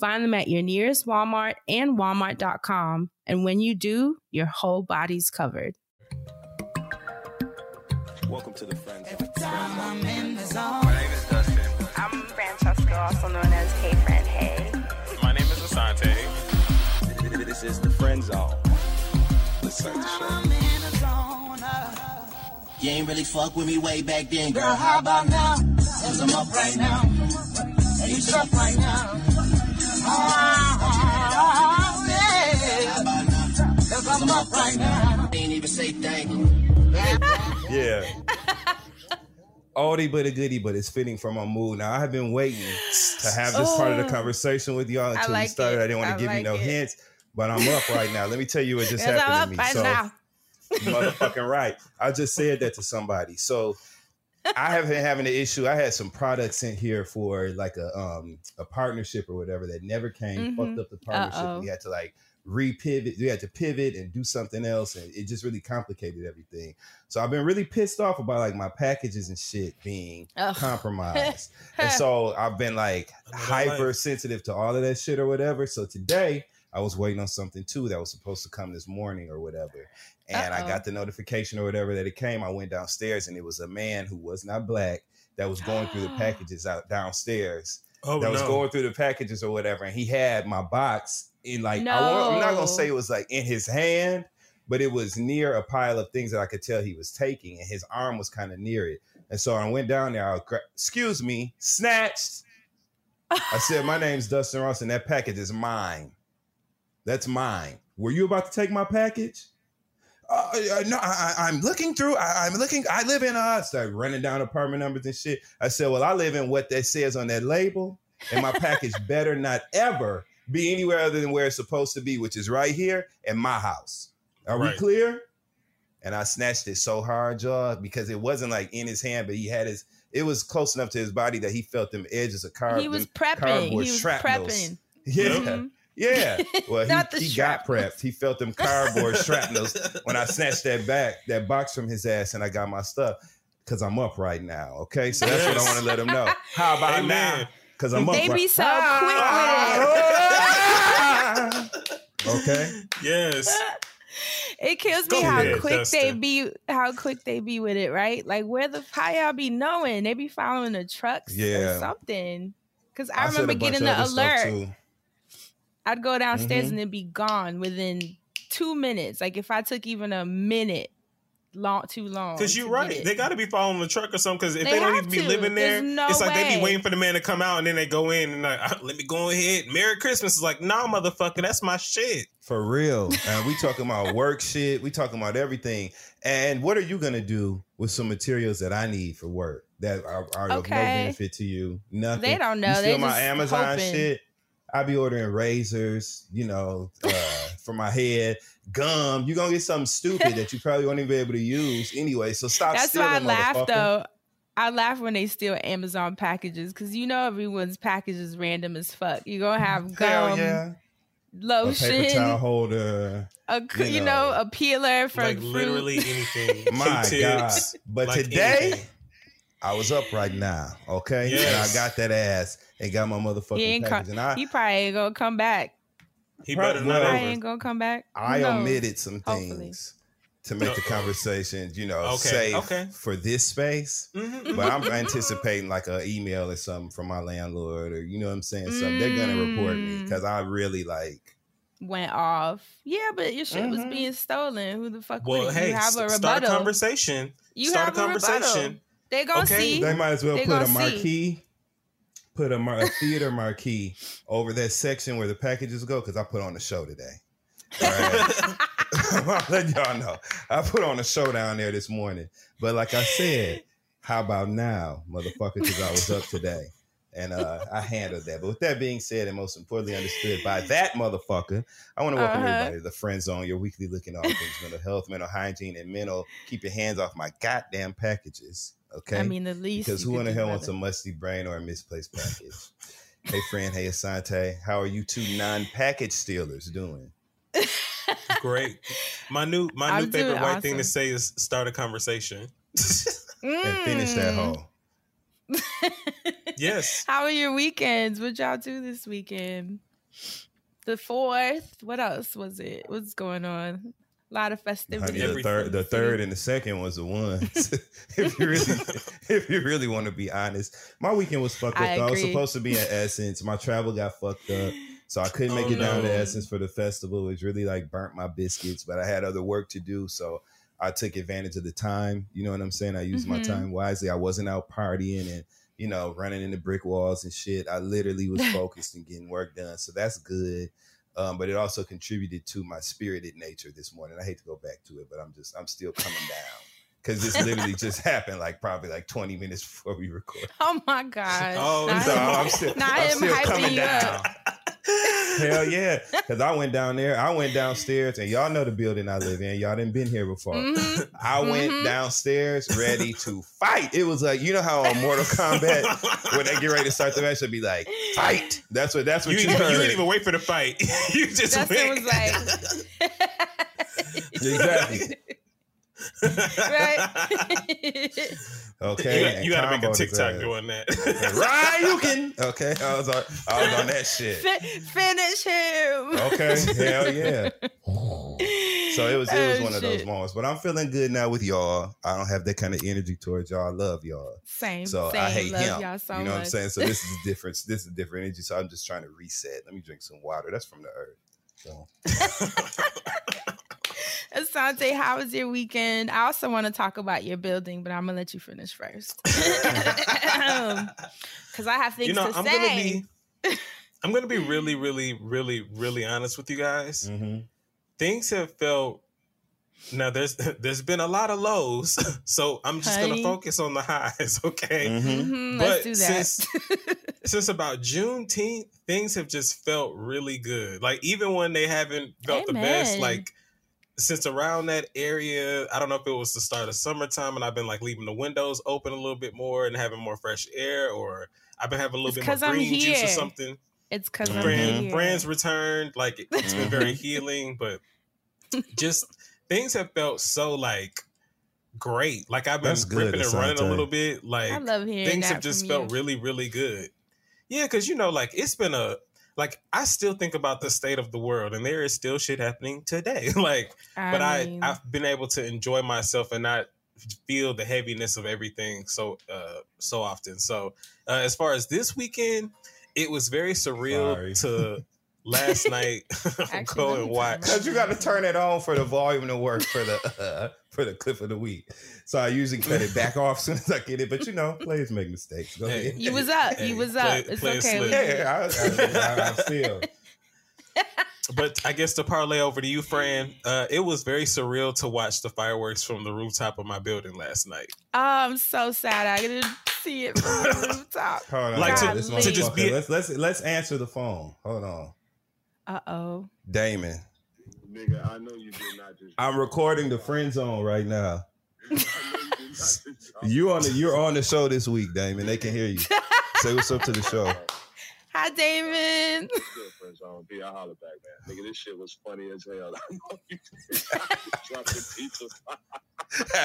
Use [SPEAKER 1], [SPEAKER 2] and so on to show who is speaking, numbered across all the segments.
[SPEAKER 1] Find them at your nearest Walmart and walmart.com. And when you do, your whole body's covered.
[SPEAKER 2] Welcome to the Friends.
[SPEAKER 3] Every time I'm in the zone.
[SPEAKER 4] My name is Dustin.
[SPEAKER 5] I'm Francesca, also known as Hey Friend Hey.
[SPEAKER 4] My name is Asante.
[SPEAKER 2] This is the Friend Zone. Let's start the show.
[SPEAKER 3] I'm in the zone. uh.
[SPEAKER 6] You ain't really fuck with me way back then, girl. How about now? Cause I'm up right now. And you stuck right now. Yeah. How about now? Cause I'm up right now. Ain't even say thank you.
[SPEAKER 7] Yeah. Oldie but a goodie, but it's fitting for my mood. Now I have been waiting to have this part of the conversation with y'all until
[SPEAKER 1] like
[SPEAKER 7] we started.
[SPEAKER 1] it.
[SPEAKER 7] I didn't want to
[SPEAKER 1] I
[SPEAKER 7] give you no
[SPEAKER 1] it.
[SPEAKER 7] hints, but I'm up right now. Let me tell you what just
[SPEAKER 1] Yes,
[SPEAKER 7] happened to me.
[SPEAKER 1] right
[SPEAKER 7] so, motherfucking right. I just said that to somebody. So I have been having an issue. I had some products sent here for like a um a partnership or whatever that never came.
[SPEAKER 1] Mhm.
[SPEAKER 7] Fucked up the partnership.
[SPEAKER 1] Uh-oh.
[SPEAKER 7] We had to like repivot. We had to pivot and do something else, and it just really complicated everything. So I've been really pissed off about like my packages and shit being
[SPEAKER 1] Ugh.
[SPEAKER 7] compromised. and so I've been like
[SPEAKER 8] I know that
[SPEAKER 7] hyper
[SPEAKER 8] life.
[SPEAKER 7] sensitive to all of that shit or whatever. So today I was waiting on something too that was supposed to come this morning or whatever. And I
[SPEAKER 1] Uh-oh.
[SPEAKER 7] got the notification or whatever that it came. I went downstairs and it was a man who was not black that was going through the packages out downstairs.
[SPEAKER 8] Oh
[SPEAKER 7] that was going through the packages or whatever. And he had my box in like I won't- I'm not gonna say it was like in his hand, but it was near a pile of things that I could tell he was taking, and his arm was kind of near it. And so I went down there. I gra- excuse me, snatched. I said, "My name's Dustin Ross, and that package is mine. That's mine. Were you about to take my package?" Uh, uh, no, I, I- I'm looking through. I, I'm looking. I live in. Uh, started running down apartment numbers and shit. I said, "Well, I live in what that says on that label, and my package better not ever be anywhere other than where it's supposed to be, which is right here in my house. Are we clear?" And I snatched it so hard, y'all, because it wasn't like in his hand, but he had his. It was close enough to his body that he felt them edges of card.
[SPEAKER 1] he was prepping.
[SPEAKER 7] cardboard
[SPEAKER 1] He was
[SPEAKER 7] shrapnels.
[SPEAKER 1] prepping.
[SPEAKER 7] Yeah.
[SPEAKER 1] Mhm.
[SPEAKER 7] Yeah. Well, he, he got prepped. He felt them cardboard shrapnels when I snatched that back, that box from his ass, and I got my stuff because I'm up right now. Okay. So that's what I want to let him know. How about
[SPEAKER 8] Amen.
[SPEAKER 7] now? Because I'm up
[SPEAKER 1] They
[SPEAKER 7] right
[SPEAKER 1] be so
[SPEAKER 7] Ah! Okay.
[SPEAKER 8] Yes.
[SPEAKER 1] It kills
[SPEAKER 8] Go
[SPEAKER 1] me how
[SPEAKER 8] ahead,
[SPEAKER 1] quick they be, how quick they be with it, right? Like where the how y'all be knowing they be following the trucks
[SPEAKER 7] Yeah.
[SPEAKER 1] or something. Because I,
[SPEAKER 7] said a
[SPEAKER 1] remember getting the
[SPEAKER 7] other stuff,
[SPEAKER 1] alert.
[SPEAKER 7] Too.
[SPEAKER 1] I'd go downstairs
[SPEAKER 7] Mhm.
[SPEAKER 1] and it'd be gone within two minutes. Like if I took even a minute, long too long.
[SPEAKER 8] Because you're
[SPEAKER 1] get
[SPEAKER 8] right. They got to be following the truck or something. Because if
[SPEAKER 1] They
[SPEAKER 8] they, don't even to be living there,
[SPEAKER 1] no
[SPEAKER 8] it's like they
[SPEAKER 1] way.
[SPEAKER 8] be waiting for the man to come out and then they go in and like, "Ah, let me go ahead. Merry Christmas. It's like, nah, motherfucker, that's my shit.
[SPEAKER 7] For real. And we talking about work shit. We talking about everything. And what are you gonna do with some materials that I need for work that are, are of no benefit to you? Nothing.
[SPEAKER 1] They don't know.
[SPEAKER 7] You
[SPEAKER 1] They
[SPEAKER 7] steal my
[SPEAKER 1] just
[SPEAKER 7] Amazon
[SPEAKER 1] hoping.
[SPEAKER 7] shit. I be ordering razors, you know, uh, for my head, gum. You're gonna get something stupid that you probably won't even be able to use anyway. So stop.
[SPEAKER 1] That's
[SPEAKER 7] stealing,
[SPEAKER 1] why I laugh though. I laugh when they steal Amazon packages because you know everyone's package is random as fuck. You're gonna have gum,
[SPEAKER 7] yeah. A
[SPEAKER 1] lotion,
[SPEAKER 7] paper towel holder.
[SPEAKER 1] a c-
[SPEAKER 7] you
[SPEAKER 1] you, know,
[SPEAKER 7] know.
[SPEAKER 1] a peeler for
[SPEAKER 8] like
[SPEAKER 1] fruit.
[SPEAKER 8] literally anything.
[SPEAKER 7] My God.
[SPEAKER 8] Q-tips,
[SPEAKER 7] But
[SPEAKER 8] like
[SPEAKER 7] today,
[SPEAKER 8] anything.
[SPEAKER 7] I was up right now, okay? And I got that ass and got my
[SPEAKER 1] He
[SPEAKER 7] motherfucking
[SPEAKER 1] ain't
[SPEAKER 7] package.
[SPEAKER 1] co-
[SPEAKER 7] and I,
[SPEAKER 1] he probably ain't gonna come back.
[SPEAKER 8] he
[SPEAKER 7] probably,
[SPEAKER 8] better not
[SPEAKER 7] well,
[SPEAKER 1] I ain't gonna come back.
[SPEAKER 7] I
[SPEAKER 1] No.
[SPEAKER 7] omitted some
[SPEAKER 1] Hopefully.
[SPEAKER 7] things to make the conversation, you know,
[SPEAKER 8] Okay,
[SPEAKER 7] safe
[SPEAKER 8] okay.
[SPEAKER 7] for this space.
[SPEAKER 8] Mhm.
[SPEAKER 7] But I'm anticipating like an email or something from my landlord, or you know what I'm saying. Something they're gonna report me
[SPEAKER 1] Mm.
[SPEAKER 7] because I really like
[SPEAKER 1] went off. Yeah, but your shit was
[SPEAKER 7] Mhm.
[SPEAKER 1] being stolen. Who the fuck
[SPEAKER 8] Well,
[SPEAKER 1] would
[SPEAKER 8] hey,
[SPEAKER 1] you have a
[SPEAKER 8] s- start a conversation.
[SPEAKER 1] You
[SPEAKER 8] start
[SPEAKER 1] have
[SPEAKER 8] a
[SPEAKER 1] conversation. rebuttal. They gonna
[SPEAKER 8] Okay,
[SPEAKER 1] see.
[SPEAKER 7] They might as well
[SPEAKER 1] They
[SPEAKER 7] put a
[SPEAKER 1] gonna see.
[SPEAKER 7] marquee, put a, mar- a theater marquee over that section where the packages go because I put on a show today. All right. I'll let y'all know. I put on a show down there this morning. But like I said, how about now, motherfucker? Because I was up today. And uh, I handled that. But with that being said, and most importantly understood by that motherfucker, I want to welcome
[SPEAKER 1] Uh-huh.
[SPEAKER 7] everybody to the Friend Zone, your weekly look at all things mental health, mental hygiene, and mental. Keep your hands off my goddamn packages. Okay.
[SPEAKER 1] I mean, the least.
[SPEAKER 7] Because who in the hell wants a musty brain or a misplaced package? hey, friend. Hey, Asante. How are you two non-package stealers doing?
[SPEAKER 8] Great. My new my
[SPEAKER 1] I'm
[SPEAKER 8] new favorite
[SPEAKER 1] doing
[SPEAKER 8] white thing to say is start a conversation.
[SPEAKER 7] And finish that
[SPEAKER 1] mm.
[SPEAKER 7] whole.
[SPEAKER 8] yes.
[SPEAKER 1] How are your weekends? What y'all do this weekend? The fourth. What else was it? What's going on? A lot of
[SPEAKER 7] Honey,
[SPEAKER 1] festivities.
[SPEAKER 7] the third, the third, and the second was the ones. if you really, if you really want to be honest, my weekend was fucked up.
[SPEAKER 1] I
[SPEAKER 7] though. I was supposed to be in Essence. My travel got fucked up, so I couldn't make
[SPEAKER 8] Oh,
[SPEAKER 7] it down to. Essence for the festival. It really like burnt my biscuits, but I had other work to do, so I took advantage of the time. You know what I'm saying? I used my
[SPEAKER 1] Mhm.
[SPEAKER 7] time wisely. I wasn't out partying and you know running into brick walls and shit. I literally was focused and getting work done, so that's good. Um, but it also contributed to my spirited nature this morning. I hate to go back to it, but I'm just I'm still coming down because this literally just happened like probably like 20 minutes before we record.
[SPEAKER 1] Oh my god.
[SPEAKER 8] Oh,
[SPEAKER 1] Not
[SPEAKER 7] So
[SPEAKER 1] him-
[SPEAKER 7] I'm still,
[SPEAKER 1] not
[SPEAKER 7] I'm still coming
[SPEAKER 1] you
[SPEAKER 7] down.
[SPEAKER 1] up.
[SPEAKER 7] Hell yeah, because I went down there. I went downstairs, and y'all know the building I live in. Y'all didn't been here before.
[SPEAKER 1] Mhm.
[SPEAKER 7] I went
[SPEAKER 1] Mhm.
[SPEAKER 7] downstairs ready to fight. It was like you know how on Mortal Kombat when they get ready to start the match, they'd be like fight. That's what that's what you,
[SPEAKER 8] didn't, even-
[SPEAKER 7] heard.
[SPEAKER 8] you didn't even wait for the fight. you just
[SPEAKER 1] Dustin
[SPEAKER 8] went.
[SPEAKER 1] was like,
[SPEAKER 7] Exactly.
[SPEAKER 1] Right?
[SPEAKER 7] Okay,
[SPEAKER 8] you, you gotta make a TikTok doing that.
[SPEAKER 7] Right, you can. Okay, I was on, I was on that shit.
[SPEAKER 1] Fi- finish him.
[SPEAKER 7] Okay, hell yeah. So it was it was
[SPEAKER 1] Oh,
[SPEAKER 7] one of those moments. But I'm feeling good now with y'all. I don't have that kind of energy towards y'all. I love y'all.
[SPEAKER 1] Same.
[SPEAKER 7] So
[SPEAKER 1] same.
[SPEAKER 7] I hate
[SPEAKER 1] Love
[SPEAKER 7] him.
[SPEAKER 1] y'all so
[SPEAKER 7] you know what I'm saying? So this is a difference. This is a different energy. So I'm just trying to reset. Let me drink some water. That's from the earth. So
[SPEAKER 1] Asante, how was your weekend? I also want to talk about your building, but I'm gonna let you finish first because I have things
[SPEAKER 8] you know,
[SPEAKER 1] to
[SPEAKER 8] I'm
[SPEAKER 1] say.
[SPEAKER 8] gonna be I'm gonna be really, really, really, really honest with you guys.
[SPEAKER 7] mhm.
[SPEAKER 8] Things have felt now there's there's been a lot of lows. So I'm just
[SPEAKER 1] Honey.
[SPEAKER 8] gonna focus on the highs, okay?
[SPEAKER 7] Mhm.
[SPEAKER 1] Mhm,
[SPEAKER 8] But
[SPEAKER 1] let's do that.
[SPEAKER 8] since since about Juneteenth, things have just felt really good. Like even when they haven't felt the best, like since around that area, I don't know if it was the start of summertime and I've been like leaving the windows open a little bit more and having more fresh air, or I've been having a little
[SPEAKER 1] It's
[SPEAKER 8] bit more
[SPEAKER 1] 'cause I'm
[SPEAKER 8] green juice or something.
[SPEAKER 1] it's because I'm
[SPEAKER 8] Brand, brands returned, like it, it's been very healing, but just things have felt so like great. Like I've been
[SPEAKER 7] That's
[SPEAKER 8] ripping and running a little bit. Like
[SPEAKER 1] I love hearing
[SPEAKER 8] things
[SPEAKER 1] that
[SPEAKER 8] have just felt
[SPEAKER 1] you.
[SPEAKER 8] really really good yeah because you know like it's been a like i still think about the state of the world and there is still shit happening today like but i i've been able to enjoy myself and not feel the heaviness of everything so uh so often so uh, as far as this weekend it was very surreal
[SPEAKER 7] Sorry.
[SPEAKER 8] to last night
[SPEAKER 1] Actually,
[SPEAKER 8] go
[SPEAKER 1] let
[SPEAKER 8] and watch
[SPEAKER 7] Cause you got to turn it on for the volume to work for the uh, for the clip of the week. So I usually cut it back off as soon as I get it. But you know, players make mistakes. Go
[SPEAKER 8] Hey.
[SPEAKER 7] ahead.
[SPEAKER 1] you was up.
[SPEAKER 8] Hey,
[SPEAKER 1] you was
[SPEAKER 8] play-
[SPEAKER 1] up. It's
[SPEAKER 8] play
[SPEAKER 1] okay. we
[SPEAKER 8] slick.
[SPEAKER 7] Yeah, I, I, I, I'm still.
[SPEAKER 8] But I guess to parlay over to you, Fran, uh, it was very surreal to watch the fireworks from the rooftop of my building last night.
[SPEAKER 1] Oh, I'm so sad. I didn't see it from the rooftop.
[SPEAKER 7] Hold on,
[SPEAKER 8] Like
[SPEAKER 1] to- to
[SPEAKER 8] just
[SPEAKER 7] motherfucker.
[SPEAKER 8] be-
[SPEAKER 7] let's let's let's answer the phone. Hold on,
[SPEAKER 1] Uh oh.
[SPEAKER 7] Damon.
[SPEAKER 9] Nigga, I know you did not just.
[SPEAKER 7] I'm recording the friend zone right now.
[SPEAKER 9] You did not just.
[SPEAKER 7] You on the you're on the show this week, Damon. They can hear you. Say what's up to the show.
[SPEAKER 1] Hi, Damon.
[SPEAKER 9] Good friends on B. I holler back, man. Nigga, this shit was funny as hell. I know you did drop the pizza.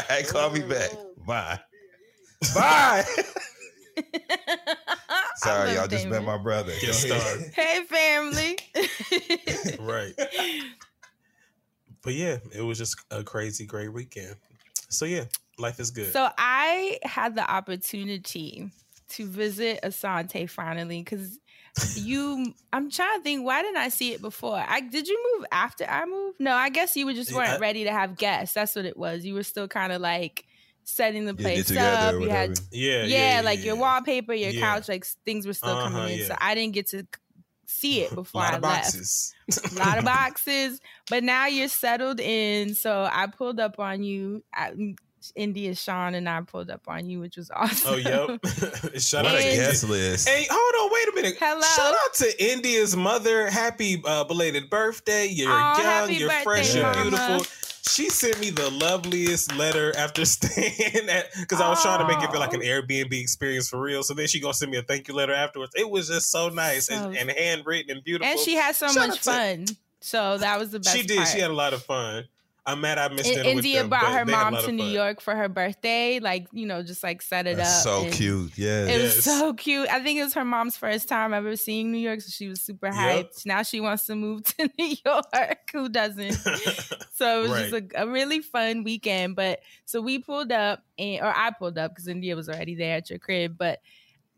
[SPEAKER 7] hey, call me back. Bye. Bye. Sorry, y'all
[SPEAKER 1] love
[SPEAKER 7] just met my brother.
[SPEAKER 8] Get started.
[SPEAKER 1] Hey, family.
[SPEAKER 8] Right. But yeah, it was just a crazy, great weekend. So yeah, life is good.
[SPEAKER 1] So I had the opportunity to visit Asante finally because you I'm trying to think why didn't I see it before? I did you move after I moved? No, I guess you were just weren't
[SPEAKER 8] I-
[SPEAKER 1] ready to have guests. That's what it was. You were still kind of like setting the place
[SPEAKER 7] it
[SPEAKER 1] up. You had
[SPEAKER 7] whatever.
[SPEAKER 8] Yeah,
[SPEAKER 1] yeah, like your wallpaper, your
[SPEAKER 8] Yeah.
[SPEAKER 1] couch, like things were still
[SPEAKER 8] Uh-huh,
[SPEAKER 1] coming in.
[SPEAKER 8] yeah.
[SPEAKER 1] So I didn't get to see it before I
[SPEAKER 8] of
[SPEAKER 1] left. A lot of boxes, but now you're settled in. So I pulled up on you. At, India Sean and I pulled up on you, which was awesome.
[SPEAKER 8] Oh, yep. Shout out to
[SPEAKER 1] And-
[SPEAKER 7] guest list.
[SPEAKER 8] Hey, hold on, wait a minute.
[SPEAKER 1] Hello.
[SPEAKER 8] Shout out to India's mother. Happy uh, belated birthday. You're
[SPEAKER 1] Aw,
[SPEAKER 8] young, you're
[SPEAKER 1] birthday,
[SPEAKER 8] fresh, you're
[SPEAKER 1] Mama.
[SPEAKER 8] beautiful. She sent me the loveliest letter after staying at because I was trying to make it feel like an
[SPEAKER 1] oh.
[SPEAKER 8] Airbnb experience for real. So then she gonna send me a thank you letter afterwards. It was just so nice
[SPEAKER 1] So-
[SPEAKER 8] and, and handwritten and beautiful.
[SPEAKER 1] and she had so
[SPEAKER 8] Shout out
[SPEAKER 1] much
[SPEAKER 8] to-
[SPEAKER 1] fun. So that was the best.
[SPEAKER 8] She did.
[SPEAKER 1] part.
[SPEAKER 8] She had a lot of fun. I'm mad I missed
[SPEAKER 1] In-
[SPEAKER 8] dinner with
[SPEAKER 1] India
[SPEAKER 8] them,
[SPEAKER 1] brought her
[SPEAKER 8] they
[SPEAKER 1] mom to New
[SPEAKER 8] fun.
[SPEAKER 1] York for her birthday. Like you know, just like set it
[SPEAKER 7] That's
[SPEAKER 1] up.
[SPEAKER 7] so cute. Yeah.
[SPEAKER 1] It was so cute. I think it was her mom's first time ever seeing New York, so she was super
[SPEAKER 8] Yep.
[SPEAKER 1] hyped. Now she wants to move to New York. Who doesn't? So it was just a, a really fun weekend. But so we pulled up, and or I pulled up because India was already there at your crib. But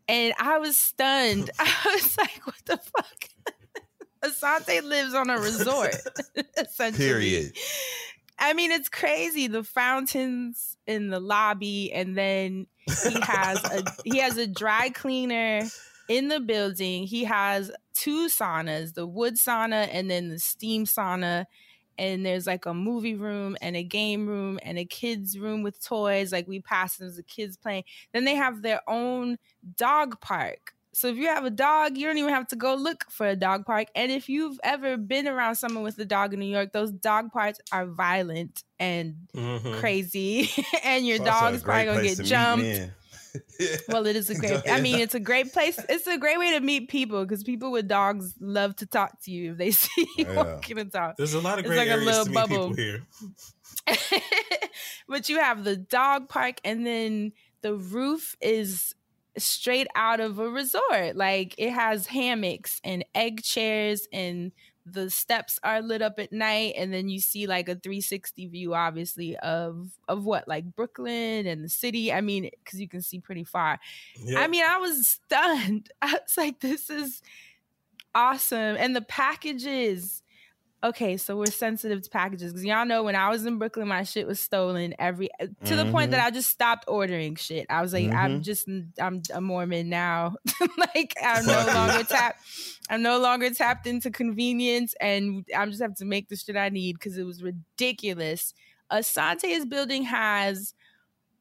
[SPEAKER 1] and I was stunned. I was like, "What the fuck?" Asante lives on a resort. essentially.
[SPEAKER 7] Period.
[SPEAKER 1] I mean, it's crazy. The fountains in the lobby, and then he has a he has a dry cleaner in the building. He has two saunas, the wood sauna and then the steam sauna. And there's like a movie room and a game room and a kids room with toys. Like we passed, there's the kids playing. Then they have their own dog park. So if you have a dog, you don't even have to go look for a dog park. And if you've ever been around someone with a dog in New York, those dog parks are violent and
[SPEAKER 8] Mhm.
[SPEAKER 1] crazy. and your
[SPEAKER 7] It's
[SPEAKER 1] dog's probably gonna get jumped.
[SPEAKER 7] men.
[SPEAKER 1] Well, it is a great. I mean, it's a great place. It's a great way to meet people because people with dogs love to talk to you if they see you
[SPEAKER 7] Yeah.
[SPEAKER 1] walking and talk.
[SPEAKER 8] There's a lot of
[SPEAKER 1] It's
[SPEAKER 8] great
[SPEAKER 1] like a
[SPEAKER 8] areas
[SPEAKER 1] little
[SPEAKER 8] to meet
[SPEAKER 1] bubble.
[SPEAKER 8] people here.
[SPEAKER 1] but you have the dog park, and then the roof is straight out of a resort. Like it has hammocks and egg chairs, and the steps are lit up at night, and then you see like a 360 view, obviously of of what like Brooklyn and the city. I mean, because you can see pretty far.
[SPEAKER 8] Yep.
[SPEAKER 1] I mean, I was stunned. I was like, this is awesome. And the packages. Okay, so we're sensitive to packages because y'all know when I was in Brooklyn, my shit was stolen every to the point that I just stopped ordering shit. I was like, I'm
[SPEAKER 7] Mhm.
[SPEAKER 1] just I'm a Mormon now. like I'm no longer tapped. I'm no longer tapped into convenience, and I'm just have to make the shit I need because it was ridiculous. Asante's building has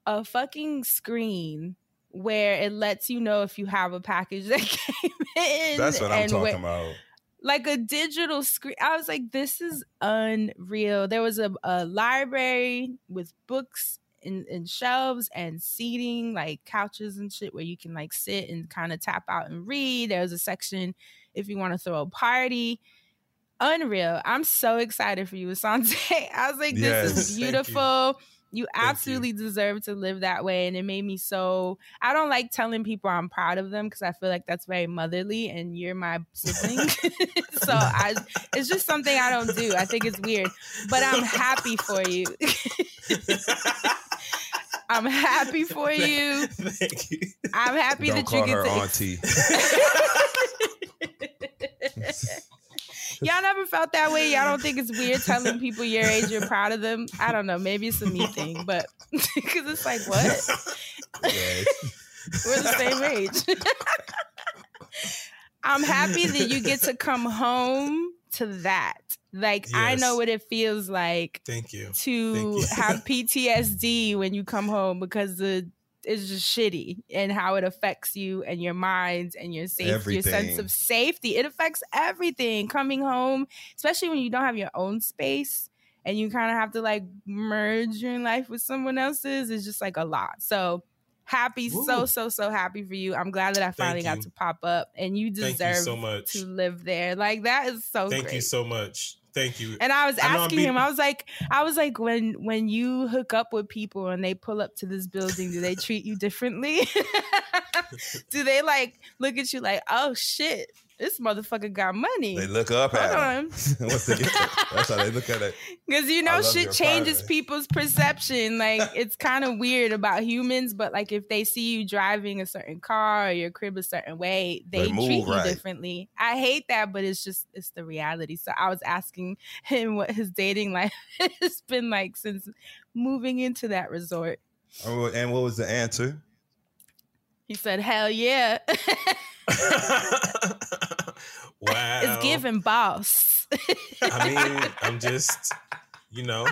[SPEAKER 1] a fucking screen where it lets you know if you have a package that came in.
[SPEAKER 7] That's what I'm talking
[SPEAKER 1] where-
[SPEAKER 7] about.
[SPEAKER 1] Like a digital screen. I was like, this is unreal. There was a, a library with books and, and shelves and seating, like couches and shit, where you can like sit and kind of tap out and read. There was a section if you want to throw a party. Unreal. I'm so excited for you, Asante. I was like, this
[SPEAKER 7] Yes.
[SPEAKER 1] is
[SPEAKER 8] Thank you.
[SPEAKER 1] beautiful. You absolutely deserve to live that way. And it made me so I don't like telling people I'm proud of them because I feel like that's very motherly and you're my sibling. so I it's just something I don't do. I think it's weird. But I'm happy for you. I'm happy for you.
[SPEAKER 8] Thank you.
[SPEAKER 1] I'm happy
[SPEAKER 7] Don't
[SPEAKER 1] that you get
[SPEAKER 7] her
[SPEAKER 1] to ex-
[SPEAKER 7] auntie.
[SPEAKER 1] Y'all never felt that way. Y'all don't think it's weird telling people your age you're proud of them. I don't know. Maybe it's a me thing, but because it's like what?
[SPEAKER 7] Yeah.
[SPEAKER 1] We're the same age. I'm happy that you get to come home to that. Like I know what it feels like
[SPEAKER 8] Thank you.
[SPEAKER 1] to
[SPEAKER 8] Thank you.
[SPEAKER 1] have PTSD when you come home because the it's just shitty and how it affects you and your minds and your safety, your sense of safety. It affects everything. Coming home, especially when you don't have your own space and you kind of have to like merge your life with someone else's, is just like a lot. So happy, so so so happy for you. I'm glad that I finally got to pop up and you deserve
[SPEAKER 8] you so much.
[SPEAKER 1] to live there. Like that is so
[SPEAKER 8] Thank
[SPEAKER 1] great.
[SPEAKER 8] you so much. Thank you.
[SPEAKER 1] And I was
[SPEAKER 8] I
[SPEAKER 1] asking
[SPEAKER 8] being-
[SPEAKER 1] him, I was like, I was like, when when you hook up with people and they pull up to this building, do they treat you differently? Do they like look at you like, oh shit, this motherfucker got money?
[SPEAKER 7] They look up
[SPEAKER 1] Hold
[SPEAKER 7] at him. What's the, that's how they look at it.
[SPEAKER 1] Because you know, shit changes people's perception. Like it's kind of weird about humans, but like if they see you driving a certain car or your crib a certain way, they,
[SPEAKER 7] They
[SPEAKER 1] treat you
[SPEAKER 7] right.
[SPEAKER 1] differently. I hate that, but it's just it's the reality. So I was asking him what his dating life has been like since moving into that resort.
[SPEAKER 7] Oh, And what was the answer?
[SPEAKER 1] He said, "Hell yeah,
[SPEAKER 8] wow.
[SPEAKER 1] it's giving boss."
[SPEAKER 8] I mean, I'm just, you know.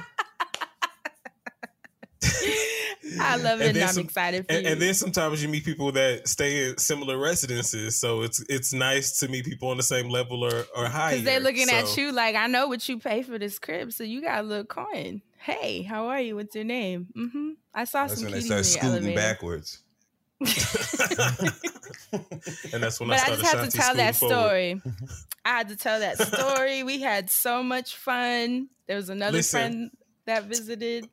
[SPEAKER 1] I love it, and
[SPEAKER 8] then
[SPEAKER 1] I'm
[SPEAKER 8] some-
[SPEAKER 1] excited for
[SPEAKER 8] And,
[SPEAKER 1] you.
[SPEAKER 8] and then sometimes you meet people that stay in similar residences, so it's it's nice to meet people on the same level or or higher.
[SPEAKER 1] Because they're looking at you like, I know what you pay for this crib, so you got a little coin. Hey, how are you? What's your name? Mm-hmm. I saw
[SPEAKER 7] That's
[SPEAKER 1] some
[SPEAKER 7] when they
[SPEAKER 1] cuties
[SPEAKER 7] start scooting
[SPEAKER 1] elevator.
[SPEAKER 7] backwards.
[SPEAKER 8] And that's when
[SPEAKER 1] But
[SPEAKER 8] I
[SPEAKER 1] I just have to tell that
[SPEAKER 8] forward.
[SPEAKER 1] story. I had to tell that story. we had so much fun. There was another
[SPEAKER 8] Listen.
[SPEAKER 1] friend that visited.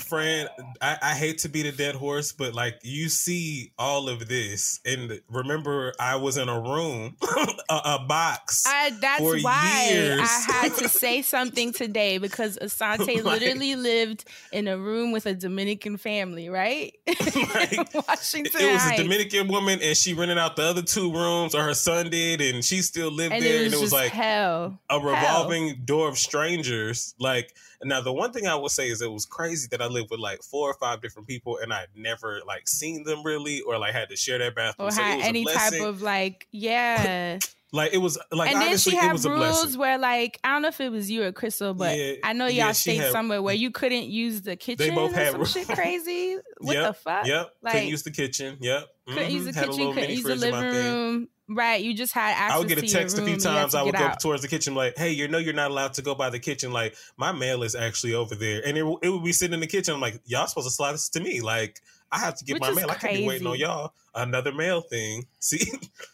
[SPEAKER 8] friend I, I hate to be the dead horse but like you see all of this and remember i was in a room a, a box
[SPEAKER 1] I, that's why
[SPEAKER 8] years.
[SPEAKER 1] I had to say something today because Asante
[SPEAKER 8] Like-
[SPEAKER 1] literally lived in a room with a Dominican family, right? Washington
[SPEAKER 8] it was a dominican woman and she rented out the other two rooms or her son did and she still lived
[SPEAKER 1] and
[SPEAKER 8] there
[SPEAKER 1] it
[SPEAKER 8] and it was like
[SPEAKER 1] hell.
[SPEAKER 8] a
[SPEAKER 1] Hell.
[SPEAKER 8] revolving door of strangers. Like now, the one thing I will say is it was crazy that I lived with like four or five different people, and I'd never like seen them really, or like had to share that bathroom.
[SPEAKER 1] or
[SPEAKER 8] So
[SPEAKER 1] had any type of like yeah
[SPEAKER 8] like it was like
[SPEAKER 1] and then
[SPEAKER 8] honestly,
[SPEAKER 1] she
[SPEAKER 8] it
[SPEAKER 1] had
[SPEAKER 8] was a
[SPEAKER 1] rules
[SPEAKER 8] blessing.
[SPEAKER 1] where like i don't know if it was you or crystal but
[SPEAKER 8] Yeah,
[SPEAKER 1] i know y'all
[SPEAKER 8] she
[SPEAKER 1] stayed
[SPEAKER 8] had-
[SPEAKER 1] somewhere where you couldn't use the kitchen They
[SPEAKER 8] both
[SPEAKER 1] or
[SPEAKER 8] had
[SPEAKER 1] some shit crazy what
[SPEAKER 8] yep,
[SPEAKER 1] the fuck
[SPEAKER 8] Yep,
[SPEAKER 1] like
[SPEAKER 8] couldn't use the kitchen. Yep,
[SPEAKER 1] couldn't use the.
[SPEAKER 8] Had a
[SPEAKER 1] kitchen couldn't use the
[SPEAKER 8] fridge in my
[SPEAKER 1] living room right you just had access
[SPEAKER 8] I would get a
[SPEAKER 1] to your
[SPEAKER 8] text a few times. I would go
[SPEAKER 1] out.
[SPEAKER 8] towards the kitchen, like, "Hey, you know you're not allowed to go by the kitchen. Like, my mail is actually over there." And it, it would be sitting in the kitchen. I'm like, "Y'all supposed to slide this to me. Like, I have to get
[SPEAKER 1] Which
[SPEAKER 8] my
[SPEAKER 1] is
[SPEAKER 8] mail. I can't be waiting on y'all. Another mail thing. See,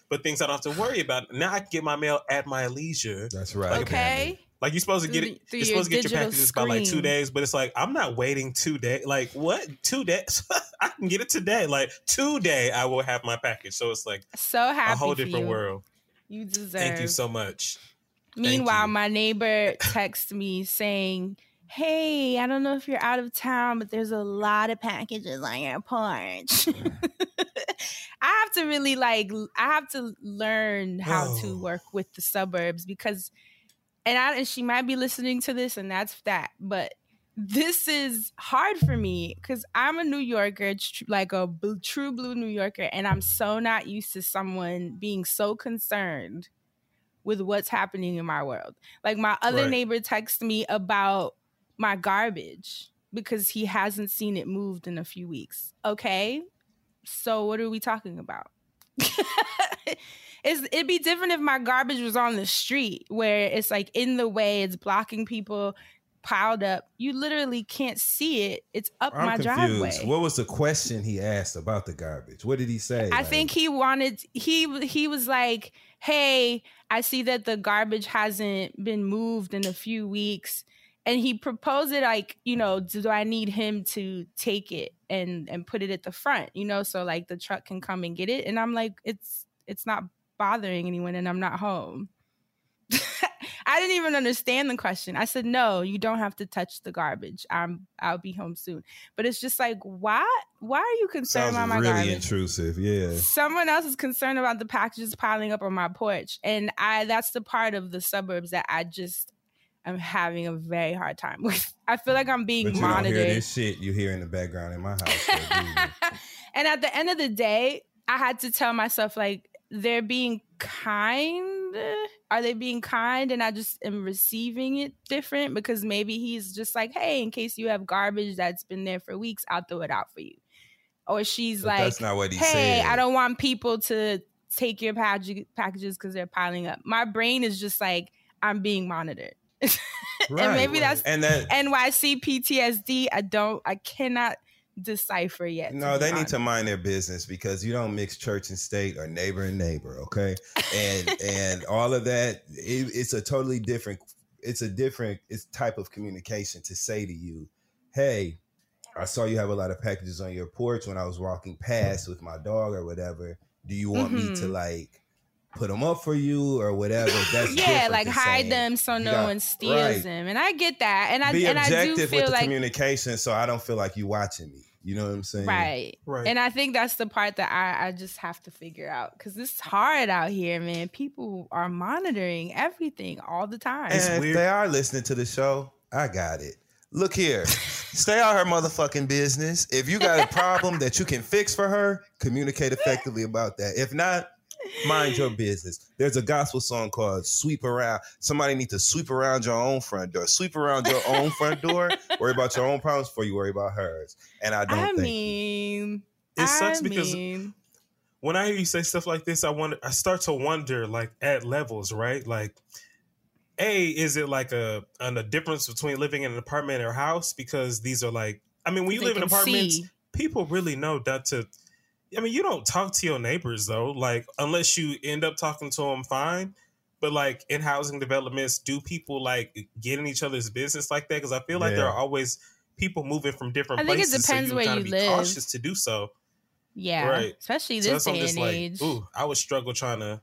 [SPEAKER 8] but things I don't have to worry about. Now I can get my mail at my leisure.
[SPEAKER 7] That's right.
[SPEAKER 1] okay
[SPEAKER 8] Like you're supposed to get it. You're
[SPEAKER 1] your
[SPEAKER 8] supposed to get your packages by like two days, but it's like I'm not waiting two days. Like what? Two days? I can get it today. Like today, I will have my package. So it's like
[SPEAKER 1] so happy
[SPEAKER 8] a whole different
[SPEAKER 1] you.
[SPEAKER 8] world.
[SPEAKER 1] you deserve
[SPEAKER 8] Thank you so much.
[SPEAKER 1] Meanwhile, my neighbor texts me saying, Hey, I don't know if you're out of town, but there's a lot of packages on your porch. I have to really like, I have to learn how
[SPEAKER 8] Oh.
[SPEAKER 1] to work with the suburbs because, and, I, and she might be listening to this, and that's that, but this is hard for me because I'm a New Yorker, tr- like a bl- true blue New Yorker, and I'm so not used to someone being so concerned with what's happening in my world. Like my other
[SPEAKER 8] Right.
[SPEAKER 1] neighbor texted me about my garbage because he hasn't seen it moved in a few weeks. Okay. So what are we talking about? it's, it'd be different if my garbage was on the street where it's like in the way, it's blocking people piled up. You literally can't see it. It's up
[SPEAKER 7] I'm
[SPEAKER 1] my
[SPEAKER 7] confused.
[SPEAKER 1] driveway.
[SPEAKER 7] What was the question he asked about the garbage? What did he say?
[SPEAKER 1] I
[SPEAKER 7] Like,
[SPEAKER 1] think he wanted he he was like, "Hey, I see that the garbage hasn't been moved in a few weeks." And he proposed it like, you know, do I need him to take it and and put it at the front, you know, so like the truck can come and get it? And I'm like, it's it's not bothering anyone and I'm not home. I didn't even understand the question. I said, "No, you don't have to touch the garbage. I'm I'll be home soon." But it's just like, why why are you concerned
[SPEAKER 7] sounds
[SPEAKER 1] about my
[SPEAKER 7] really
[SPEAKER 1] garbage?
[SPEAKER 7] Really intrusive. Yeah.
[SPEAKER 1] someone else is concerned about the packages piling up on my porch and i that's the part of the suburbs that i just am having a very hard time with i feel like i'm being
[SPEAKER 7] But you don't hear
[SPEAKER 1] monitored
[SPEAKER 7] this shit you hear in the background in my house. so do you?
[SPEAKER 1] and at the end of the day i had to tell myself like they're being kind are they being kind and i just am receiving it different because maybe he's just like hey in case you have garbage that's been there for weeks i'll throw it out for you or she's
[SPEAKER 7] But
[SPEAKER 1] like
[SPEAKER 7] that's not what he
[SPEAKER 1] hey,
[SPEAKER 7] said.
[SPEAKER 1] I don't want people to take your package- packages because they're piling up. My brain is just like, I'm being monitored. and
[SPEAKER 7] Right.
[SPEAKER 1] maybe that's
[SPEAKER 7] and that
[SPEAKER 1] NYC PTSD. I don't, I cannot decipher yet.
[SPEAKER 7] no, they need to mind their business because you don't mix church and state or neighbor and neighbor, okay? And and all of that, it, it's a totally different. It's a different. It's type of communication to say to you, hey. I saw you have a lot of packages on your porch when I was walking past with my dog or whatever. Do you want me to
[SPEAKER 1] Mhm.
[SPEAKER 7] like put them up for you or whatever? That's
[SPEAKER 1] yeah, like hide
[SPEAKER 7] saying
[SPEAKER 1] them so no
[SPEAKER 7] got-
[SPEAKER 1] one steals
[SPEAKER 7] right.
[SPEAKER 1] them, and I get that, and I
[SPEAKER 7] Be
[SPEAKER 1] and I do
[SPEAKER 7] objective
[SPEAKER 1] feel
[SPEAKER 7] with the
[SPEAKER 1] like
[SPEAKER 7] communication, so I don't feel like you watching me. You know what I'm saying?
[SPEAKER 1] right.
[SPEAKER 8] Right.
[SPEAKER 1] And I think that's the part that I, I just have to figure out because it's hard out here, man. People are monitoring everything all the time.
[SPEAKER 7] And if they are listening to the show, I got it. Look here, stay out her motherfucking business. If you got a problem that you can fix for her, communicate effectively about that. If not, mind your business. There's a gospel song called "Sweep Around." Somebody need to sweep around your own front door. Sweep around your own front door. Worry about your own problems before you worry about hers. And I don't
[SPEAKER 1] I
[SPEAKER 7] think
[SPEAKER 1] mean,
[SPEAKER 8] It sucks
[SPEAKER 1] I
[SPEAKER 8] because
[SPEAKER 1] mean,
[SPEAKER 8] when I hear you say stuff like this, I wonder. I start to wonder, like at levels, right? Like, a is it like a an, a difference between living in an apartment or house? Because these are like, I mean, when you
[SPEAKER 1] they
[SPEAKER 8] live in apartments,
[SPEAKER 1] see.
[SPEAKER 8] people really know not to. I mean, you don't talk to your neighbors though, like unless you end up talking to them, fine. But like in housing developments, do people like get in each other's business like that? Because I feel like there are always people moving from different places.
[SPEAKER 1] I think it depends
[SPEAKER 8] so
[SPEAKER 1] where you
[SPEAKER 8] be
[SPEAKER 1] live.
[SPEAKER 8] cautious to do so.
[SPEAKER 1] Yeah,
[SPEAKER 8] Right.
[SPEAKER 1] especially this day and
[SPEAKER 8] like,
[SPEAKER 1] age.
[SPEAKER 8] ooh, I would struggle trying to.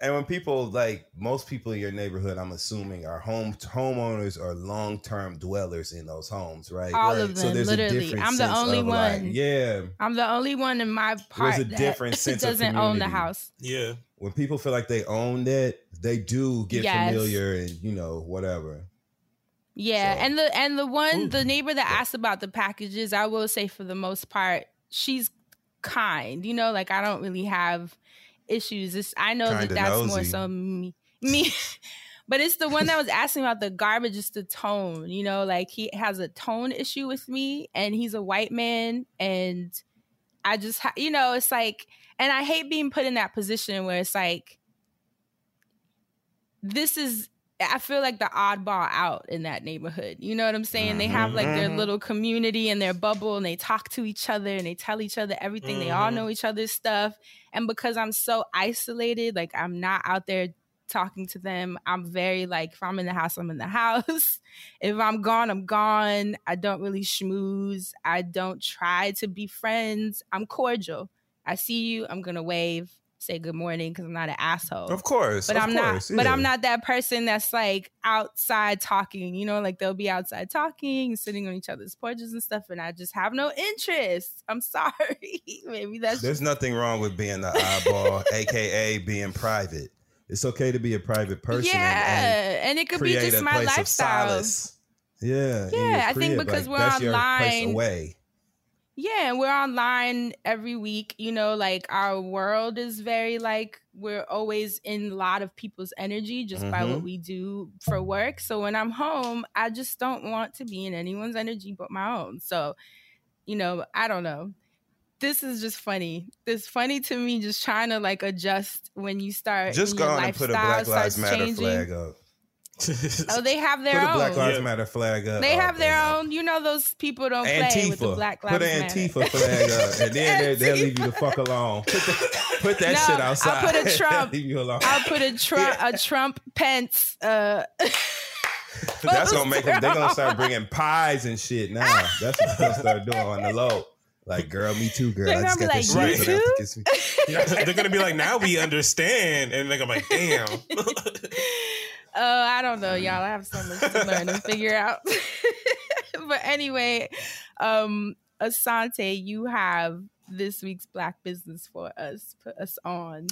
[SPEAKER 7] And when people like most people in your neighborhood, I'm assuming are home homeowners or long term dwellers in those homes, right?
[SPEAKER 1] All
[SPEAKER 7] right.
[SPEAKER 1] of them, literally.
[SPEAKER 7] different
[SPEAKER 1] I'm the only
[SPEAKER 7] of, like,
[SPEAKER 1] one.
[SPEAKER 7] yeah,
[SPEAKER 1] I'm the only one in my part
[SPEAKER 7] a
[SPEAKER 1] that
[SPEAKER 7] different sense of
[SPEAKER 1] doesn't own the house.
[SPEAKER 8] Yeah.
[SPEAKER 7] when people feel like they own that, they do get
[SPEAKER 1] Yes.
[SPEAKER 7] familiar and you know whatever.
[SPEAKER 1] Yeah,
[SPEAKER 7] So-
[SPEAKER 1] and the and the one
[SPEAKER 8] Ooh.
[SPEAKER 1] the neighbor that asked about the packages, I will say for the most part, she's kind. You know, like I don't really have issues. It's, I know that
[SPEAKER 7] Kinda
[SPEAKER 1] that's more
[SPEAKER 7] nosy.
[SPEAKER 1] so me. me. But it's the one that was asking about the garbage, it's the tone. You know, like he has a tone issue with me, and he's a white man, and I just, you know, it's like, and I hate being put in that position where it's like, this is I feel like the oddball out in that neighborhood. You know what I'm saying? They have like their
[SPEAKER 7] Mhm.
[SPEAKER 1] little community and their bubble and they talk to each other and they tell each other everything. They all
[SPEAKER 8] Mhm.
[SPEAKER 1] know each other's stuff. And because I'm so isolated, like I'm not out there talking to them, I'm very like if I'm in the house, I'm in the house. if I'm gone, I'm gone. I don't really schmooze. I don't try to be friends. I'm cordial. I see you, I'm gonna wave, say good morning because I'm not an asshole
[SPEAKER 7] Of course,
[SPEAKER 1] but
[SPEAKER 7] of
[SPEAKER 1] I'm
[SPEAKER 7] course,
[SPEAKER 1] not. But. I'm not that person that's like outside talking. You know, like they'll be outside talking, sitting on each other's porches and stuff, and I just have no interest. I'm sorry. Maybe that's
[SPEAKER 7] There's nothing wrong with being the eyeball, aka being private. It's okay to be a private person. and-
[SPEAKER 1] yeah,
[SPEAKER 7] and
[SPEAKER 1] and, it could be just my lifestyle.
[SPEAKER 7] Yeah,
[SPEAKER 1] Yeah, I think because
[SPEAKER 7] like,
[SPEAKER 1] we're
[SPEAKER 7] that's your place
[SPEAKER 1] online-. Yeah, and we're online every week. You know, like our world is very like we're always in a lot of people's energy just by what
[SPEAKER 7] Mhm.
[SPEAKER 1] we do for work. So when I'm home, I just don't want to be in anyone's energy but my own. So, you know, I don't know. This is just funny. It's funny to me just trying to like adjust when you start
[SPEAKER 7] Just go and put a Black Lives Matter
[SPEAKER 1] changing.
[SPEAKER 7] flag up.
[SPEAKER 1] Oh, they have
[SPEAKER 7] Put
[SPEAKER 1] their
[SPEAKER 7] a
[SPEAKER 1] own.
[SPEAKER 7] Black Lives
[SPEAKER 8] Yeah.
[SPEAKER 7] Matter flag up.
[SPEAKER 1] They
[SPEAKER 7] Oh,
[SPEAKER 1] have their own. You know, those people don't play with the Black Lives
[SPEAKER 7] Put an
[SPEAKER 1] Matter.
[SPEAKER 7] Antifa flag up, and then they, they'll leave you the fuck alone. Put, the, put that
[SPEAKER 1] No,
[SPEAKER 7] shit outside.
[SPEAKER 1] I'll put a Trump.
[SPEAKER 7] leave you alone.
[SPEAKER 1] I'll put a Trump, a Trump Pence. Uh,
[SPEAKER 7] That's gonna make them. They're gonna start bringing pies and shit now. That's what they'll start doing on the low. Like, girl, me too, girl.
[SPEAKER 1] They're
[SPEAKER 7] I just
[SPEAKER 1] gonna
[SPEAKER 7] got
[SPEAKER 1] be
[SPEAKER 7] this
[SPEAKER 1] like,
[SPEAKER 7] shit
[SPEAKER 1] "You
[SPEAKER 7] for
[SPEAKER 1] too?"
[SPEAKER 8] Yeah, they're gonna be like, now we understand, and they're gonna be like, damn.
[SPEAKER 1] Uh, I don't know, y'all. I have so much to learn and figure out. but anyway, um, Asante, you have this week's Black Business for us. Put us on.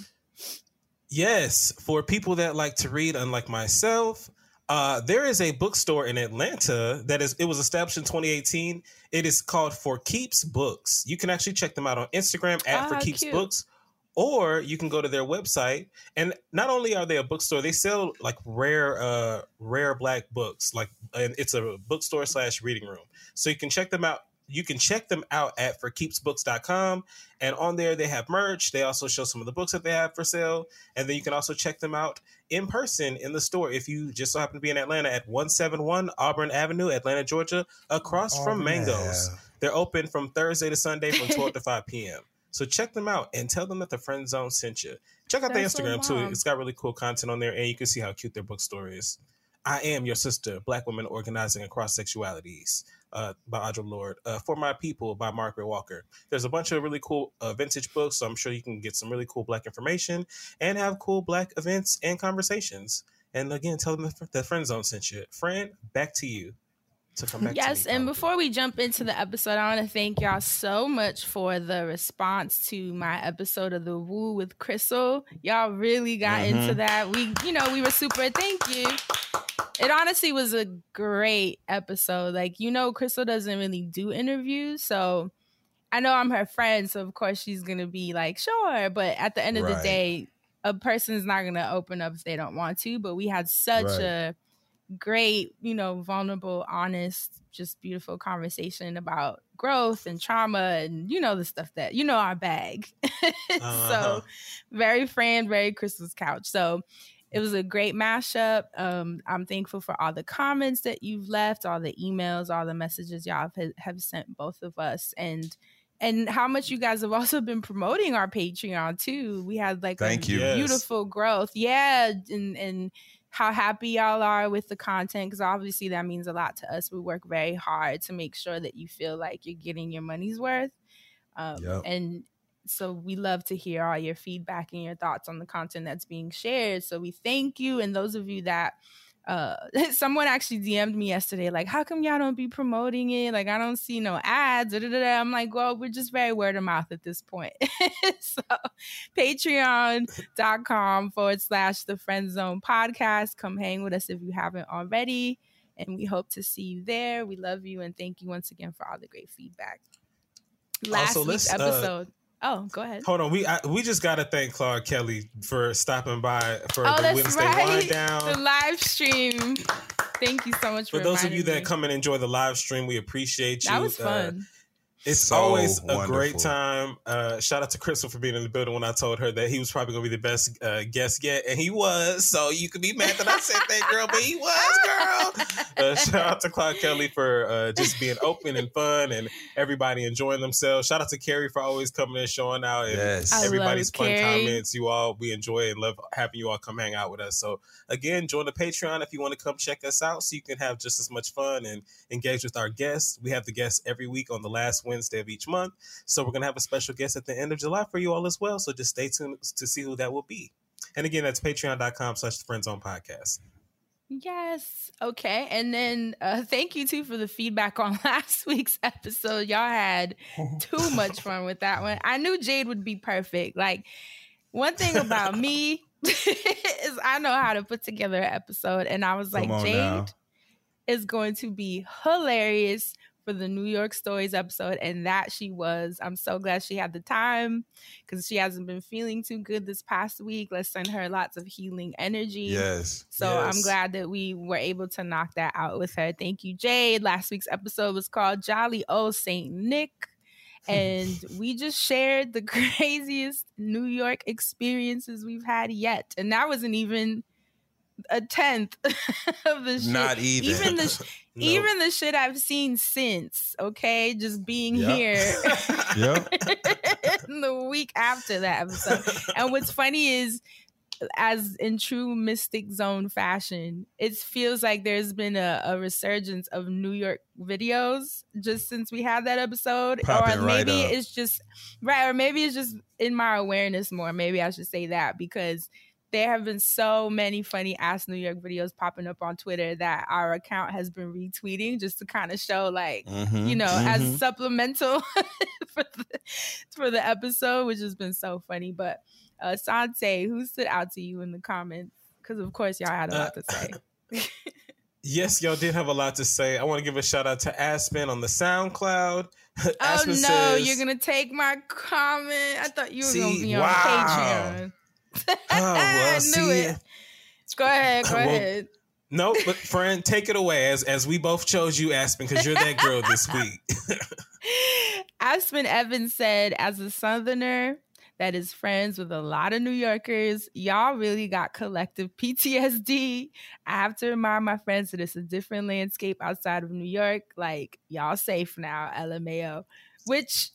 [SPEAKER 8] Yes, for people that like to read, unlike myself, uh, there is a bookstore in Atlanta that is. It was established in 2018. It is called For Keeps Books. You can actually check them out on Instagram at For
[SPEAKER 1] Ah,
[SPEAKER 8] Keeps
[SPEAKER 1] cute.
[SPEAKER 8] Books, or you can go to their website. And not only are they a bookstore, they sell like rare, uh, rare black books. Like, and it's a bookstore slash reading room. So you can check them out. You can check them out at forkeepsbooks.com. And on there, they have merch. They also show some of the books that they have for sale. And then you can also check them out in person in the store if you just so happen to be in Atlanta at 171 Auburn Avenue, Atlanta, Georgia, across from
[SPEAKER 7] Oh,
[SPEAKER 8] Mangoes.
[SPEAKER 7] man.
[SPEAKER 8] They're open from Thursday to Sunday from 12 to 5 p.m. So check them out and tell them that the Friend Zone sent you. Check out
[SPEAKER 1] That's so
[SPEAKER 8] their Instagram too. It's got really cool content on there, and you can see how cute their bookstore is. I am your sister, Black women organizing across sexualities. uh, by Audre Lorde. Uh, For My People by Margaret Walker. There's a bunch of really cool uh, vintage books, so I'm sure you can get some really cool Black information and have cool Black events and conversations. And again, tell them the, the friend zone sent you. Friend, back to you to come back.
[SPEAKER 1] Yes,
[SPEAKER 8] me,
[SPEAKER 1] and before we jump into the episode, I want to thank y'all so much for the response to my episode of the Woo with Crystal. Y'all really got
[SPEAKER 7] Mhm.
[SPEAKER 1] into that. We, you know, we were super. Thank you. It honestly was a great episode. Like, you know, Crystal doesn't really do interviews, so I know I'm her friend, so of course she's gonna be like, sure. But at the end of the day, a person's not gonna open up if they don't want to. But we had such
[SPEAKER 7] Right.
[SPEAKER 1] a great, you know, vulnerable, honest, just beautiful conversation about growth and trauma and you know the stuff that you know our bag.
[SPEAKER 8] Uh-huh.
[SPEAKER 1] So very friend, very Christmas couch. So it was a great mashup. Um, I'm thankful for all the comments that you've left, all the emails, all the messages y'all have, have sent both of us, and and how much you guys have also been promoting our Patreon too. We had like
[SPEAKER 7] Thank
[SPEAKER 1] a
[SPEAKER 7] you.
[SPEAKER 8] Yes.
[SPEAKER 1] beautiful growth, yeah, and and how happy y'all are with the content because obviously that means a lot to us. We work very hard to make sure that you feel like you're getting your money's worth. Um,
[SPEAKER 7] Yep.
[SPEAKER 1] And so we love to hear all your feedback and your thoughts on the content that's being shared. So we thank you. And those of you that uh someone actually DM'd me yesterday, like, how come y'all don't be promoting it? Like, I don't see no ads. da, da, da, da." I'm like, well, we're just very word of mouth at this point. so patreon.com forward slash the friend zone podcast. Come hang with us if you haven't already. And we hope to see you there. We love you and thank you once again for all the great feedback. Last
[SPEAKER 8] Also,
[SPEAKER 1] week's
[SPEAKER 8] uh,
[SPEAKER 1] episode. Oh, go ahead.
[SPEAKER 8] Hold on, we I, we just got to thank Claude Kelly for stopping by for
[SPEAKER 1] Oh,
[SPEAKER 8] the Wednesday
[SPEAKER 1] right.
[SPEAKER 8] wind down.
[SPEAKER 1] The live stream. Thank you so much for,
[SPEAKER 8] For those of you that come and enjoy the live stream, we appreciate you.
[SPEAKER 1] That was
[SPEAKER 8] Uh,
[SPEAKER 1] fun.
[SPEAKER 8] It's
[SPEAKER 7] So
[SPEAKER 8] always a
[SPEAKER 7] wonderful.
[SPEAKER 8] great time. Uh, shout out to Crystal for being in the building when I told her that he was probably going to be the best uh, guest yet, and he was. So you could be mad that I said that, girl, but he was, girl. Uh, shout out to Claude Kelly for uh, just being open and fun, and everybody enjoying themselves. Shout out to Carrie for always coming and showing out, and
[SPEAKER 7] Yes.
[SPEAKER 1] I
[SPEAKER 8] everybody's
[SPEAKER 1] love
[SPEAKER 8] fun
[SPEAKER 1] Carrie.
[SPEAKER 8] comments. You all, we enjoy and love having you all come hang out with us. So again, join the Patreon if you want to come check us out, so you can have just as much fun and engage with our guests. We have the guests every week on the last Wednesday of each month. So we're gonna have a special guest at the end of July for you all as well. So just stay tuned to see who that will be. And again, that's patreon.com slash the friend zone podcast.
[SPEAKER 1] Yes. Okay. And then uh thank you too for the feedback on last week's episode. Y'all had too much fun with that one. I knew Jade would be perfect. Like one thing about me is I know how to put together an episode and I was like Jade
[SPEAKER 7] now.
[SPEAKER 1] is going to be hilarious for the New York Stories episode, and that she was. I'm so glad she had the time because she hasn't been feeling too good this past week. Let's send her lots of healing energy.
[SPEAKER 7] Yes.
[SPEAKER 1] So I'm glad that we were able to knock that out with her. Thank you, Jade. Last week's episode was called Jolly Old Saint Nick. And we just shared the craziest New York experiences we've had yet. And that wasn't even a tenth of the shit.
[SPEAKER 7] Not even.
[SPEAKER 1] Even the sh-
[SPEAKER 8] No.
[SPEAKER 1] even the shit I've seen since, okay? Just being
[SPEAKER 7] Yep.
[SPEAKER 1] here
[SPEAKER 7] Yep.
[SPEAKER 1] the week after that episode. And what's funny is, as in true Mystic Zone fashion, it feels like there's been a, a resurgence of New York videos just since we had that episode.
[SPEAKER 7] Popping
[SPEAKER 1] or
[SPEAKER 7] right
[SPEAKER 1] maybe
[SPEAKER 7] up.
[SPEAKER 1] it's just, right, or maybe it's just in my awareness more. Maybe I should say that because there have been so many funny ass New York videos popping up on Twitter that our account has been retweeting just to kind of show like
[SPEAKER 7] Mhm,
[SPEAKER 1] you know,
[SPEAKER 7] mhm.
[SPEAKER 1] as supplemental for the for the episode, which has been so funny. But uh Sante, who stood out to you in the comments? Because of course y'all had a lot to say.
[SPEAKER 8] Yes, y'all did have a lot to say. I want to give a shout out to Aspen on the SoundCloud.
[SPEAKER 1] oh no,
[SPEAKER 8] says,
[SPEAKER 1] you're gonna take my comment. I thought you were gonna be on
[SPEAKER 8] wow.
[SPEAKER 1] Patreon.
[SPEAKER 8] Oh, well,
[SPEAKER 1] I knew it. Go ahead, go
[SPEAKER 8] Well,
[SPEAKER 1] ahead.
[SPEAKER 8] No, but friend, take it away as as we both chose you, Aspen, because you're that girl this week.
[SPEAKER 1] Aspen Evans said, as a Southerner that is friends with a lot of New Yorkers, y'all really got collective PTSD. I have to remind my friends that it's a different landscape outside of New York. Like, y'all safe now, LMAO, which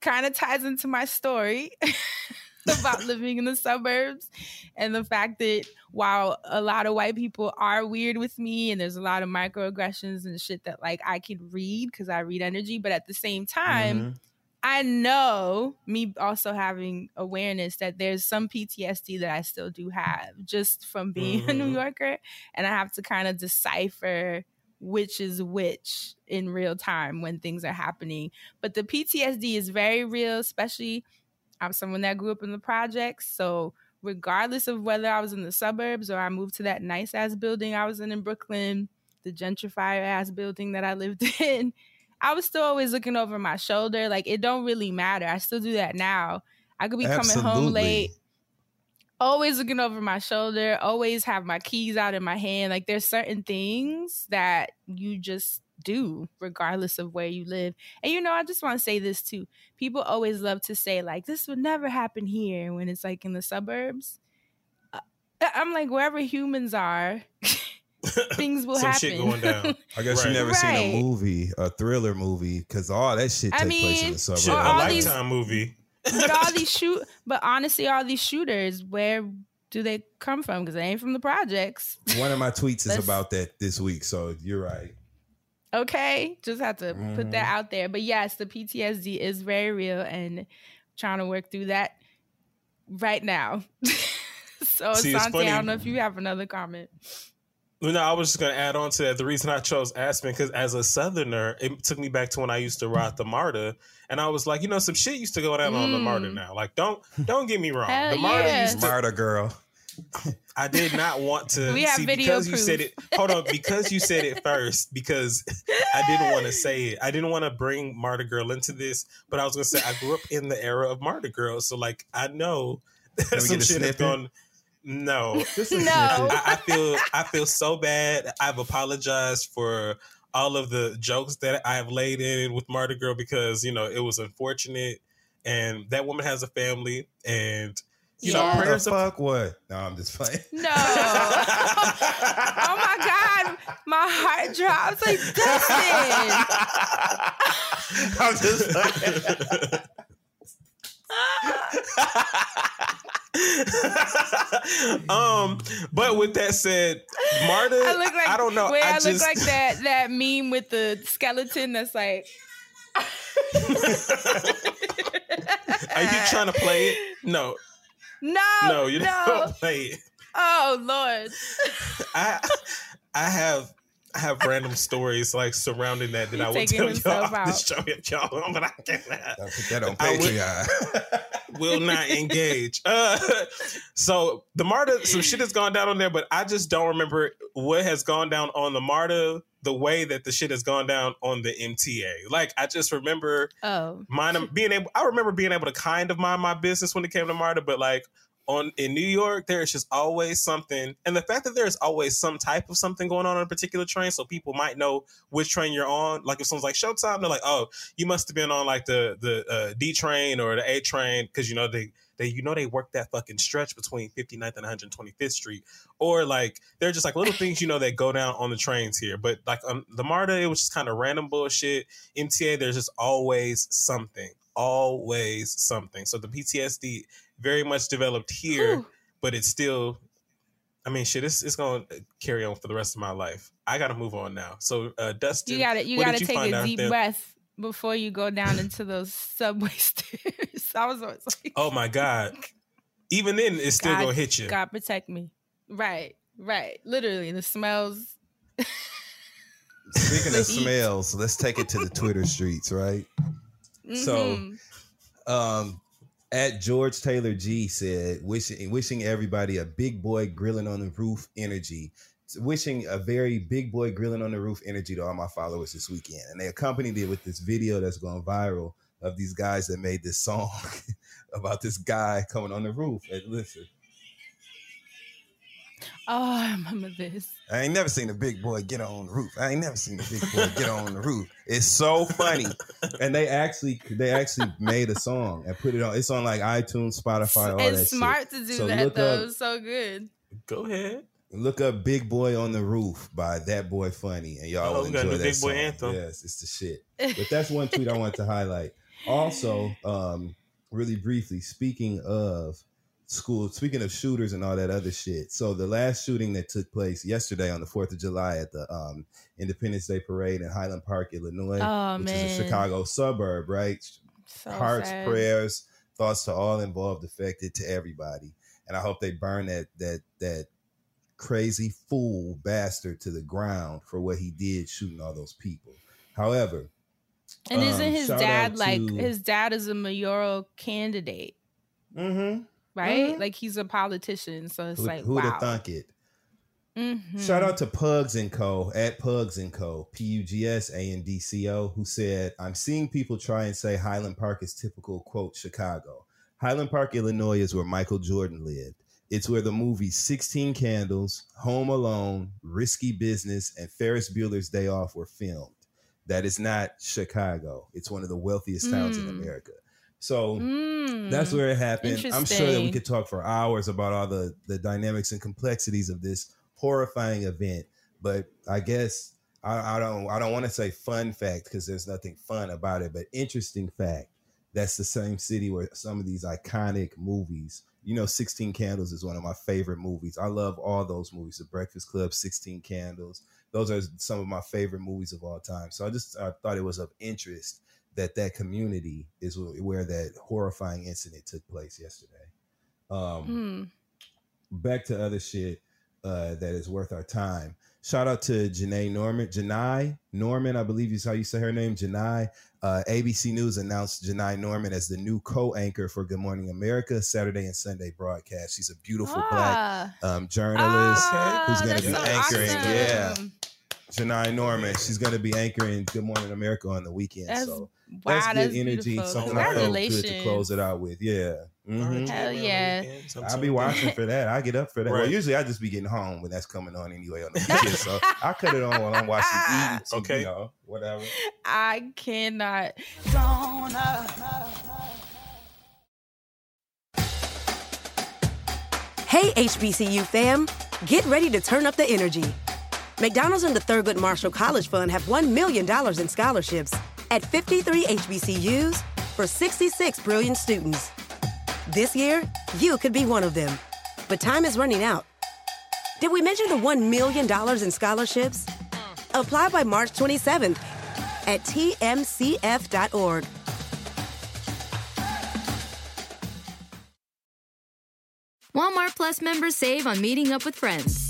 [SPEAKER 1] kind of ties into my story. about living in the suburbs and the fact that while a lot of white people are weird with me and there's a lot of microaggressions and shit that like I can read because I read energy, but at the same time,
[SPEAKER 7] Mhm.
[SPEAKER 1] I know me also having awareness that there's some PTSD that I still do have just from being a New
[SPEAKER 8] Mhm.
[SPEAKER 1] Yorker. And I have to kind of decipher which is which in real time when things are happening. But the PTSD is very real, especially I'm someone that grew up in the projects. So regardless of whether I was in the suburbs or I moved to that nice ass building I was in in Brooklyn, the gentrifier ass building that I lived in, I was still always looking over my shoulder. Like it don't really matter. I still do that now. I could be coming home late, always looking over my shoulder, always have my keys out in my hand. Like there's certain things that you just do regardless of where you live. And you know, I just want to say this too. People always love to say like this would never happen here when it's like in the suburbs. Uh, I'm like wherever humans are, things will
[SPEAKER 8] Some
[SPEAKER 1] happen.
[SPEAKER 8] shit going down.
[SPEAKER 7] I guess
[SPEAKER 8] Right.
[SPEAKER 7] you never seen a movie, a thriller movie, because all that shit
[SPEAKER 1] I
[SPEAKER 7] take place in the suburbs.
[SPEAKER 8] Shit,
[SPEAKER 1] Or
[SPEAKER 8] a
[SPEAKER 1] all these-
[SPEAKER 8] lifetime movie.
[SPEAKER 1] but all these shoot but honestly all these shooters where do they come from because they ain't from the projects
[SPEAKER 7] One of my tweets is about that this week, so you're right.
[SPEAKER 1] Okay just have to put that
[SPEAKER 7] Mhm.
[SPEAKER 1] out there but yes the ptsd is very real and trying to work through that right now so
[SPEAKER 8] See, it's
[SPEAKER 1] Asante, i don't know if you have another comment
[SPEAKER 8] No, I was just gonna add on to that. The reason I chose Aspen because as a Southerner, it took me back to when I used to ride the Marta, and I was like, you know, some shit used to go down on the Marta.
[SPEAKER 1] Mm.
[SPEAKER 8] Now, like, don't don't get me wrong,
[SPEAKER 1] Hell
[SPEAKER 8] the Marta
[SPEAKER 1] yeah.
[SPEAKER 8] used to.
[SPEAKER 7] Marta girl.
[SPEAKER 8] I did not want to.
[SPEAKER 1] We have
[SPEAKER 8] see,
[SPEAKER 1] video
[SPEAKER 8] because you said it. Hold on, because you said it first. Because I didn't want to say it. I didn't want to bring Marta Girl into this, but I was gonna say I grew up in the era of Marta Girl, so like I know
[SPEAKER 7] Let me
[SPEAKER 8] some
[SPEAKER 7] get a
[SPEAKER 8] shit has gone. No,
[SPEAKER 7] Just a
[SPEAKER 1] No.
[SPEAKER 8] I, I feel I feel so bad. I've apologized for all of the jokes that I have laid in with Marta Girl because you know it was unfortunate, and that woman has a family, and you know
[SPEAKER 1] Yeah.
[SPEAKER 7] What the
[SPEAKER 8] prayers. Of,
[SPEAKER 7] fuck? What? No, I'm just playing.
[SPEAKER 1] no oh my god my heart drops like Dustin.
[SPEAKER 7] I'm just playing.
[SPEAKER 8] um, but with that said, Marta,
[SPEAKER 1] I look like
[SPEAKER 8] I don't know.
[SPEAKER 1] Wait,
[SPEAKER 8] I,
[SPEAKER 1] I,
[SPEAKER 8] just
[SPEAKER 1] look like that that meme with the skeleton that's like.
[SPEAKER 8] Are you trying to play it? No,
[SPEAKER 1] No,
[SPEAKER 8] no, you
[SPEAKER 1] no.
[SPEAKER 8] don't play it.
[SPEAKER 1] Oh Lord.
[SPEAKER 8] I I have I have random stories like surrounding that that
[SPEAKER 1] He
[SPEAKER 8] I will
[SPEAKER 1] taking
[SPEAKER 8] tell y'all
[SPEAKER 1] himself
[SPEAKER 8] off the
[SPEAKER 1] out.
[SPEAKER 8] show if y'all, but I cannot.
[SPEAKER 7] Don't put that on
[SPEAKER 8] I would-
[SPEAKER 7] Patreon.
[SPEAKER 8] will not engage. Uh, so the Marta, some shit has gone down on there, but I just don't remember what has gone down on the Marta the way that the shit has gone down on the MTA. Like I just remember
[SPEAKER 1] Oh.
[SPEAKER 8] mind being able. I remember being able to kind of mind my business when it came to Marta, but like. On in New York, there's just always something, and the fact that there's always some type of something going on on a particular train, so people might know which train you're on. Like if someone's like Showtime, they're like, "Oh, you must have been on like the the uh, D train or the A train because you know they they you know they work that fucking stretch between 59th and 125th Street, or like they're just like little things you know that go down on the trains here. But like on the Marta, it was just kind of random bullshit. MTA, there's just always something, always something. So the PTSD very much developed here,
[SPEAKER 1] Whew.
[SPEAKER 8] but it's still. I mean, shit, it's, it's going to carry on for the rest of my life. I got to move on now. So, uh, Dustin,
[SPEAKER 1] You gotta you
[SPEAKER 8] what
[SPEAKER 1] gotta
[SPEAKER 8] did you
[SPEAKER 1] take
[SPEAKER 8] find
[SPEAKER 1] a
[SPEAKER 8] out
[SPEAKER 1] deep
[SPEAKER 8] there?
[SPEAKER 1] breath before you go down into those subway stairs. I was always like,
[SPEAKER 8] Oh my god! Even then, it's still
[SPEAKER 1] God-
[SPEAKER 8] gonna hit you.
[SPEAKER 1] God protect me. Right, right. Literally, the smells.
[SPEAKER 7] Speaking of
[SPEAKER 1] heat.
[SPEAKER 7] smells, let's take it to the Twitter streets, right? So-
[SPEAKER 1] Mhm.
[SPEAKER 7] Um, at George Taylor G said, wishing wishing everybody a big boy grilling on the roof energy. Wishing a very big boy grilling on the roof energy to all my followers this weekend. And they accompanied it with this video that's going viral of these guys that made this song about this guy coming on the roof. And listen,
[SPEAKER 1] Oh, I remember this.
[SPEAKER 7] I ain't never seen a big boy get on the roof. I ain't never seen a big boy get on the roof. It's so funny. And they actually they actually made a song and put it on. It's on like iTunes, Spotify, all that
[SPEAKER 1] it's
[SPEAKER 7] shit.
[SPEAKER 1] smart to do
[SPEAKER 7] So
[SPEAKER 1] that
[SPEAKER 7] look
[SPEAKER 1] though.
[SPEAKER 7] up-
[SPEAKER 1] It's so good.
[SPEAKER 8] Go ahead.
[SPEAKER 7] Look up "Big Boy on the Roof" by That Boy Funny, and y'all
[SPEAKER 8] Oh,
[SPEAKER 7] will
[SPEAKER 8] we got a
[SPEAKER 7] enjoy that
[SPEAKER 8] Big Boy
[SPEAKER 7] song.
[SPEAKER 8] anthem.
[SPEAKER 7] Yes, it's the shit. But that's one tweet I want to highlight. Also, um, really briefly, speaking of school, speaking of shooters and all that other shit. So the last shooting that took place yesterday on the Fourth of July at the um, Independence Day parade in Highland Park, Illinois,
[SPEAKER 1] Oh,
[SPEAKER 7] which is a Chicago suburb, right?
[SPEAKER 1] So
[SPEAKER 7] Hearts,
[SPEAKER 1] sad.
[SPEAKER 7] prayers, thoughts to all involved, affected, to everybody, and I hope they burn that that that crazy fool bastard to the ground for what he did shooting all those people. However,
[SPEAKER 1] And isn't
[SPEAKER 7] um,
[SPEAKER 1] his dad like
[SPEAKER 7] to-
[SPEAKER 1] his dad is a mayoral candidate,
[SPEAKER 7] Mhm.
[SPEAKER 1] Right?
[SPEAKER 7] Mhm.
[SPEAKER 1] Like he's a politician, so it's
[SPEAKER 7] Who,
[SPEAKER 1] like
[SPEAKER 7] who'd
[SPEAKER 1] wow.
[SPEAKER 7] have thunk it?
[SPEAKER 1] Mhm.
[SPEAKER 7] Shout out to Pugs and Co. at Pugs and Co. P U G S A N D C O, who said, "I'm seeing people try and say Highland Park is typical quote Chicago. Highland Park, Illinois, is where Michael Jordan lived. It's where the movies 16 Candles, Home Alone, Risky Business, and Ferris Bueller's Day Off were filmed. That is not Chicago. It's one of the wealthiest towns in
[SPEAKER 1] Mm.
[SPEAKER 7] America. So."
[SPEAKER 1] Mm.
[SPEAKER 7] That's where it happened. I'm sure that we could talk for hours about all the the dynamics and complexities of this horrifying event. But I guess I, I don't I don't want to say fun fact because there's nothing fun about it, but interesting fact. That's the same city where some of these iconic movies. You know, 16 Candles is one of my favorite movies. I love all those movies. The Breakfast Club, 16 Candles. Those are some of my favorite movies of all time. So I just I thought it was of interest that that community is where that horrifying incident took place yesterday. Um,
[SPEAKER 1] Hmm.
[SPEAKER 7] back to other shit uh, that is worth our time. Shout out to Janae Norman, Janai Norman, I believe is how you say her name, Janai. Uh, ABC News announced Janai Norman as the new co-anchor for Good Morning America Saturday and Sunday broadcast. She's a beautiful black
[SPEAKER 1] Ah.
[SPEAKER 7] um, journalist
[SPEAKER 1] Ah,
[SPEAKER 7] who's going to be
[SPEAKER 1] so
[SPEAKER 7] anchoring.
[SPEAKER 1] awesome.
[SPEAKER 7] Yeah, Janai Norman. She's going to be anchoring Good Morning America on the weekend.
[SPEAKER 1] That's-
[SPEAKER 7] so
[SPEAKER 1] wow,
[SPEAKER 7] that's good
[SPEAKER 1] that's
[SPEAKER 7] energy.
[SPEAKER 1] beautiful.
[SPEAKER 7] Something I felt good to close it out with. Yeah. Mhm.
[SPEAKER 1] Hell yeah.
[SPEAKER 7] I'll be watching for that. I get up for that. Well, usually I just be getting home when that's coming on anyway on the weekend. so I cut it on while I'm watching eating. TV,
[SPEAKER 8] Okay.
[SPEAKER 7] You know, whatever.
[SPEAKER 1] I cannot.
[SPEAKER 10] Hey, HBCU fam, get ready to turn up the energy. McDonald's and the Thurgood Marshall College Fund have $1 million in scholarships at 53 HBCUs for 66 brilliant students. This year, you could be one of them. But time is running out. Did we mention the $1 million in scholarships? Apply by March 27th at tmcf.org.
[SPEAKER 11] Walmart Plus members save on meeting up with friends.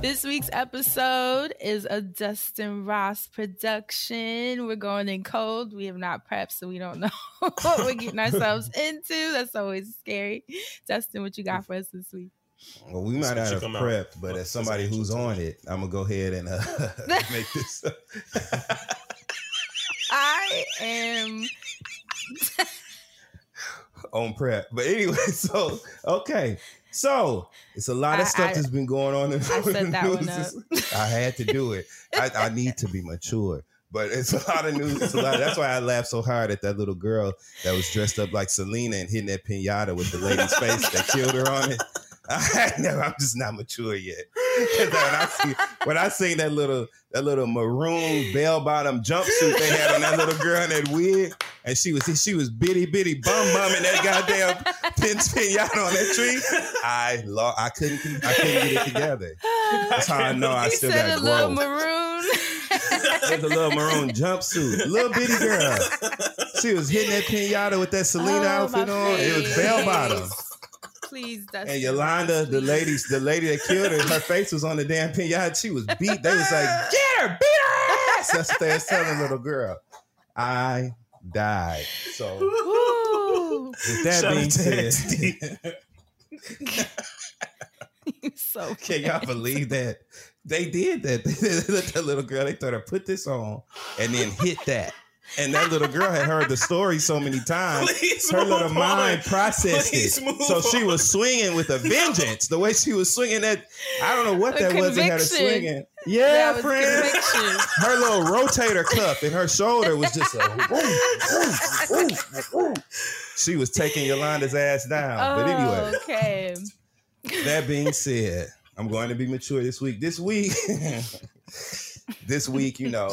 [SPEAKER 1] This week's episode is a Dustin Ross production. We're going in cold. We have not prepped, so we don't know what we're getting ourselves into. That's always scary. Dustin, what you got for us this week?
[SPEAKER 7] Well, we might not have
[SPEAKER 8] come out
[SPEAKER 7] prepped, but
[SPEAKER 8] with.
[SPEAKER 7] as somebody who's on it, I'm gonna go ahead and uh, make this.
[SPEAKER 1] I am
[SPEAKER 7] on prep. But anyway, so okay. So it's a lot of
[SPEAKER 1] I-
[SPEAKER 7] stuff
[SPEAKER 1] I-
[SPEAKER 7] that's been going on in
[SPEAKER 1] I set that one
[SPEAKER 7] news. I had to do it. I, I need to be mature. But it's a lot of news. It's a lot. That's why I laughed so hard at that little girl that was dressed up like Selena and hitting that pinata with the lady's face that killed her on it. I never, I'm just not mature yet. when I see when I seen that little that little maroon bell bottom jumpsuit they had on that little girl in that wig, and she was she was bitty bitty bum bumming that goddamn pin pinata on that tree. I lo- I couldn't I couldn't get it together. That's how I know I still got
[SPEAKER 1] a little
[SPEAKER 7] growth.
[SPEAKER 1] maroon.
[SPEAKER 7] With a little maroon jumpsuit, little bitty girl. She was hitting that pinata with that Selena
[SPEAKER 1] Oh,
[SPEAKER 7] outfit on. It was bell bottom.
[SPEAKER 1] Face. Please, Dustin.
[SPEAKER 7] And Yolanda, the ladies, the lady that killed her, her face was on the damn pinata. She was beat. They was like, get her, beat her ass. That's what they was telling the little girl. I died. So
[SPEAKER 1] Woo.
[SPEAKER 7] with that
[SPEAKER 8] Shout
[SPEAKER 7] being said,
[SPEAKER 1] so
[SPEAKER 7] can y'all believe that they did that? They let that little girl. They told her put this on and then hit that. And that little girl had heard the story so many times,
[SPEAKER 8] Please
[SPEAKER 7] her little
[SPEAKER 8] on.
[SPEAKER 7] mind processed
[SPEAKER 8] Please
[SPEAKER 7] it.
[SPEAKER 8] move
[SPEAKER 7] So she was swinging with a vengeance. The way she was swinging that, I don't know what
[SPEAKER 1] The
[SPEAKER 7] that was that had her
[SPEAKER 1] conviction.
[SPEAKER 7] swinging. Yeah,
[SPEAKER 1] That
[SPEAKER 7] friend. Her little rotator cuff in her shoulder was just a. ooh, ooh, ooh, ooh. She was taking Yolanda's ass down. but anyway,
[SPEAKER 1] Oh, okay.
[SPEAKER 7] that being said, I'm going to be mature this week. This week, this week, you know,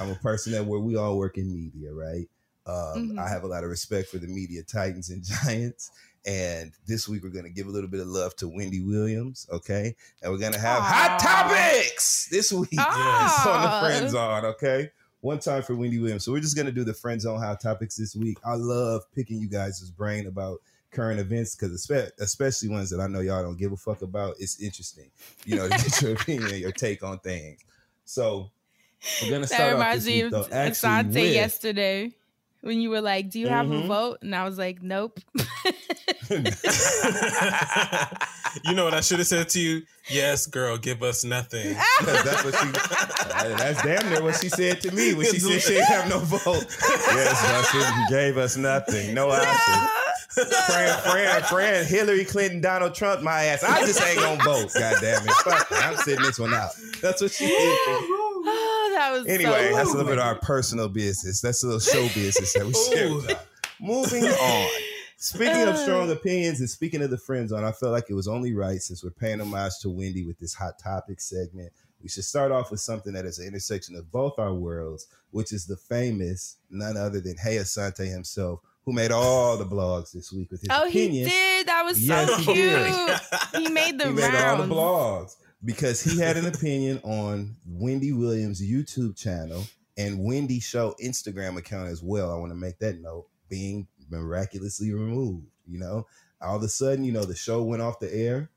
[SPEAKER 7] I'm a person that where we all work in media, right? Um,
[SPEAKER 1] Mhm.
[SPEAKER 7] I have a lot of respect for the media titans and giants. And this week we're going to give a little bit of love to Wendy Williams, okay? And we're going to have hot topics this week
[SPEAKER 1] Yes.
[SPEAKER 7] on the. Friend Zone, okay? One time for Wendy Williams. So we're just going to do the Friend Zone hot topics this week. I love picking you guys' brain about current events because especially ones that I know y'all don't give a fuck about. It's interesting, you know, to get your opinion, your take on things. So we're gonna
[SPEAKER 1] That
[SPEAKER 7] start off
[SPEAKER 1] reminds
[SPEAKER 7] this
[SPEAKER 1] me of Asante
[SPEAKER 7] with-
[SPEAKER 1] yesterday when you were like, "Do you have a
[SPEAKER 7] Mhm.
[SPEAKER 1] vote?" And I was like, "Nope."
[SPEAKER 8] you know what I should have said to you? Yes, girl, give us nothing.
[SPEAKER 7] that's what she. That's damn near what she said to me when she said she didn't have no vote. yes, Dustin, you gave us nothing, no option. Friend, friend, friend, Hillary Clinton, Donald Trump, my ass. I just ain't gonna vote. God damn it. Fuck it. I'm sitting this one out. That's what she did. To me.
[SPEAKER 1] That was
[SPEAKER 7] Anyway,
[SPEAKER 1] so
[SPEAKER 7] that's a little bit of our personal business. That's a little show business that we share.
[SPEAKER 8] Ooh.
[SPEAKER 7] with y'all. Moving on. Speaking of strong uh. opinions and speaking of the friend zone, I felt like it was only right since we're paying homage to Wendy with this hot topic segment. We should start off with something that is an intersection of both our worlds, which is the famous, none other than Hey Asante himself, who made all the blogs this week with his
[SPEAKER 1] Oh, he
[SPEAKER 7] opinions.
[SPEAKER 1] did. That was
[SPEAKER 7] Yes,
[SPEAKER 1] so
[SPEAKER 7] he
[SPEAKER 1] cute.
[SPEAKER 7] did.
[SPEAKER 1] He made the
[SPEAKER 7] he made all the blogs because he had an opinion on Wendy Williams' YouTube channel and Wendy Show Instagram account as well. I want to make that note being miraculously removed. You know, all of a sudden, you know, the show went off the air,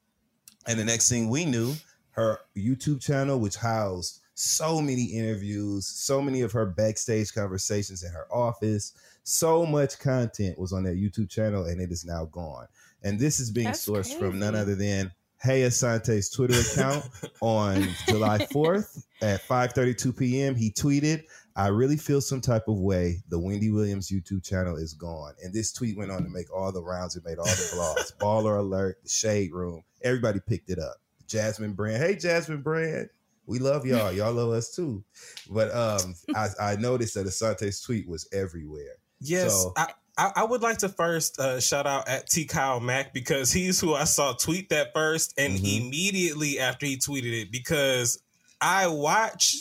[SPEAKER 7] and the next thing we knew, her YouTube channel, which housed so many interviews, so many of her backstage conversations in her office, so much content was on that YouTube channel, and it is now gone. And this is being
[SPEAKER 1] That's
[SPEAKER 7] sourced from none other than Hey Asante's Twitter account on July 4th at 5:32 p.m. He tweeted, "I really feel some type of way. The Wendy Williams YouTube channel is gone." And this tweet went on to make all the rounds. It made all the blogs. Baller Alert, The Shade Room. Everybody picked it up. Jasmine Brand. Hey, Jasmine Brand. We love y'all. Y'all love us too. But um, I, I noticed that Asante's tweet was everywhere.
[SPEAKER 8] Yes,
[SPEAKER 7] So-
[SPEAKER 8] I, I, I would like to first uh, shout out at T Kyle Mack because he's who I saw tweet that first, and
[SPEAKER 7] Mhm.
[SPEAKER 8] immediately after he tweeted it, because I watch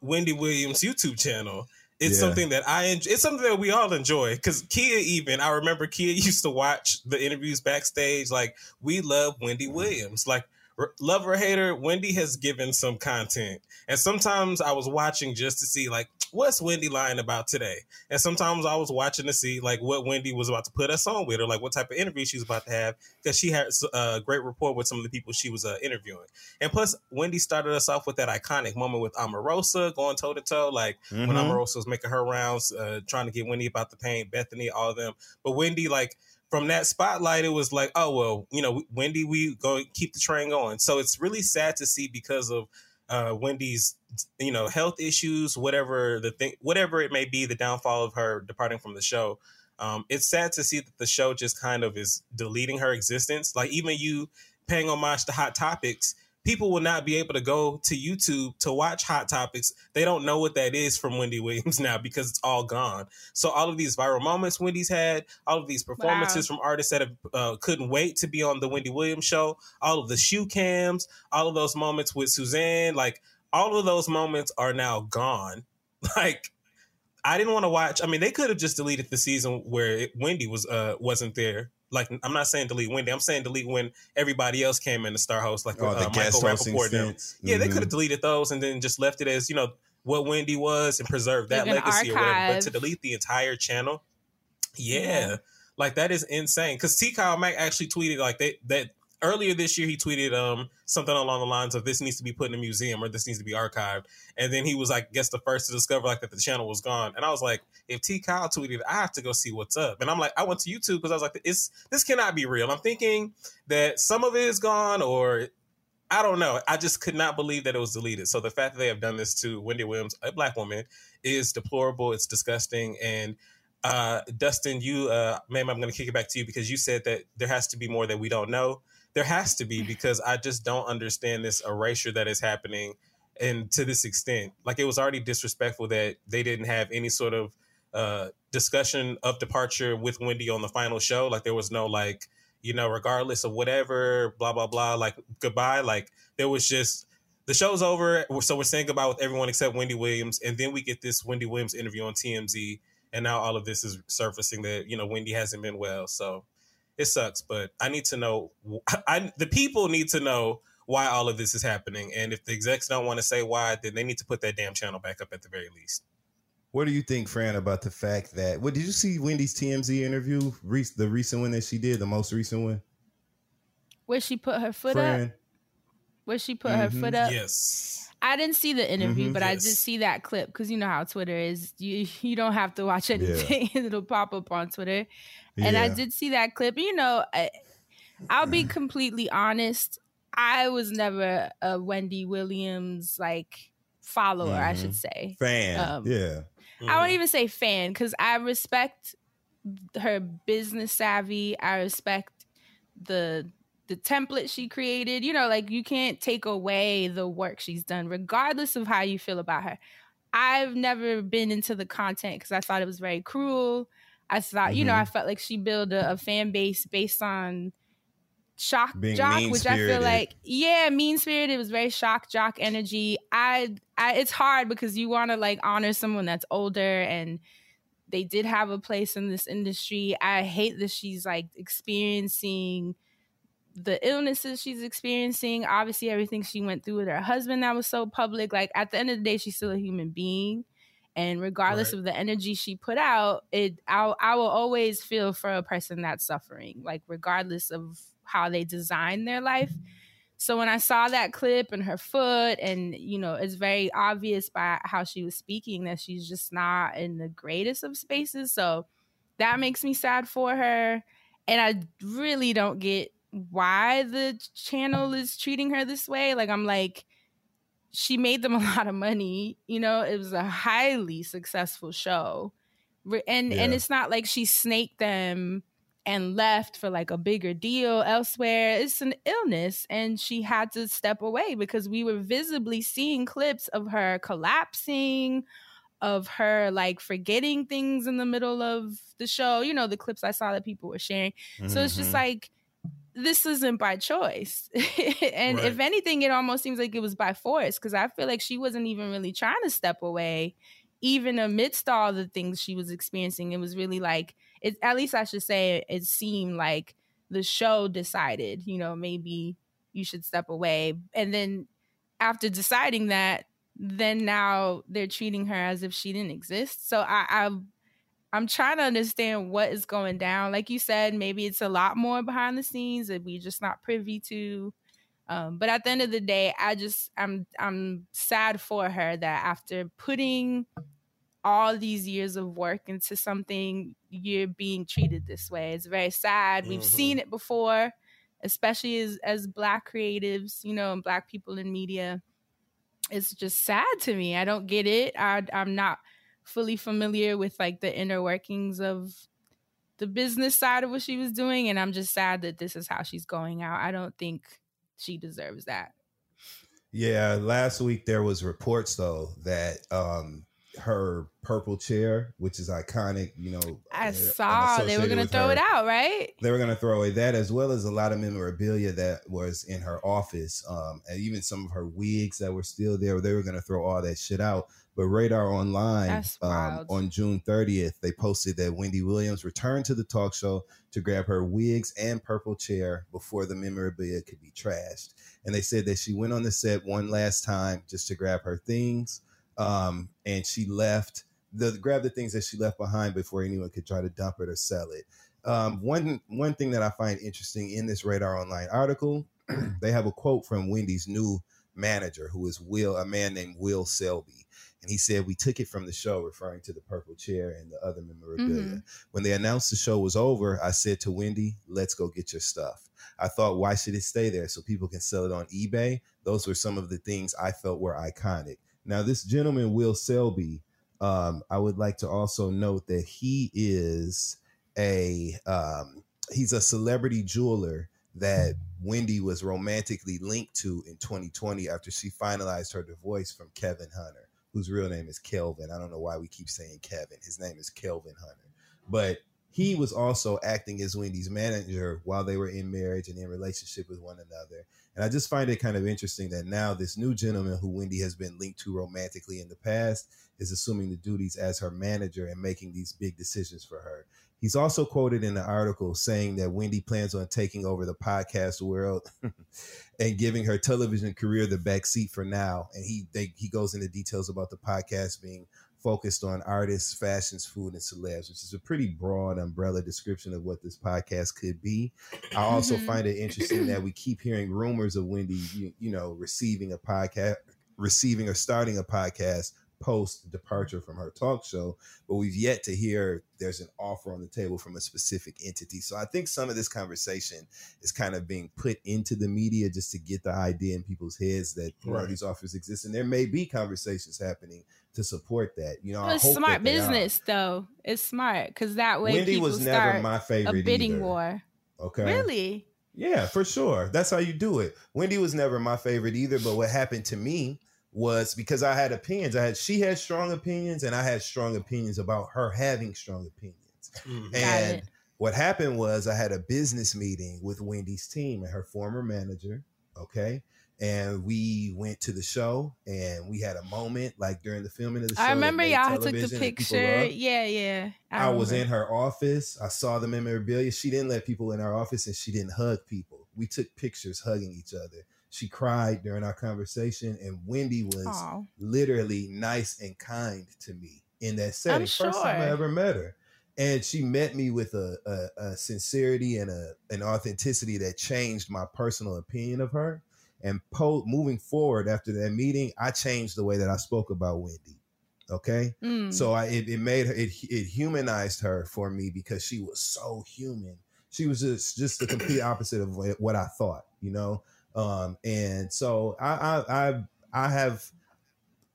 [SPEAKER 8] Wendy Williams' YouTube channel. It's
[SPEAKER 7] Yeah.
[SPEAKER 8] something that I enjoy. It's something that we all enjoy. Because Kia, even I remember Kia used to watch the interviews backstage. Like we love Wendy Williams. Like love or hate her, Wendy has given some content, and sometimes I was watching just to see like what's Wendy lying about today. And sometimes I was watching to see like what Wendy was about to put us on with, or like what type of interview she was about to have, because she had a great rapport with some of the people she was uh, interviewing. And plus, Wendy started us off with that iconic moment with Omarosa going toe to toe, like when
[SPEAKER 7] Mhm.
[SPEAKER 8] Omarosa was making her rounds, uh, trying to get Wendy about the pain, Bethany, all of them. But Wendy, like from that spotlight, it was like, oh well, you know, Wendy, we go keep the train going. So it's really sad to see because of uh, Wendy's, you know, health issues, whatever the thing, whatever it may be, the downfall of her departing from the show. Um, it's sad to see that the show just kind of is deleting her existence. Like even you paying homage to Hot Topics, people will not be able to go to YouTube to watch Hot Topics. They don't know what that is from Wendy Williams now because it's all gone. So all of these viral moments Wendy's had, all of these performances from artists that have, uh, couldn't wait to be on the Wendy Williams show, all of the shoe cams, all of those moments with Suzanne, like all of those moments are now gone. Like I didn't want to watch. I mean, they could have just deleted the season where it, Wendy was uh wasn't there. Like I'm not saying delete Wendy. I'm saying delete when everybody else came in to star host, like
[SPEAKER 7] Oh,
[SPEAKER 8] uh,
[SPEAKER 7] the
[SPEAKER 8] Michael
[SPEAKER 7] hosting
[SPEAKER 8] Rapaport. and them. Yeah, they
[SPEAKER 7] Mhm.
[SPEAKER 8] could have deleted those and then just left it as you know what Wendy was and preserved that
[SPEAKER 1] Like an
[SPEAKER 8] legacy or whatever. But to delete the entire channel, yeah, like that is insane. Because T. Kyle Mack actually tweeted like they that earlier this year he tweeted um something along the lines of this needs to be put in a museum or this needs to be archived. And then he was like, guess the first to discover like that the channel was gone. And I was like, if T. Kyle tweeted, I have to go see what's up. And I'm like, I went to YouTube because I was like, it's this cannot be real. I'm thinking that some of it is gone or. I don't know. I just could not believe that it was deleted. So the fact that they have done this to Wendy Williams, a black woman, is deplorable. It's disgusting. And uh, Dustin, you, uh, ma'am, I'm going to kick it back to you because you said that there has to be more that we don't know. There has to be because I just don't understand this erasure that is happening and to this extent. Like it was already disrespectful that they didn't have any sort of uh, discussion of departure with Wendy on the final show. Like there was no like, you know, regardless of whatever, blah blah blah, like goodbye. Like there was just the show's over, so we're saying goodbye with everyone except Wendy Williams, and then we get this Wendy Williams interview on TMZ, and now all of this is surfacing that you know Wendy hasn't been well, so it sucks. But I need to know, I the people need to know why all of this is happening, and if the execs don't want to say why, then they need to put that damn channel back up at the very least.
[SPEAKER 7] What do you think, Fran, about the fact that what did you see Wendy's TMZ interview? Re- the recent one that she did, the most recent one.
[SPEAKER 1] Where she put her foot
[SPEAKER 7] Fran.
[SPEAKER 1] up? Where she put her
[SPEAKER 7] Mhm.
[SPEAKER 1] foot up?
[SPEAKER 8] Yes.
[SPEAKER 1] I didn't see the interview,
[SPEAKER 7] Mhm.
[SPEAKER 1] but I
[SPEAKER 8] Yes.
[SPEAKER 1] did see that clip because you know how Twitter is. You you don't have to watch anything; it'll pop up on Twitter. And I did see that clip. You know, I, I'll be completely honest. I was never a Wendy Williams like follower. I should
[SPEAKER 7] Mhm.
[SPEAKER 1] say
[SPEAKER 7] Fan.
[SPEAKER 1] Um,
[SPEAKER 7] yeah.
[SPEAKER 1] I won't even say fan because I respect her business savvy. I respect the the template she created. You know, like you can't take away the work she's done, regardless of how you feel about her. I've never been into the content because I thought it was very cruel. I thought, you know. I mm-hmm. felt like she built a, a fan base based on shock
[SPEAKER 7] Being
[SPEAKER 1] jock, which I feel like, yeah, mean spirited. It was very shock jock energy. I, I, it's hard because you want to like honor someone that's older and they did have a place in this industry. I hate that she's like experiencing the illnesses she's experiencing. Obviously, everything she went through with her husband that was so public. Like at the end of the day, she's still a human being. And regardless
[SPEAKER 8] Right.
[SPEAKER 1] of the energy she put out, it I, I will always feel for a person that's suffering, like regardless of how they design their life. So when I saw that clip and her foot, and you know, it's very obvious by how she was speaking that she's just not in the greatest of spaces. So that makes me sad for her. And I really don't get why the channel is treating her this way. Like, I'm like, she made them a lot of money. You know, it was a highly successful show. And and it's not like she snaked them and left for like a bigger deal elsewhere. It's an illness and she had to step away because we were visibly seeing clips of her collapsing, of her like forgetting things in the middle of the show. You know, the clips I saw that people were sharing. So it's just
[SPEAKER 7] Mhm.
[SPEAKER 1] like this isn't by choice. and if anything, it almost seems like it was by force because I feel like she wasn't even really trying to step away, even amidst all the things she was experiencing. It was really like, it, at least I should say, it seemed like the show decided, you know, maybe you should step away. And then after deciding that, then now they're treating her as if she didn't exist. So I, I I'm trying to understand what is going down. Like you said, maybe it's a lot more behind the scenes that we just not privy to. Um, but at the end of the day, I just I'm I'm sad for her that after putting all these years of work into something, you're being treated this way. It's very sad. We've seen it before, especially as as black creatives, you know, and black people in media. It's just sad to me. I don't get it. I I'm not fully familiar with like the inner workings of the business side of what she was doing and i'm just sad that this is how she's going out. I don't think she deserves that.
[SPEAKER 7] Yeah, last week there was reports though that um her purple chair, which is iconic, you know,
[SPEAKER 1] i
[SPEAKER 7] uh,
[SPEAKER 1] saw they were gonna throw
[SPEAKER 7] her.
[SPEAKER 1] it out right
[SPEAKER 7] They were gonna throw away that as well as a lot of memorabilia that was in her office, um, and even some of her wigs that were still there. They were gonna throw all that shit out. But Radar Online um, on June 30th, they posted that Wendy Williams returned to the talk show to grab her wigs and purple chair before the memorabilia could be trashed. And they said that she went on the set one last time just to grab her things, um, and she left the grab the things that she left behind before anyone could try to dump it or sell it. Um, one one thing that I find interesting in this Radar Online article, they have a quote from Wendy's new manager, who is Will, a man named Will Selby. And he said, We took it from the show, referring to the purple chair and the other memorabilia.
[SPEAKER 1] Mhm.
[SPEAKER 7] When they announced the show was over, I said to Wendy, Let's go get your stuff. I thought, Why should it stay there? So people can sell it on eBay. Those were some of the things I felt were iconic. Now, this gentleman, Will Selby, um, I would like to also note that he is a um, he's a celebrity jeweler that Wendy was romantically linked to in 2020 after she finalized her divorce from Kevin Hunter, whose real name is Kelvin. I don't know why we keep saying Kevin. His name is Kelvin Hunter. But he was also acting as Wendy's manager while they were in marriage and in relationship with one another. And I just find it kind of interesting that now this new gentleman who Wendy has been linked to romantically in the past is assuming the duties as her manager and making these big decisions for her. He's also quoted in the article saying that Wendy plans on taking over the podcast world and giving her television career the back seat for now. And he they, he goes into details about the podcast being focused on artists, fashions, food, and celebs, which is a pretty broad umbrella description of what this podcast could be. I also
[SPEAKER 1] Mhm.
[SPEAKER 7] find it interesting that we keep hearing rumors of Wendy, you, you know, receiving a podcast, receiving or starting a podcast post departure from her talk show, but we've yet to hear there's an offer on the table from a specific entity. So I think some of this conversation is kind of being put into the media just to get the idea in people's heads that you know,
[SPEAKER 8] Right.
[SPEAKER 7] these offers exist, and there may be conversations happening to support that. You know, I
[SPEAKER 1] It's
[SPEAKER 7] hope
[SPEAKER 1] smart
[SPEAKER 7] that are.
[SPEAKER 1] business, though. It's smart because that way
[SPEAKER 7] Wendy
[SPEAKER 1] people
[SPEAKER 7] was never my favorite
[SPEAKER 1] a bidding
[SPEAKER 7] either.
[SPEAKER 1] war.
[SPEAKER 7] Okay,
[SPEAKER 1] Really?
[SPEAKER 7] Yeah, for sure. That's how you do it. Wendy was never my favorite either, but what happened to me was because I had opinions. I had she had strong opinions and I had strong opinions about her having strong opinions.
[SPEAKER 8] Mhm.
[SPEAKER 7] And what happened was I had a business meeting with Wendy's team and her former manager, okay? And we went to the show and we had a moment like during the filming of the show.
[SPEAKER 1] I remember y'all took the
[SPEAKER 7] television that people
[SPEAKER 1] picture. Yeah, yeah.
[SPEAKER 7] I, was in her office. I saw the memorabilia. She didn't let people in our office and she didn't hug people. We took pictures hugging each other. She cried during our conversation, and Wendy was
[SPEAKER 1] Aw.
[SPEAKER 7] literally nice and kind to me in that setting. First time I ever met her. And she met me with a, a, a sincerity and a, an authenticity that changed my personal opinion of her. And po- moving forward after that meeting, I changed the way that I spoke about Wendy. Okay.
[SPEAKER 1] Mm.
[SPEAKER 7] So I it, it made her it it humanized her for me because she was so human. She was just just the complete opposite of what I thought, you know. Um, and so I I I, I have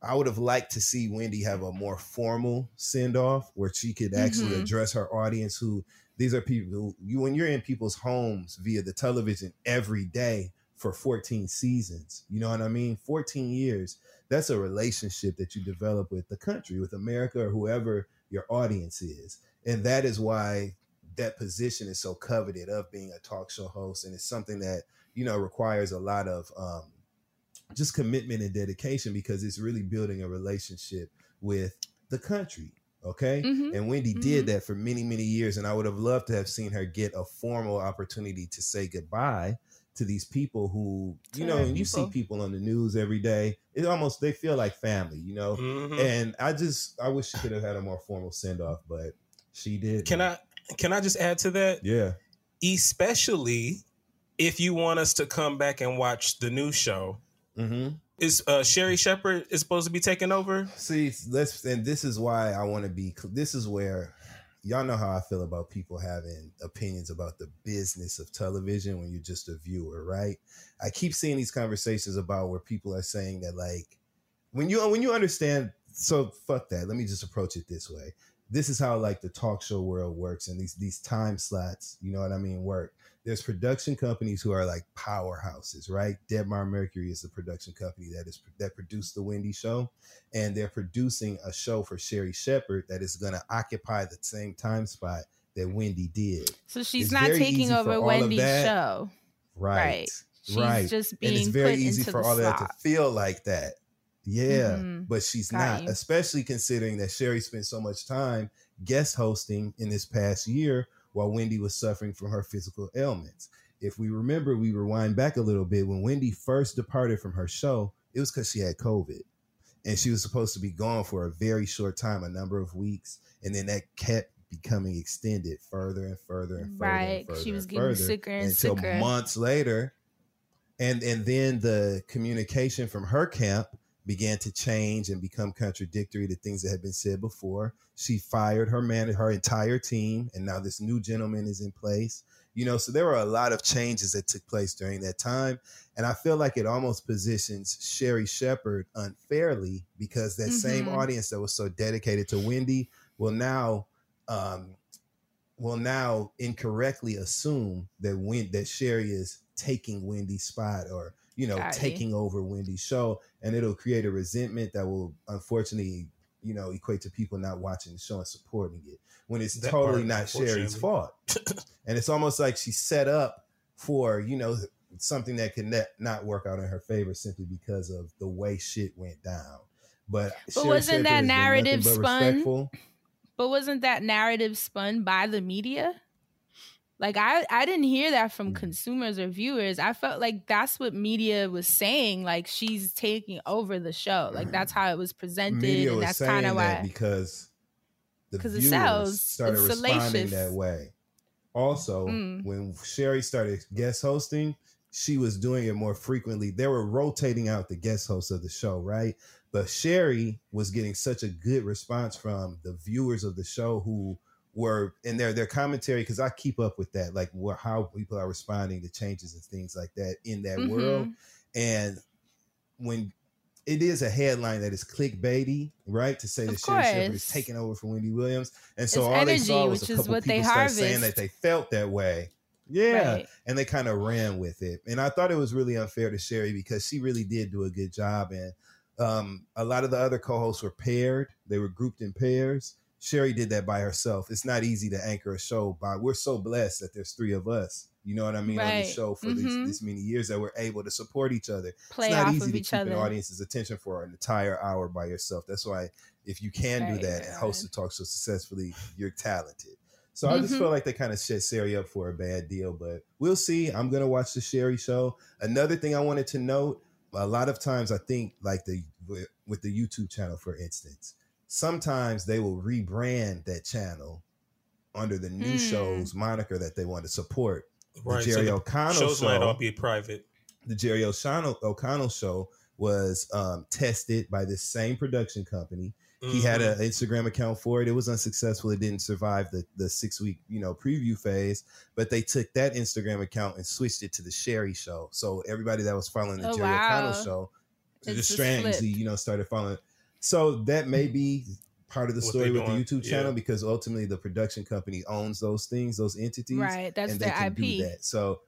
[SPEAKER 7] I would have liked to see Wendy have a more formal send off where she could actually
[SPEAKER 1] Mhm.
[SPEAKER 7] address her audience. Who these are people who you when you're in people's homes via the television every day for 14 seasons. You know what I mean? 14 years that's a relationship that you develop with the country, with America, or whoever your audience is. And that is why that position is so coveted of being a talk show host. And it's something that, you know, requires a lot of um, just commitment and dedication because it's really building a relationship with the country. Okay.
[SPEAKER 1] Mhm.
[SPEAKER 7] And Wendy did that for many, many years. And I would have loved to have seen her get a formal opportunity to say goodbye to these people who, you know, and you see
[SPEAKER 1] people.
[SPEAKER 7] people on the news every day. It almost they feel like family, you know.
[SPEAKER 8] Mhm.
[SPEAKER 7] And I just I wish she could have had a more formal send off, but she did.
[SPEAKER 8] Can I can I just add to that?
[SPEAKER 7] Yeah.
[SPEAKER 8] Especially if you want us to come back and watch the new show.
[SPEAKER 7] Mm-hmm.
[SPEAKER 8] Is uh, Sherri Shepherd is supposed to be taking over?
[SPEAKER 7] See, let's and this is why I want to be. This is where y'all know how I feel about people having opinions about the business of television when you're just a viewer, right? I keep seeing these conversations about where people are saying that like when you when you understand. So fuck that. Let me just approach it this way. This is how like the talk show world works and these these time slots. You know what I mean? Work. There's production companies who are like powerhouses, right? Debmar Mercury is the production company that is that produced the Wendy show, and they're producing a show for Sherri Shepherd that is going to occupy the same time spot that Wendy did.
[SPEAKER 1] So she's
[SPEAKER 7] It's
[SPEAKER 1] not taking over Wendy's show.
[SPEAKER 7] Right.
[SPEAKER 1] Right. She's
[SPEAKER 7] right.
[SPEAKER 1] just
[SPEAKER 7] and it's
[SPEAKER 1] being
[SPEAKER 7] very easy for all of that to feel like that. Yeah,
[SPEAKER 1] Mhm.
[SPEAKER 7] but she's
[SPEAKER 1] Got
[SPEAKER 7] not,
[SPEAKER 1] you.
[SPEAKER 7] especially considering that Sherri spent so much time guest hosting in this past year while Wendy was suffering from her physical ailments. If we remember, we rewind back a little bit when Wendy first departed from her show, it was because she had COVID. And she was supposed to be gone for a very short time, a number of weeks. And then that kept becoming extended further and further and further.
[SPEAKER 1] Right,
[SPEAKER 7] And further
[SPEAKER 1] she was getting sicker and
[SPEAKER 7] until
[SPEAKER 1] sicker.
[SPEAKER 7] months later, and and then the communication from her camp began to change and become contradictory to things that had been said before. She fired her man, her entire team, and now this new gentleman is in place. You know, so there were a lot of changes that took place during that time. And I feel like it almost positions Sherri Shepherd unfairly because that same
[SPEAKER 1] Mhm.
[SPEAKER 7] audience that was so dedicated to Wendy will now um, will now incorrectly assume that when that Sherri is taking Wendy's spot or you know
[SPEAKER 1] Got you.
[SPEAKER 7] taking over Wendy's show, and it'll create a resentment that will unfortunately you know equate to people not watching the show and supporting it when it's
[SPEAKER 8] That
[SPEAKER 7] totally
[SPEAKER 8] part,
[SPEAKER 7] not
[SPEAKER 8] Sherri's
[SPEAKER 7] fault, and it's almost like she's set up for you know something that could not, not work out in her favor simply because of the way shit went down. But,
[SPEAKER 1] But wasn't
[SPEAKER 7] Shepherd
[SPEAKER 1] that
[SPEAKER 7] has been nothing
[SPEAKER 1] narrative spun?
[SPEAKER 7] respectful.
[SPEAKER 1] But wasn't that narrative spun by the media? Like I I didn't hear that
[SPEAKER 7] Mm.
[SPEAKER 1] from consumers or viewers. I felt like that's what media was saying like she's taking over the show. Like that's how it was presented
[SPEAKER 7] media
[SPEAKER 1] and that's kind of
[SPEAKER 7] that
[SPEAKER 1] why
[SPEAKER 7] because the
[SPEAKER 1] 'Cause it
[SPEAKER 7] viewers
[SPEAKER 1] sells.
[SPEAKER 7] started
[SPEAKER 1] It's
[SPEAKER 7] responding
[SPEAKER 1] salacious.
[SPEAKER 7] that way. Also,
[SPEAKER 1] Mm.
[SPEAKER 7] when Sherri started guest hosting, she was doing it more frequently. They were rotating out the guest hosts of the show, right? But Sherri was getting such a good response from the viewers of the show who were in their their commentary because I keep up with that, like how people are responding to changes and things like that in that
[SPEAKER 1] Mhm.
[SPEAKER 7] world. And when it is a headline that is clickbaity, right? To say that Sherri Shepherd is taking over for Wendy Williams, and so
[SPEAKER 1] It's
[SPEAKER 7] all they saw was a couple people start saying that they felt that way. Yeah,
[SPEAKER 1] Right.
[SPEAKER 7] and they kind of ran with it, and I thought it was really unfair to Sherri because she really did do a good job, and um, a lot of the other co-hosts were paired; they were grouped in pairs. Sherri did that by herself. It's not easy to anchor a show by. We're so blessed that there's three of us. You know what I mean on
[SPEAKER 1] Right.
[SPEAKER 7] the show for
[SPEAKER 1] Mhm.
[SPEAKER 7] these, this many years that we're able to support each other.
[SPEAKER 1] Play
[SPEAKER 7] it's not
[SPEAKER 1] off
[SPEAKER 7] easy
[SPEAKER 1] of
[SPEAKER 7] to keep an audience's attention for an entire hour by yourself. That's why if you can
[SPEAKER 1] Right,
[SPEAKER 7] do that and host a talk show successfully, you're talented. So I just
[SPEAKER 1] Mhm.
[SPEAKER 7] feel like they kind of set Sherri up for a bad deal, but we'll see. I'm gonna watch the Sherri show. Another thing I wanted to note: a lot of times, I think like the with the YouTube channel, for instance, sometimes they will rebrand that channel under the new
[SPEAKER 1] Mm.
[SPEAKER 7] show's moniker that they want to support.
[SPEAKER 8] Right,
[SPEAKER 7] The
[SPEAKER 8] so
[SPEAKER 7] Jerry
[SPEAKER 8] the
[SPEAKER 7] O'Connell
[SPEAKER 8] shows
[SPEAKER 7] show
[SPEAKER 8] might all be private.
[SPEAKER 7] the Jerry O'Connell, O'Connell show was um, tested by this same production company. He had
[SPEAKER 8] Mhm.
[SPEAKER 7] an Instagram account for it. It was unsuccessful. It didn't survive the, the six week you know preview phase. But they took that Instagram account and switched it to the Sherri show. So everybody that was following the
[SPEAKER 1] Oh,
[SPEAKER 7] Jerry O'Connell show
[SPEAKER 1] It's
[SPEAKER 7] just
[SPEAKER 1] just
[SPEAKER 7] strangely you know started following. So that may be part of the
[SPEAKER 8] What
[SPEAKER 7] story with the
[SPEAKER 8] doing,
[SPEAKER 7] YouTube
[SPEAKER 8] yeah.
[SPEAKER 7] channel because ultimately the production company owns those things, those entities,
[SPEAKER 1] Right, that's
[SPEAKER 7] and they
[SPEAKER 1] their
[SPEAKER 7] can do
[SPEAKER 1] IP.
[SPEAKER 7] that. So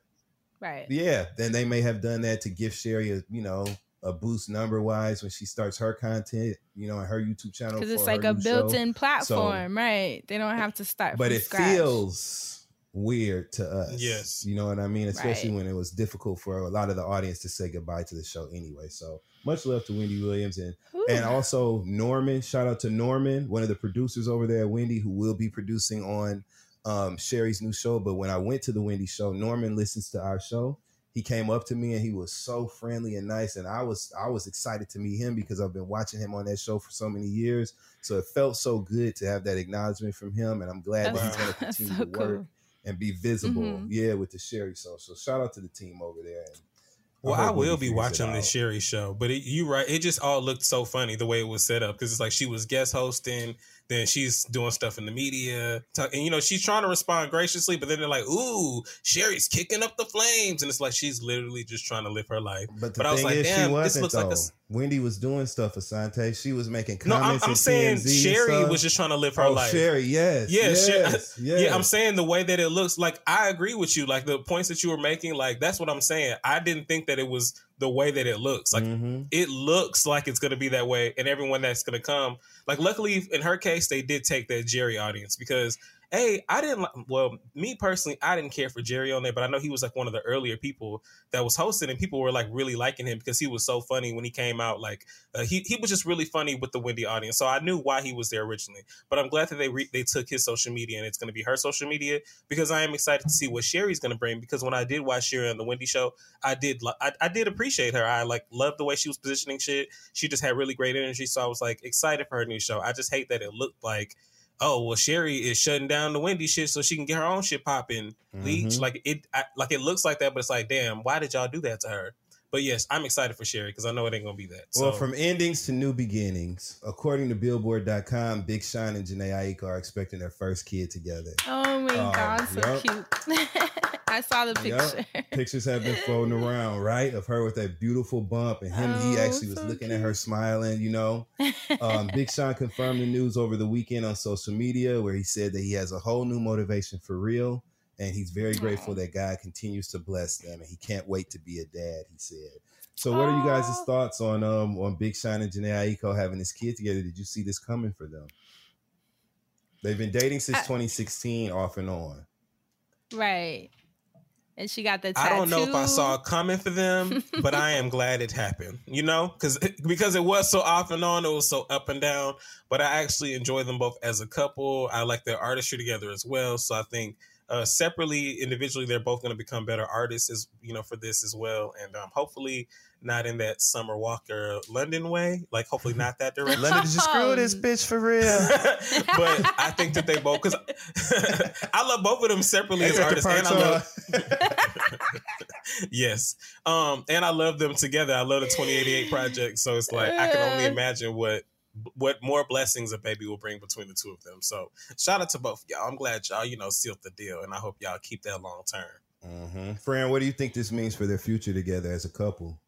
[SPEAKER 1] Right.
[SPEAKER 7] yeah, then they may have done that to give Sherri a you know a boost number wise when she starts her content, you know, on her YouTube channel.
[SPEAKER 1] Because it's like a built-in
[SPEAKER 7] So-
[SPEAKER 1] platform, right? They don't have to start
[SPEAKER 7] but
[SPEAKER 1] from
[SPEAKER 7] it
[SPEAKER 1] scratch.
[SPEAKER 7] feels weird to us.
[SPEAKER 8] Yes.
[SPEAKER 7] you know what I mean. Especially
[SPEAKER 1] Right.
[SPEAKER 7] when it was difficult for a lot of the audience to say goodbye to the show anyway. So much love to Wendy Williams and and also Norman. Shout out to Norman, one of the producers over there at Wendy, who will be producing on um, Sherri's new show. But when I went to the Wendy show, Norman listens to our show. He came up to me and he was so friendly and nice, and I was I was excited to meet him because I've been watching him on that show for so many years. So it felt so good to have that acknowledgement from him, and I'm glad that he's going to continue
[SPEAKER 1] so
[SPEAKER 7] to work
[SPEAKER 1] cool.
[SPEAKER 7] and be visible.
[SPEAKER 1] Mhm.
[SPEAKER 7] Yeah, with the Sherri show. So shout out to the team over there. And
[SPEAKER 8] Well,
[SPEAKER 7] hope
[SPEAKER 8] I will be watching the. Sherri show, but it, you right, it just all looked so funny the way it was set up because it's like she was guest hosting, then she's doing stuff in the media, and you know she's trying to respond graciously, but then they're like, "Ooh, Sherri's kicking up the flames," and it's like she's literally just trying to live her life.
[SPEAKER 7] But the
[SPEAKER 8] I was like,
[SPEAKER 7] is, she
[SPEAKER 8] "Damn, this looks
[SPEAKER 7] though.
[SPEAKER 8] like a."
[SPEAKER 7] Wendy was doing stuff, Asante. She was making comments.
[SPEAKER 8] No, I'm. I'm saying
[SPEAKER 7] TMZ Sherri
[SPEAKER 8] was just trying to live her
[SPEAKER 7] oh,
[SPEAKER 8] life.
[SPEAKER 7] Sherri, yes,
[SPEAKER 8] Yeah,
[SPEAKER 7] yes,
[SPEAKER 8] Sher-
[SPEAKER 7] yes,
[SPEAKER 8] yeah. I'm saying the way that it looks, like I agree with you. Like the points that you were making, like that's what I'm saying. I didn't think that it was the way that it looks. Like
[SPEAKER 7] Mhm.
[SPEAKER 8] it looks like it's going to be that way, and everyone that's going to come. Like luckily, in her case, they did take that Jerry audience because. Hey, I didn't. Well, me personally, I didn't care for Jerry on there, but I know he was like one of the earlier people that was hosting, and people were like really liking him because he was so funny when he came out. Like uh, he he was just really funny with the Wendy audience, so I knew why he was there originally. But I'm glad that they re- they took his social media and it's going to be her social media because I am excited to see what Sherri's going to bring. Because when I did watch Sherri on the Wendy show, I did li- I, I did appreciate her. I like loved the way she was positioning shit. She just had really great energy, so I was like excited for her new show. I just hate that it looked like. Oh well, Sherri is shutting down the Wendy shit so she can get her own shit popping. Leech,
[SPEAKER 7] Mhm.
[SPEAKER 8] like it, I, like it looks like that, but it's like, damn, why did y'all do that to her? but yes, I'm excited for Sherri because I know it ain't gonna be that.
[SPEAKER 7] Well,
[SPEAKER 8] So,
[SPEAKER 7] from endings to new beginnings, according to Billboard.com, Big Sean and Jhené Aiko are expecting their first kid together.
[SPEAKER 1] Oh my
[SPEAKER 7] Um,
[SPEAKER 1] god, so
[SPEAKER 7] yup.
[SPEAKER 1] cute. I saw the picture.
[SPEAKER 7] Pictures have been floating around, right? Of her with that beautiful bump, and him. he
[SPEAKER 1] Oh,
[SPEAKER 7] actually was
[SPEAKER 1] so
[SPEAKER 7] looking at her, smiling. You know, um, Big Sean confirmed the news over the weekend on social media, where he said that he has a whole new motivation for real, and he's very grateful that God continues to bless them, and he can't wait to be a dad. He said. So, what are you guys' thoughts on um on Big Sean and Jhené Aiko having this kid together? Did you see this coming for them? They've been dating since
[SPEAKER 1] I-
[SPEAKER 7] 2016, off and on.
[SPEAKER 1] right. And she got the
[SPEAKER 8] I don't know if I saw it coming for them, but I am glad it happened. You know, because because it was so off and on, it was so up and down. But I actually enjoy them both as a couple. I like their artistry together as well. So I think uh, separately, individually, they're both going to become better artists, as you know, for this as well. And um, hopefully, not in that Summer Walker London way. Like, hopefully, not that direction.
[SPEAKER 7] London, did you screw this bitch for real?
[SPEAKER 8] but I think that they both because I love both of them separately
[SPEAKER 7] They
[SPEAKER 8] as artists, and I love yes, um, and I love them together. I love the Twenty Eighty Eight project, so it's like I can only imagine what what more blessings a baby will bring between the two of them. So shout out to both of y'all. I'm glad y'all you know sealed the deal, and I hope y'all keep that long term.
[SPEAKER 7] Mm-hmm. Fran, what do you think this means for their future together as a couple?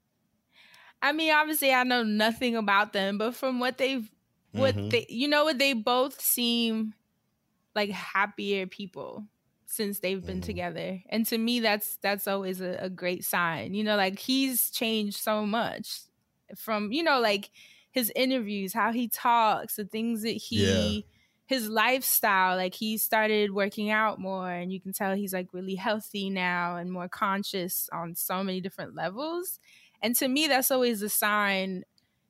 [SPEAKER 1] I mean, obviously, I know nothing about them, but from what they've, what
[SPEAKER 7] Mhm.
[SPEAKER 1] they, you know, what they both seem like happier people since they've been together, and to me, that's that's always a, a great sign. You know, like he's changed so much from you know, like his interviews, how he talks, the things that he.
[SPEAKER 7] Yeah.
[SPEAKER 1] His lifestyle, like he started working out more, and you can tell he's like really healthy now and more conscious on so many different levels. And to me, that's always a sign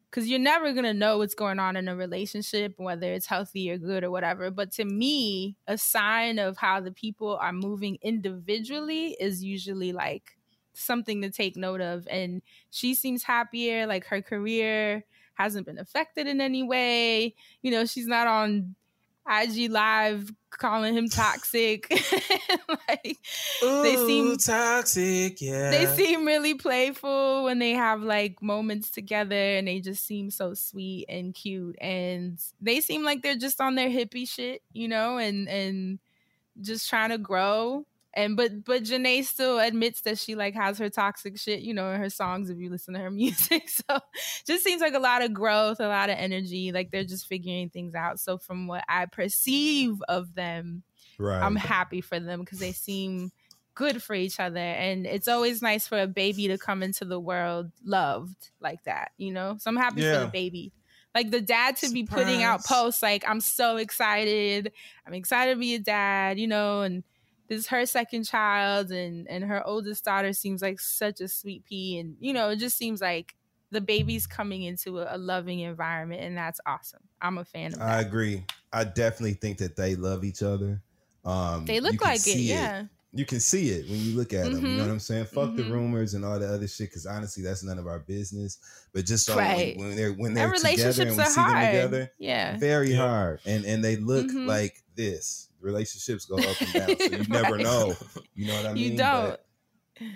[SPEAKER 1] because you're never going to know what's going on in a relationship, whether it's healthy or good or whatever. But to me, a sign of how the people are moving individually is usually like something to take note of. And she seems happier, like her career hasn't been affected in any way. You know, she's not on IG Live calling him toxic. like they seem
[SPEAKER 8] toxic, yeah.
[SPEAKER 1] they seem really playful when they have like moments together and they just seem so sweet and cute and they seem like they're just on their hippie shit you know and and just trying to grow and but but Jhené still admits that she like has her toxic shit you know in her songs if you listen to her music so just seems like a lot of growth a lot of energy like they're just figuring things out so from what I perceive of them
[SPEAKER 7] Right.
[SPEAKER 1] I'm happy for them because they seem good for each other. And it's always nice for a baby to come into the world loved like that, you know? So I'm happy for the baby. Like the dad to be putting out posts like, I'm so excited. I'm excited to be a dad, you know, and this is her second child and and her oldest daughter seems like such a sweet pea and you know it just seems like the baby's coming into a, a loving environment and that's awesome i'm a fan of that
[SPEAKER 7] I agree. I definitely think that they love each other. Um,
[SPEAKER 1] they look like it
[SPEAKER 7] see
[SPEAKER 1] yeah
[SPEAKER 7] You can see it when you look at them. You know what I'm saying? Fuck the
[SPEAKER 1] Mhm.
[SPEAKER 7] rumors and all the other shit, because honestly, that's none of our business. But just so when-
[SPEAKER 1] Right.
[SPEAKER 7] when, they're when they're together
[SPEAKER 1] relationships
[SPEAKER 7] and we
[SPEAKER 1] are
[SPEAKER 7] see them
[SPEAKER 1] hard.
[SPEAKER 7] together,
[SPEAKER 1] Yeah.
[SPEAKER 7] very
[SPEAKER 8] Yeah.
[SPEAKER 7] hard, and and they look
[SPEAKER 1] Mhm.
[SPEAKER 7] like this. Relationships go up and down, so you never know. You know what I mean?
[SPEAKER 1] You don't.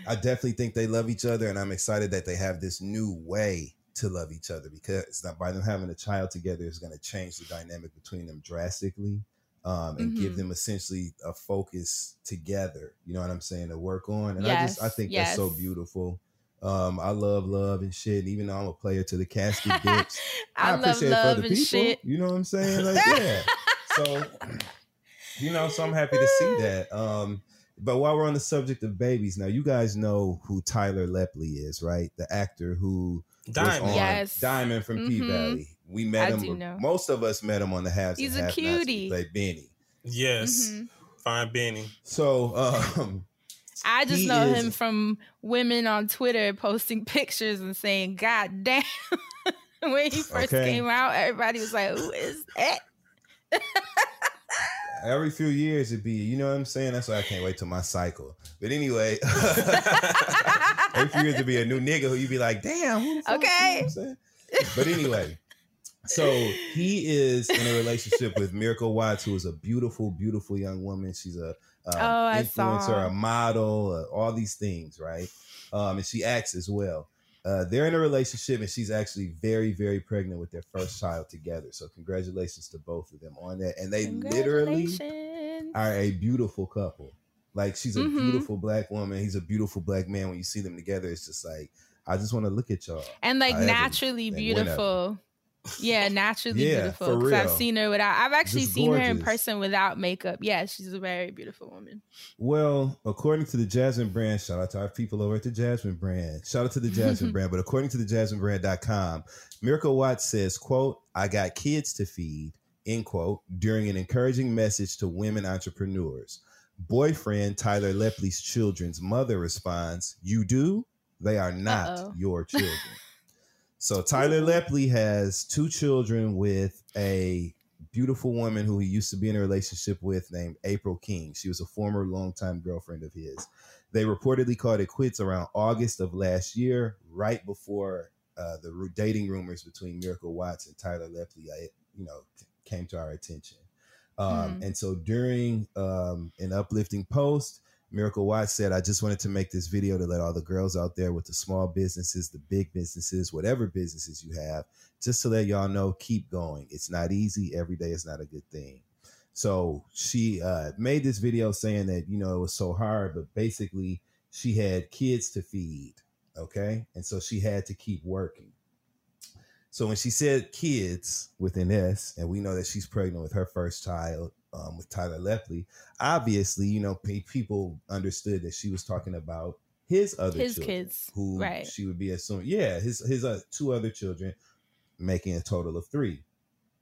[SPEAKER 7] I definitely think they love each other, and I'm excited that they have this new way to love each other because it's not by them having a child together is going to change the dynamic between them drastically, um, and give
[SPEAKER 1] Mhm.
[SPEAKER 7] them essentially a focus together. You know what I'm saying to work on, and I just I
[SPEAKER 1] Yes,
[SPEAKER 7] think that's so beautiful. Um, I love love and shit. and Even though I'm a player to the casket dips,
[SPEAKER 1] I, love
[SPEAKER 7] appreciate it for
[SPEAKER 1] love
[SPEAKER 7] other
[SPEAKER 1] and
[SPEAKER 7] people.
[SPEAKER 1] shit.
[SPEAKER 7] You know what I'm saying? Like, yeah. so, you know, so I'm happy to see that. Um, but while we're on the subject of babies, now you guys know who Tyler Lepley is, right? The actor who was
[SPEAKER 8] Diamond.
[SPEAKER 7] on
[SPEAKER 1] Yes.
[SPEAKER 7] Diamond from P
[SPEAKER 1] Mhm.
[SPEAKER 7] Valley. We met
[SPEAKER 1] I
[SPEAKER 7] him.
[SPEAKER 1] do know.
[SPEAKER 7] Most of us met him on the halves.
[SPEAKER 1] He's
[SPEAKER 7] and
[SPEAKER 1] a
[SPEAKER 7] Have-Nots.
[SPEAKER 1] Cutie.
[SPEAKER 7] played Benny.
[SPEAKER 8] Yes,
[SPEAKER 1] Mhm.
[SPEAKER 8] fine Benny.
[SPEAKER 7] So, um,
[SPEAKER 1] I just
[SPEAKER 7] He
[SPEAKER 1] know
[SPEAKER 7] is-
[SPEAKER 1] him from women on Twitter posting pictures and saying, God damn. when he first
[SPEAKER 7] Okay.
[SPEAKER 1] came out, everybody was like, Who is that?
[SPEAKER 7] every few years it'd be, you know what I'm saying? That's why I can't wait till my cycle. But anyway, every few years it'd be a new nigga who you'd be like, damn, who the fuck? You know what
[SPEAKER 1] Okay.
[SPEAKER 7] I'm saying? But anyway, so he is in a relationship with Miracle Watts, who is a beautiful, beautiful young woman. She's a
[SPEAKER 1] Oh,
[SPEAKER 7] influencer, a model, uh, all these things, right? Um, and she acts as well. Uh, they're in a relationship, and she's actually very, very pregnant with their first child together. So congratulations to both of them on that. And they literally are a beautiful couple. Like she's a
[SPEAKER 1] Mhm.
[SPEAKER 7] beautiful black woman. He's a beautiful black man. When you see them together, it's just like I just want to look at y'all.
[SPEAKER 1] and like naturally beautiful. Yeah, naturally
[SPEAKER 7] Yeah,
[SPEAKER 1] beautiful.
[SPEAKER 7] for
[SPEAKER 1] 'Cause I've seen her without. I've actually
[SPEAKER 7] Just
[SPEAKER 1] seen her in person without makeup. Yeah, she's a very beautiful woman.
[SPEAKER 7] Well, according to the Jasmine brand, shout out to our people over at the Jasmine brand. Shout out to the Jasmine brand, but according to the JasmineBrand.com, Miracle Watts says, quote, I got kids to feed, end quote, during an encouraging message to women entrepreneurs. Boyfriend Tyler Lepley's children's mother responds, You do? They are not
[SPEAKER 1] Uh-oh.
[SPEAKER 7] your children. So Tyler Lepley has two children with a beautiful woman who he used to be in a relationship with named April King. She was a former longtime girlfriend of his. They reportedly called it quits around August of last year, right before uh, the dating rumors between Miracle Watts and Tyler Lepley, uh, you know, came to our attention. Um,
[SPEAKER 12] Mm.
[SPEAKER 7] And so during um, an uplifting post, Miracle Watts said, I just wanted to make this video to let all the girls out there with the small businesses, the big businesses, whatever businesses you have, just to let y'all know, keep going. It's not easy. Every day is not a good thing. So she uh, made this video saying that, you know, it was so hard, but basically she had kids to feed. Okay. And so she had to keep working. So when she said kids with an S, and we know that she's pregnant with her first child um, with Tyler Lepley, obviously, you know, pe- people understood that she was talking about his other
[SPEAKER 1] His
[SPEAKER 7] children,
[SPEAKER 1] kids,
[SPEAKER 7] who
[SPEAKER 1] right.
[SPEAKER 7] she would be assuming, yeah, his his uh, two other children, making a total of three.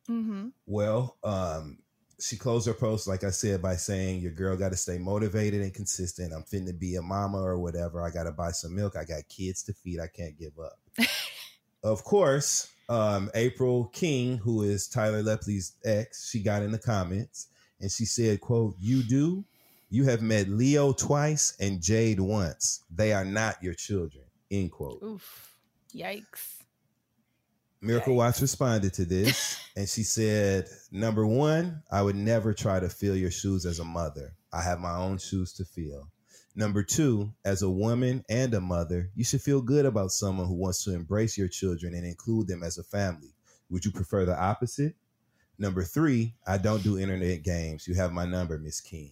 [SPEAKER 1] Mm-hmm.
[SPEAKER 7] Well, um, she closed her post, like I said, by saying, Your girl got to stay motivated and consistent. I'm finna be a mama or whatever. I got to buy some milk. I got kids to feed. I can't give up. of course, um, April King, who is Tyler Lepley's ex, she got in the comments and she said, quote, You do? You have met Leo twice and Jade once. They are not your children. End quote.
[SPEAKER 1] Oof. Yikes.
[SPEAKER 7] Miracle Watts responded to this and she said, Number one, I would never try to fill your shoes as a mother. I have my own shoes to fill. Number two, as a woman and a mother, you should feel good about someone who wants to embrace your children and include them as a family. Would you prefer the opposite? Number three, I don't do internet games. You have my number, Miss King.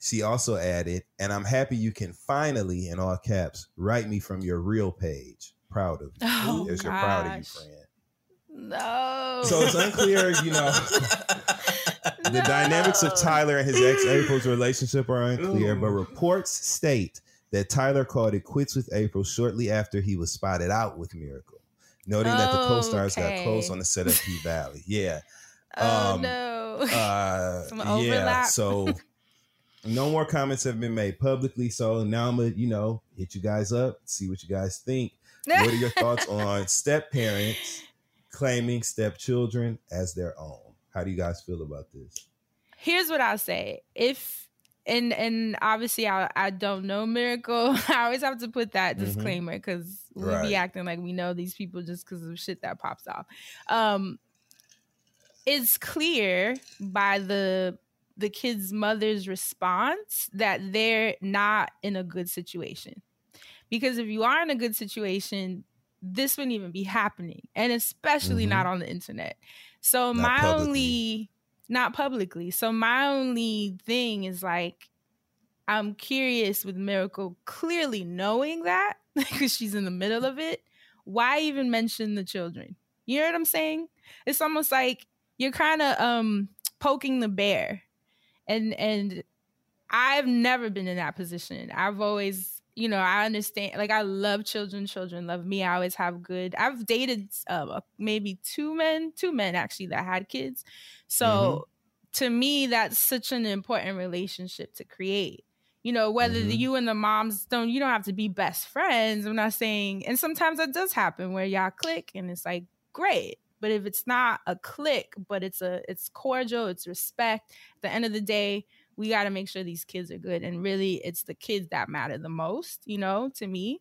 [SPEAKER 7] She also added, and I'm happy you can finally, in all caps, write me from your real page. Proud of you.
[SPEAKER 1] Oh,
[SPEAKER 7] There's your proud of you, friend.
[SPEAKER 1] No.
[SPEAKER 7] So it's unclear, you know. the dynamics of Tyler and his ex April's relationship are unclear, but reports state that Tyler called it quits with April shortly after he was spotted out with Miracle, noting that the co stars got close on the set of P Valley. Yeah.
[SPEAKER 1] Oh
[SPEAKER 7] Um,
[SPEAKER 1] no.
[SPEAKER 7] Uh, yeah. So no more comments have been made publicly. So now I'm gonna, you know, hit you guys up, see what you guys think. What are your thoughts on step parents claiming stepchildren as their own? How do you guys feel about this?
[SPEAKER 1] Here's what I'll say. If and and obviously I I don't know Miracle. I always have to put that
[SPEAKER 12] Mhm.
[SPEAKER 1] disclaimer because we
[SPEAKER 12] Right.
[SPEAKER 1] be acting like we know these people just because of shit that pops off. Um it's clear by the the kid's mother's response that they're not in a good situation. Because if you are in a good situation, this wouldn't even be happening. And especially
[SPEAKER 12] Mhm.
[SPEAKER 1] not on the internet. So
[SPEAKER 12] Not
[SPEAKER 1] my
[SPEAKER 12] publicly.
[SPEAKER 1] only not publicly. So my only thing is like I'm curious with Miracle clearly knowing that because she's in the middle of it. Why even mention the children? You know what I'm saying? It's almost like you're kind of um poking the bear. And and I've never been in that position. I've always, you know, I understand. Like I love children. Children love me. I always have good. I've dated uh, maybe two men, two men actually that had kids. So to me, that's such an important relationship to create. You know, whether the,
[SPEAKER 12] Mhm.
[SPEAKER 1] you and the moms don't, you don't have to be best friends. I'm not saying, and sometimes that does happen where y'all click and it's like great. But if it's not a click, but it's a, it's cordial, it's respect. At the end of the day, we got to make sure these kids are good, and really, it's the kids that matter the most. You know, to me.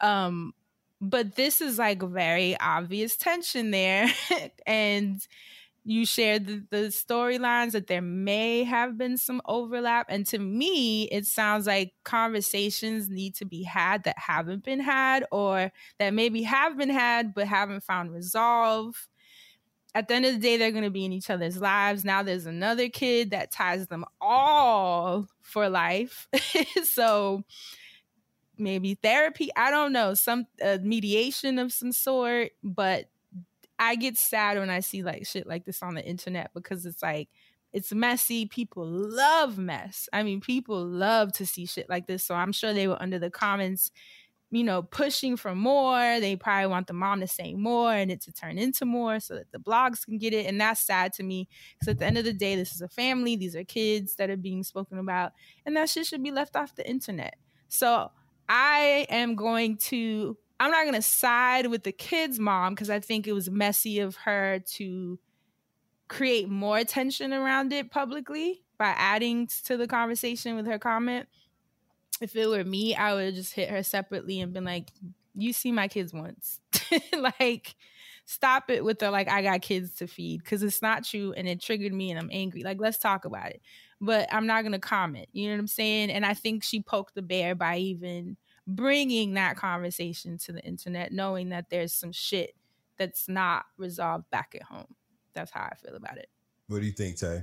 [SPEAKER 1] Um, but this is like very obvious tension there, and you shared the, the storylines that there may have been some overlap. And to me, it sounds like conversations need to be had that haven't been had or that maybe have been had but haven't found resolve. At the end of the day, they're going to be in each other's lives. Now there's another kid that ties them all for life. so maybe therapy, I don't know, some uh, mediation of some sort, but I get sad when I see like shit like this on the internet because it's like it's messy. People love mess. I mean, people love to see shit like this. So I'm sure they were under the comments, you know, pushing for more. They probably want the mom to say more and it to turn into more so that the blogs can get it. And that's sad to me because at the end of the day, this is a family. These are kids that are being spoken about, and that shit should be left off the internet. So I am going to I'm not going to side with the kid's mom because I think it was messy of her to create more attention around it publicly by adding to the conversation with her comment. If it were me, I would just hit her separately and been like, You see my kids once. like, stop it with the like, I got kids to feed because it's not true and it triggered me and I'm angry. Like, let's talk about it. But I'm not going to comment. You know what I'm saying? And I think she poked the bear by even bringing that conversation to the internet, knowing that there's some shit that's not resolved back at home. That's how I feel about it.
[SPEAKER 7] What do you think, Tay?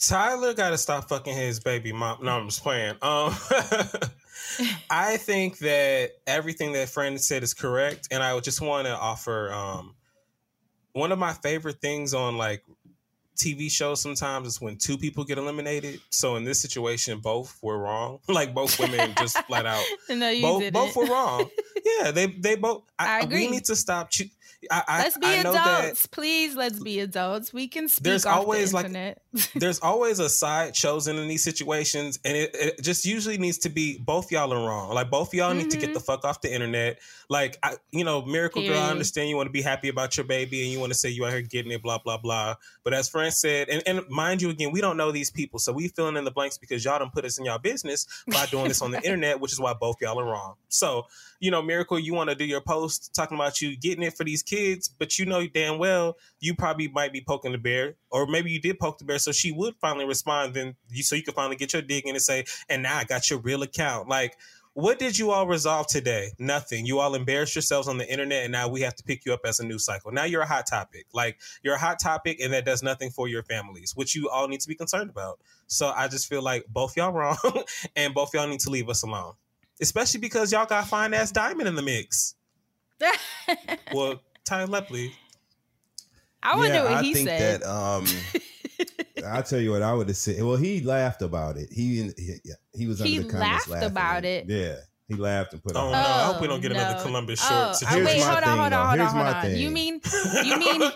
[SPEAKER 8] Tyler got to stop fucking his baby mom. No, I'm just playing. Um, I think that everything that friend said is correct, and I just want to offer um, one of my favorite things on like TV shows sometimes is when two people get eliminated. So in this situation, both were wrong. like both women just flat out.
[SPEAKER 1] No, you
[SPEAKER 8] both
[SPEAKER 1] didn't.
[SPEAKER 8] both were wrong. Yeah, they they both. I,
[SPEAKER 1] I agree.
[SPEAKER 8] We need to stop. Cho- I, I,
[SPEAKER 1] let's be
[SPEAKER 8] I know that
[SPEAKER 1] adults, please. Let's be adults. We can speak
[SPEAKER 8] There's always,
[SPEAKER 1] the
[SPEAKER 8] like,
[SPEAKER 1] internet.
[SPEAKER 8] There's always a side chosen in these situations, and it, it just usually needs to be both y'all are wrong. Like both y'all need to get
[SPEAKER 1] Mhm.
[SPEAKER 8] the fuck off the internet. Like I, you know, miracle girl, I understand you want to be happy about your baby and you want to say you out here getting it, blah blah blah. But as Fran said, and, and mind you, again, we don't know these people, so we filling in the blanks because y'all don't put us in y'all business by doing this on the internet, which is why both y'all are wrong. So you know, Miracle, you want to do your post talking about you getting it for these kids, but you know damn well you probably might be poking the bear, or maybe you did poke the bear, so she would finally respond. Then you, so you can finally get your dig in and say, "And now I got your real account." Like, what did you all resolve today? Nothing. You all embarrassed yourselves on the internet, and now we have to pick you up as a news cycle. Now you're a hot topic. Like you're a hot topic, and that does nothing for your families, which you all need to be concerned about. So I just feel like both y'all wrong, and both y'all need to leave us alone especially because y'all got fine ass diamond in the mix. well, Ty Lepley.
[SPEAKER 1] I wonder
[SPEAKER 7] yeah,
[SPEAKER 1] what
[SPEAKER 7] I
[SPEAKER 1] he
[SPEAKER 7] think
[SPEAKER 1] said.
[SPEAKER 7] that um I'll tell you what I would have said. Well, he laughed about it. He he, he was under
[SPEAKER 1] He
[SPEAKER 7] the comments
[SPEAKER 1] laughed
[SPEAKER 7] laughing
[SPEAKER 1] about
[SPEAKER 7] at
[SPEAKER 1] it?
[SPEAKER 7] Yeah, he laughed and put
[SPEAKER 8] Oh
[SPEAKER 7] on.
[SPEAKER 8] no! I oh, hope we don't
[SPEAKER 1] Oh,
[SPEAKER 8] get another. Columbus
[SPEAKER 1] Oh,
[SPEAKER 8] short situation.
[SPEAKER 1] wait,
[SPEAKER 7] Here's my
[SPEAKER 1] hold on, hold
[SPEAKER 7] though.
[SPEAKER 1] on, hold
[SPEAKER 7] Here's
[SPEAKER 1] on, hold on.
[SPEAKER 7] thing.
[SPEAKER 1] You mean you mean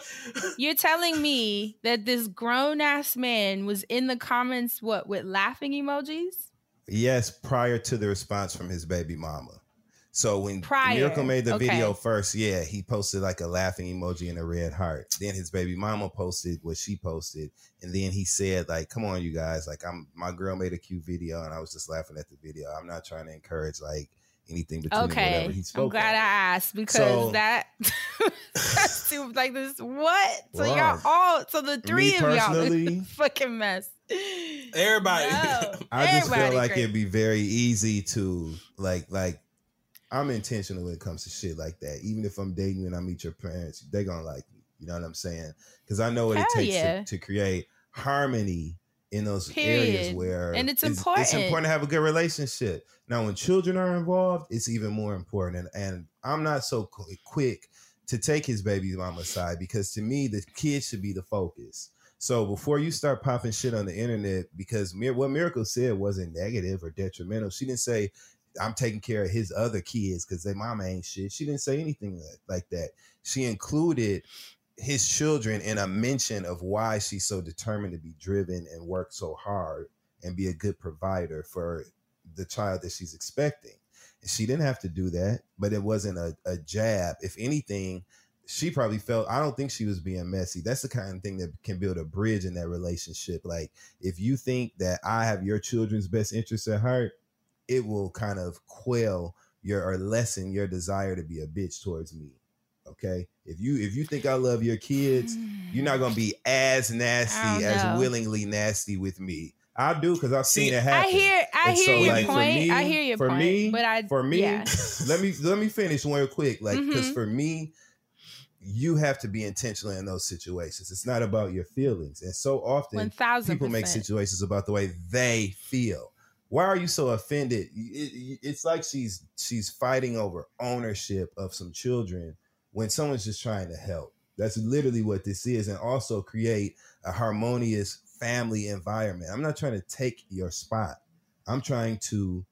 [SPEAKER 1] you're telling me that this grown ass man was in the comments what with laughing emojis?
[SPEAKER 7] Yes, prior to the response from his baby mama. So when
[SPEAKER 1] Prior,
[SPEAKER 7] Miracle made the
[SPEAKER 1] okay.
[SPEAKER 7] video first, yeah, he posted like a laughing emoji and a red heart. Then his baby mama posted what she posted, and then he said like, "Come on, you guys! Like, I'm my girl made a cute video, and I was just laughing at the video. I'm not trying to encourage like anything between whatever
[SPEAKER 1] Okay,
[SPEAKER 7] he
[SPEAKER 1] I'm
[SPEAKER 7] spoke."
[SPEAKER 1] glad
[SPEAKER 7] of.
[SPEAKER 1] I asked because
[SPEAKER 7] So-
[SPEAKER 1] that that seems like this. What? So y'all all so the three of y'all fucking mess.
[SPEAKER 8] Everybody.
[SPEAKER 1] No,
[SPEAKER 7] I just feel like
[SPEAKER 1] crazy.
[SPEAKER 7] it'd be very easy to like like I'm intentional when it comes to shit like that. Even if I'm dating you and I meet your parents, they're gonna like me. You know what I'm saying? Because I know what
[SPEAKER 1] Hell
[SPEAKER 7] it takes
[SPEAKER 1] yeah.
[SPEAKER 7] to, to create harmony in those areas where
[SPEAKER 1] And it's
[SPEAKER 7] It's
[SPEAKER 1] important.
[SPEAKER 7] important to have a good relationship. Now, when children are involved, it's even more important. And, and I'm not so quick to take his baby mama side because to me, the kid should be the focus. So before you start popping shit on the internet, because Mir- what Miracle said wasn't negative or detrimental. She didn't say I'm taking care of his other kids because their mama ain't shit. She didn't say anything like- that. She included his children in a mention of why she's so determined to be driven and work so hard and be a good provider for the child that she's expecting. She didn't have to do that, but it wasn't a, a jab. If anything, she probably felt I don't think she was being messy. That's the kind of thing that can build a bridge in that relationship. Like if you think that I have your children's best interests at heart, it will kind of quell your or lessen your desire to be a bitch towards me. Okay, if you if you think I love your kids, you're not gonna be as nasty as willingly nasty with me. I do because I've
[SPEAKER 8] See,
[SPEAKER 7] seen it
[SPEAKER 1] I hear, I
[SPEAKER 7] And
[SPEAKER 1] hear
[SPEAKER 7] so,
[SPEAKER 1] your
[SPEAKER 7] like,
[SPEAKER 1] point.
[SPEAKER 7] me-
[SPEAKER 1] I hear your
[SPEAKER 7] for
[SPEAKER 1] point.
[SPEAKER 7] me-
[SPEAKER 1] but I,
[SPEAKER 7] for me,
[SPEAKER 1] yeah.
[SPEAKER 7] let me let me finish one real quick. Like, because
[SPEAKER 1] Mhm.
[SPEAKER 7] for me, you have to be intentional in those situations. It's not about your feelings, and so often
[SPEAKER 1] one thousand
[SPEAKER 7] people make situations about the way they feel. Why are you so offended? It- it- it's like she's she's fighting over ownership of some children when someone's just trying to help. That's literally what this is, and also create a harmonious family environment. I'm not trying to take your spot. I'm trying to,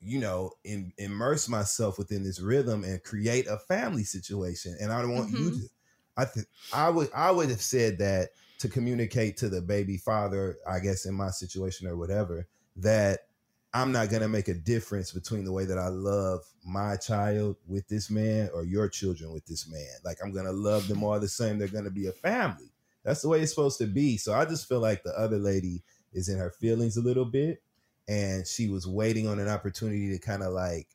[SPEAKER 7] you know, in, immerse myself within this rhythm and create a family situation. And I don't want you
[SPEAKER 1] Mhm.
[SPEAKER 7] to. I think I would I would have said that to communicate to the baby father, I guess in my situation or whatever, that I'm not gonna make a difference between the way that I love my child with this man or your children with this man. Like I'm gonna love them all the same. They're gonna be a family. That's the way it's supposed to be. So I just feel like the other lady is in her feelings a little bit, and she was waiting on an opportunity to kind of like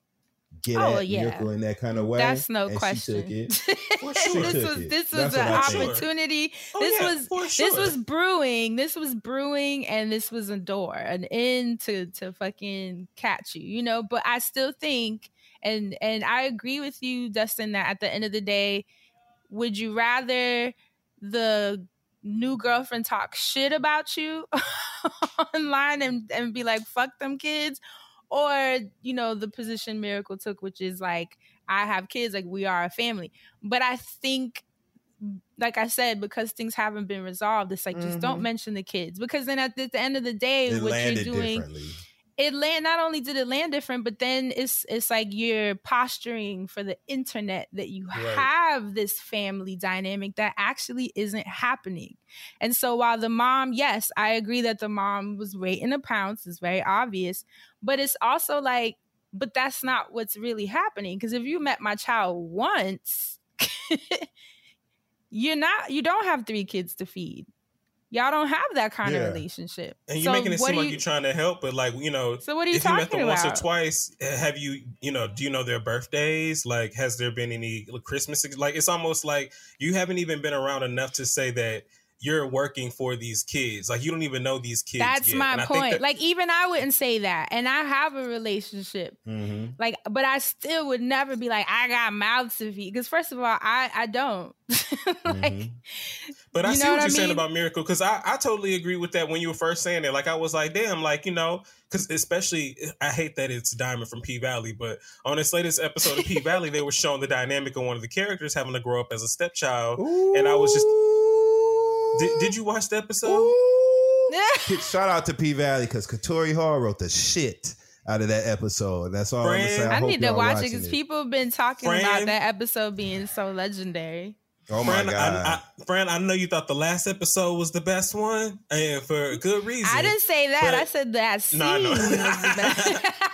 [SPEAKER 7] get
[SPEAKER 1] Oh,
[SPEAKER 7] at
[SPEAKER 1] yeah.
[SPEAKER 7] Miracle in that kind of way.
[SPEAKER 1] That's no
[SPEAKER 7] and
[SPEAKER 1] question.
[SPEAKER 7] She took it.
[SPEAKER 8] For
[SPEAKER 1] this
[SPEAKER 8] sure.
[SPEAKER 1] was
[SPEAKER 7] it.
[SPEAKER 1] this
[SPEAKER 7] That's
[SPEAKER 1] was an
[SPEAKER 7] what I
[SPEAKER 1] opportunity.
[SPEAKER 8] Oh,
[SPEAKER 1] this
[SPEAKER 8] yeah,
[SPEAKER 1] was
[SPEAKER 8] for
[SPEAKER 1] this was brewing. This was brewing, and this was a door, an end to to fucking catch you. You know, but I still think, and and I agree with you, Dustin, that at the end of the day, would you rather the new girlfriend talk shit about you online and and be like fuck them kids or you know the position miracle took which is like i have kids like we are a family but i think like i said because things haven't been resolved it's like just don't
[SPEAKER 7] Mhm.
[SPEAKER 1] mention the kids because then at the, at the end of the day
[SPEAKER 7] It
[SPEAKER 1] what you're doing. It land not only did it land different but then it's it's like you're posturing for the internet that you
[SPEAKER 8] Right.
[SPEAKER 1] have this family dynamic that actually isn't happening and so while the mom yes i agree that the mom was waiting to pounce is very obvious but it's also like but that's not what's really happening because if you met my child once you're not you don't have three kids to feed y'all don't have that kind
[SPEAKER 7] Yeah.
[SPEAKER 1] of relationship
[SPEAKER 8] And you're
[SPEAKER 1] So
[SPEAKER 8] making it seem
[SPEAKER 1] do
[SPEAKER 8] like
[SPEAKER 1] you-
[SPEAKER 8] you're trying to help, but like you know,
[SPEAKER 1] so what are you
[SPEAKER 8] if you met
[SPEAKER 1] talking
[SPEAKER 8] them once or twice, eh, have you, you know, do you know their birthdays? Like, has there been any Christmas? Like, it's almost like you haven't even been around enough to say that you're working for these kids. Like, you don't even know these kids.
[SPEAKER 1] That's
[SPEAKER 8] yet.
[SPEAKER 1] my
[SPEAKER 8] And
[SPEAKER 1] point.
[SPEAKER 8] that-
[SPEAKER 1] like even I wouldn't say that, and I have a relationship.
[SPEAKER 7] Mhm.
[SPEAKER 1] Like, but I still would never be like, I got mouths to feed. Because first of all, I I don't. like,
[SPEAKER 7] Mhm.
[SPEAKER 8] But I
[SPEAKER 1] You
[SPEAKER 8] see
[SPEAKER 1] know
[SPEAKER 8] what,
[SPEAKER 1] what
[SPEAKER 8] you're saying
[SPEAKER 1] mean?
[SPEAKER 8] about Miracle because I, I totally agree with that when you were first saying it. Like I was like, damn, like you know, because especially I hate that it's Diamond from P Valley, but on this latest episode of P Valley, they were showing the dynamic of one of the characters having to grow up as a stepchild. And I was just- Did, did you watch the episode?
[SPEAKER 7] Shout out to P Valley because Katori Hall wrote the shit out of that episode. That's all I'm gonna say.
[SPEAKER 8] Friend.
[SPEAKER 7] I,
[SPEAKER 1] I need to watch it because people have been talking
[SPEAKER 8] Friend.
[SPEAKER 1] about that episode being so legendary.
[SPEAKER 7] Oh my
[SPEAKER 8] Fran,
[SPEAKER 7] god!
[SPEAKER 8] I, I, Fran, I know you thought the last episode was the best one, and for good reason.
[SPEAKER 1] I didn't say that.
[SPEAKER 8] but-
[SPEAKER 1] I said that scene
[SPEAKER 8] No,
[SPEAKER 1] was the best.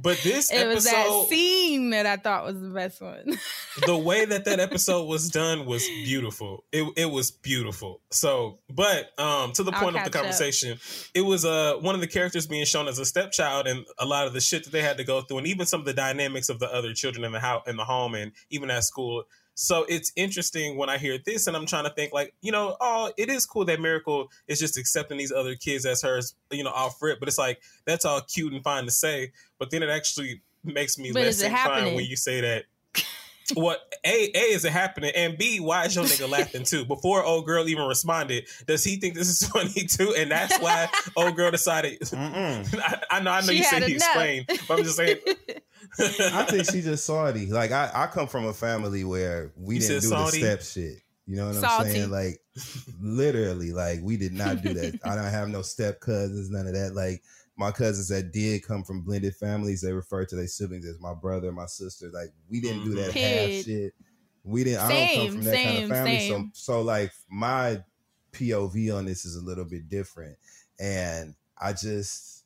[SPEAKER 8] But this
[SPEAKER 1] it was that scene that I thought was the best one.
[SPEAKER 8] the way that that episode was done was beautiful. It it was beautiful. So, but um, to the
[SPEAKER 1] I'll
[SPEAKER 8] point of the
[SPEAKER 1] catch up.
[SPEAKER 8] conversation, it was uh one of the characters being shown as a stepchild, and a lot of the shit that they had to go through, and even some of the dynamics of the other children in the house, in the home, and even at school. So it's interesting when I hear this, and I'm trying to think like, you know, oh, it is cool that Miracle is just accepting these other kids as hers, you know, off rip. But it's like that's all cute and fine to say, but then it actually makes me
[SPEAKER 1] But
[SPEAKER 8] less inclined
[SPEAKER 1] happening?
[SPEAKER 8] when you say that what a a is it happening and b why is your nigga laughing too before old girl even responded does he think this is funny too and that's why old girl decided I, I know i know
[SPEAKER 1] She
[SPEAKER 8] you said
[SPEAKER 1] had
[SPEAKER 8] he explained but i'm just saying
[SPEAKER 7] I think she just salty. Like I, I come from a family where we
[SPEAKER 8] You
[SPEAKER 7] didn't do
[SPEAKER 8] salty?
[SPEAKER 7] the step shit. You know what
[SPEAKER 1] Salty.
[SPEAKER 7] I'm saying? Like literally, like we did not do that. I don't have no step cousins, none of that. Like my cousins that did come from blended families, they refer to their siblings as my brother, my sister. Like we didn't do that half shit. We didn't. I don't come
[SPEAKER 1] Same,
[SPEAKER 7] from that kind
[SPEAKER 1] same,
[SPEAKER 7] of family.
[SPEAKER 1] same.
[SPEAKER 7] So, so like my POV on this is a little bit different, and I just.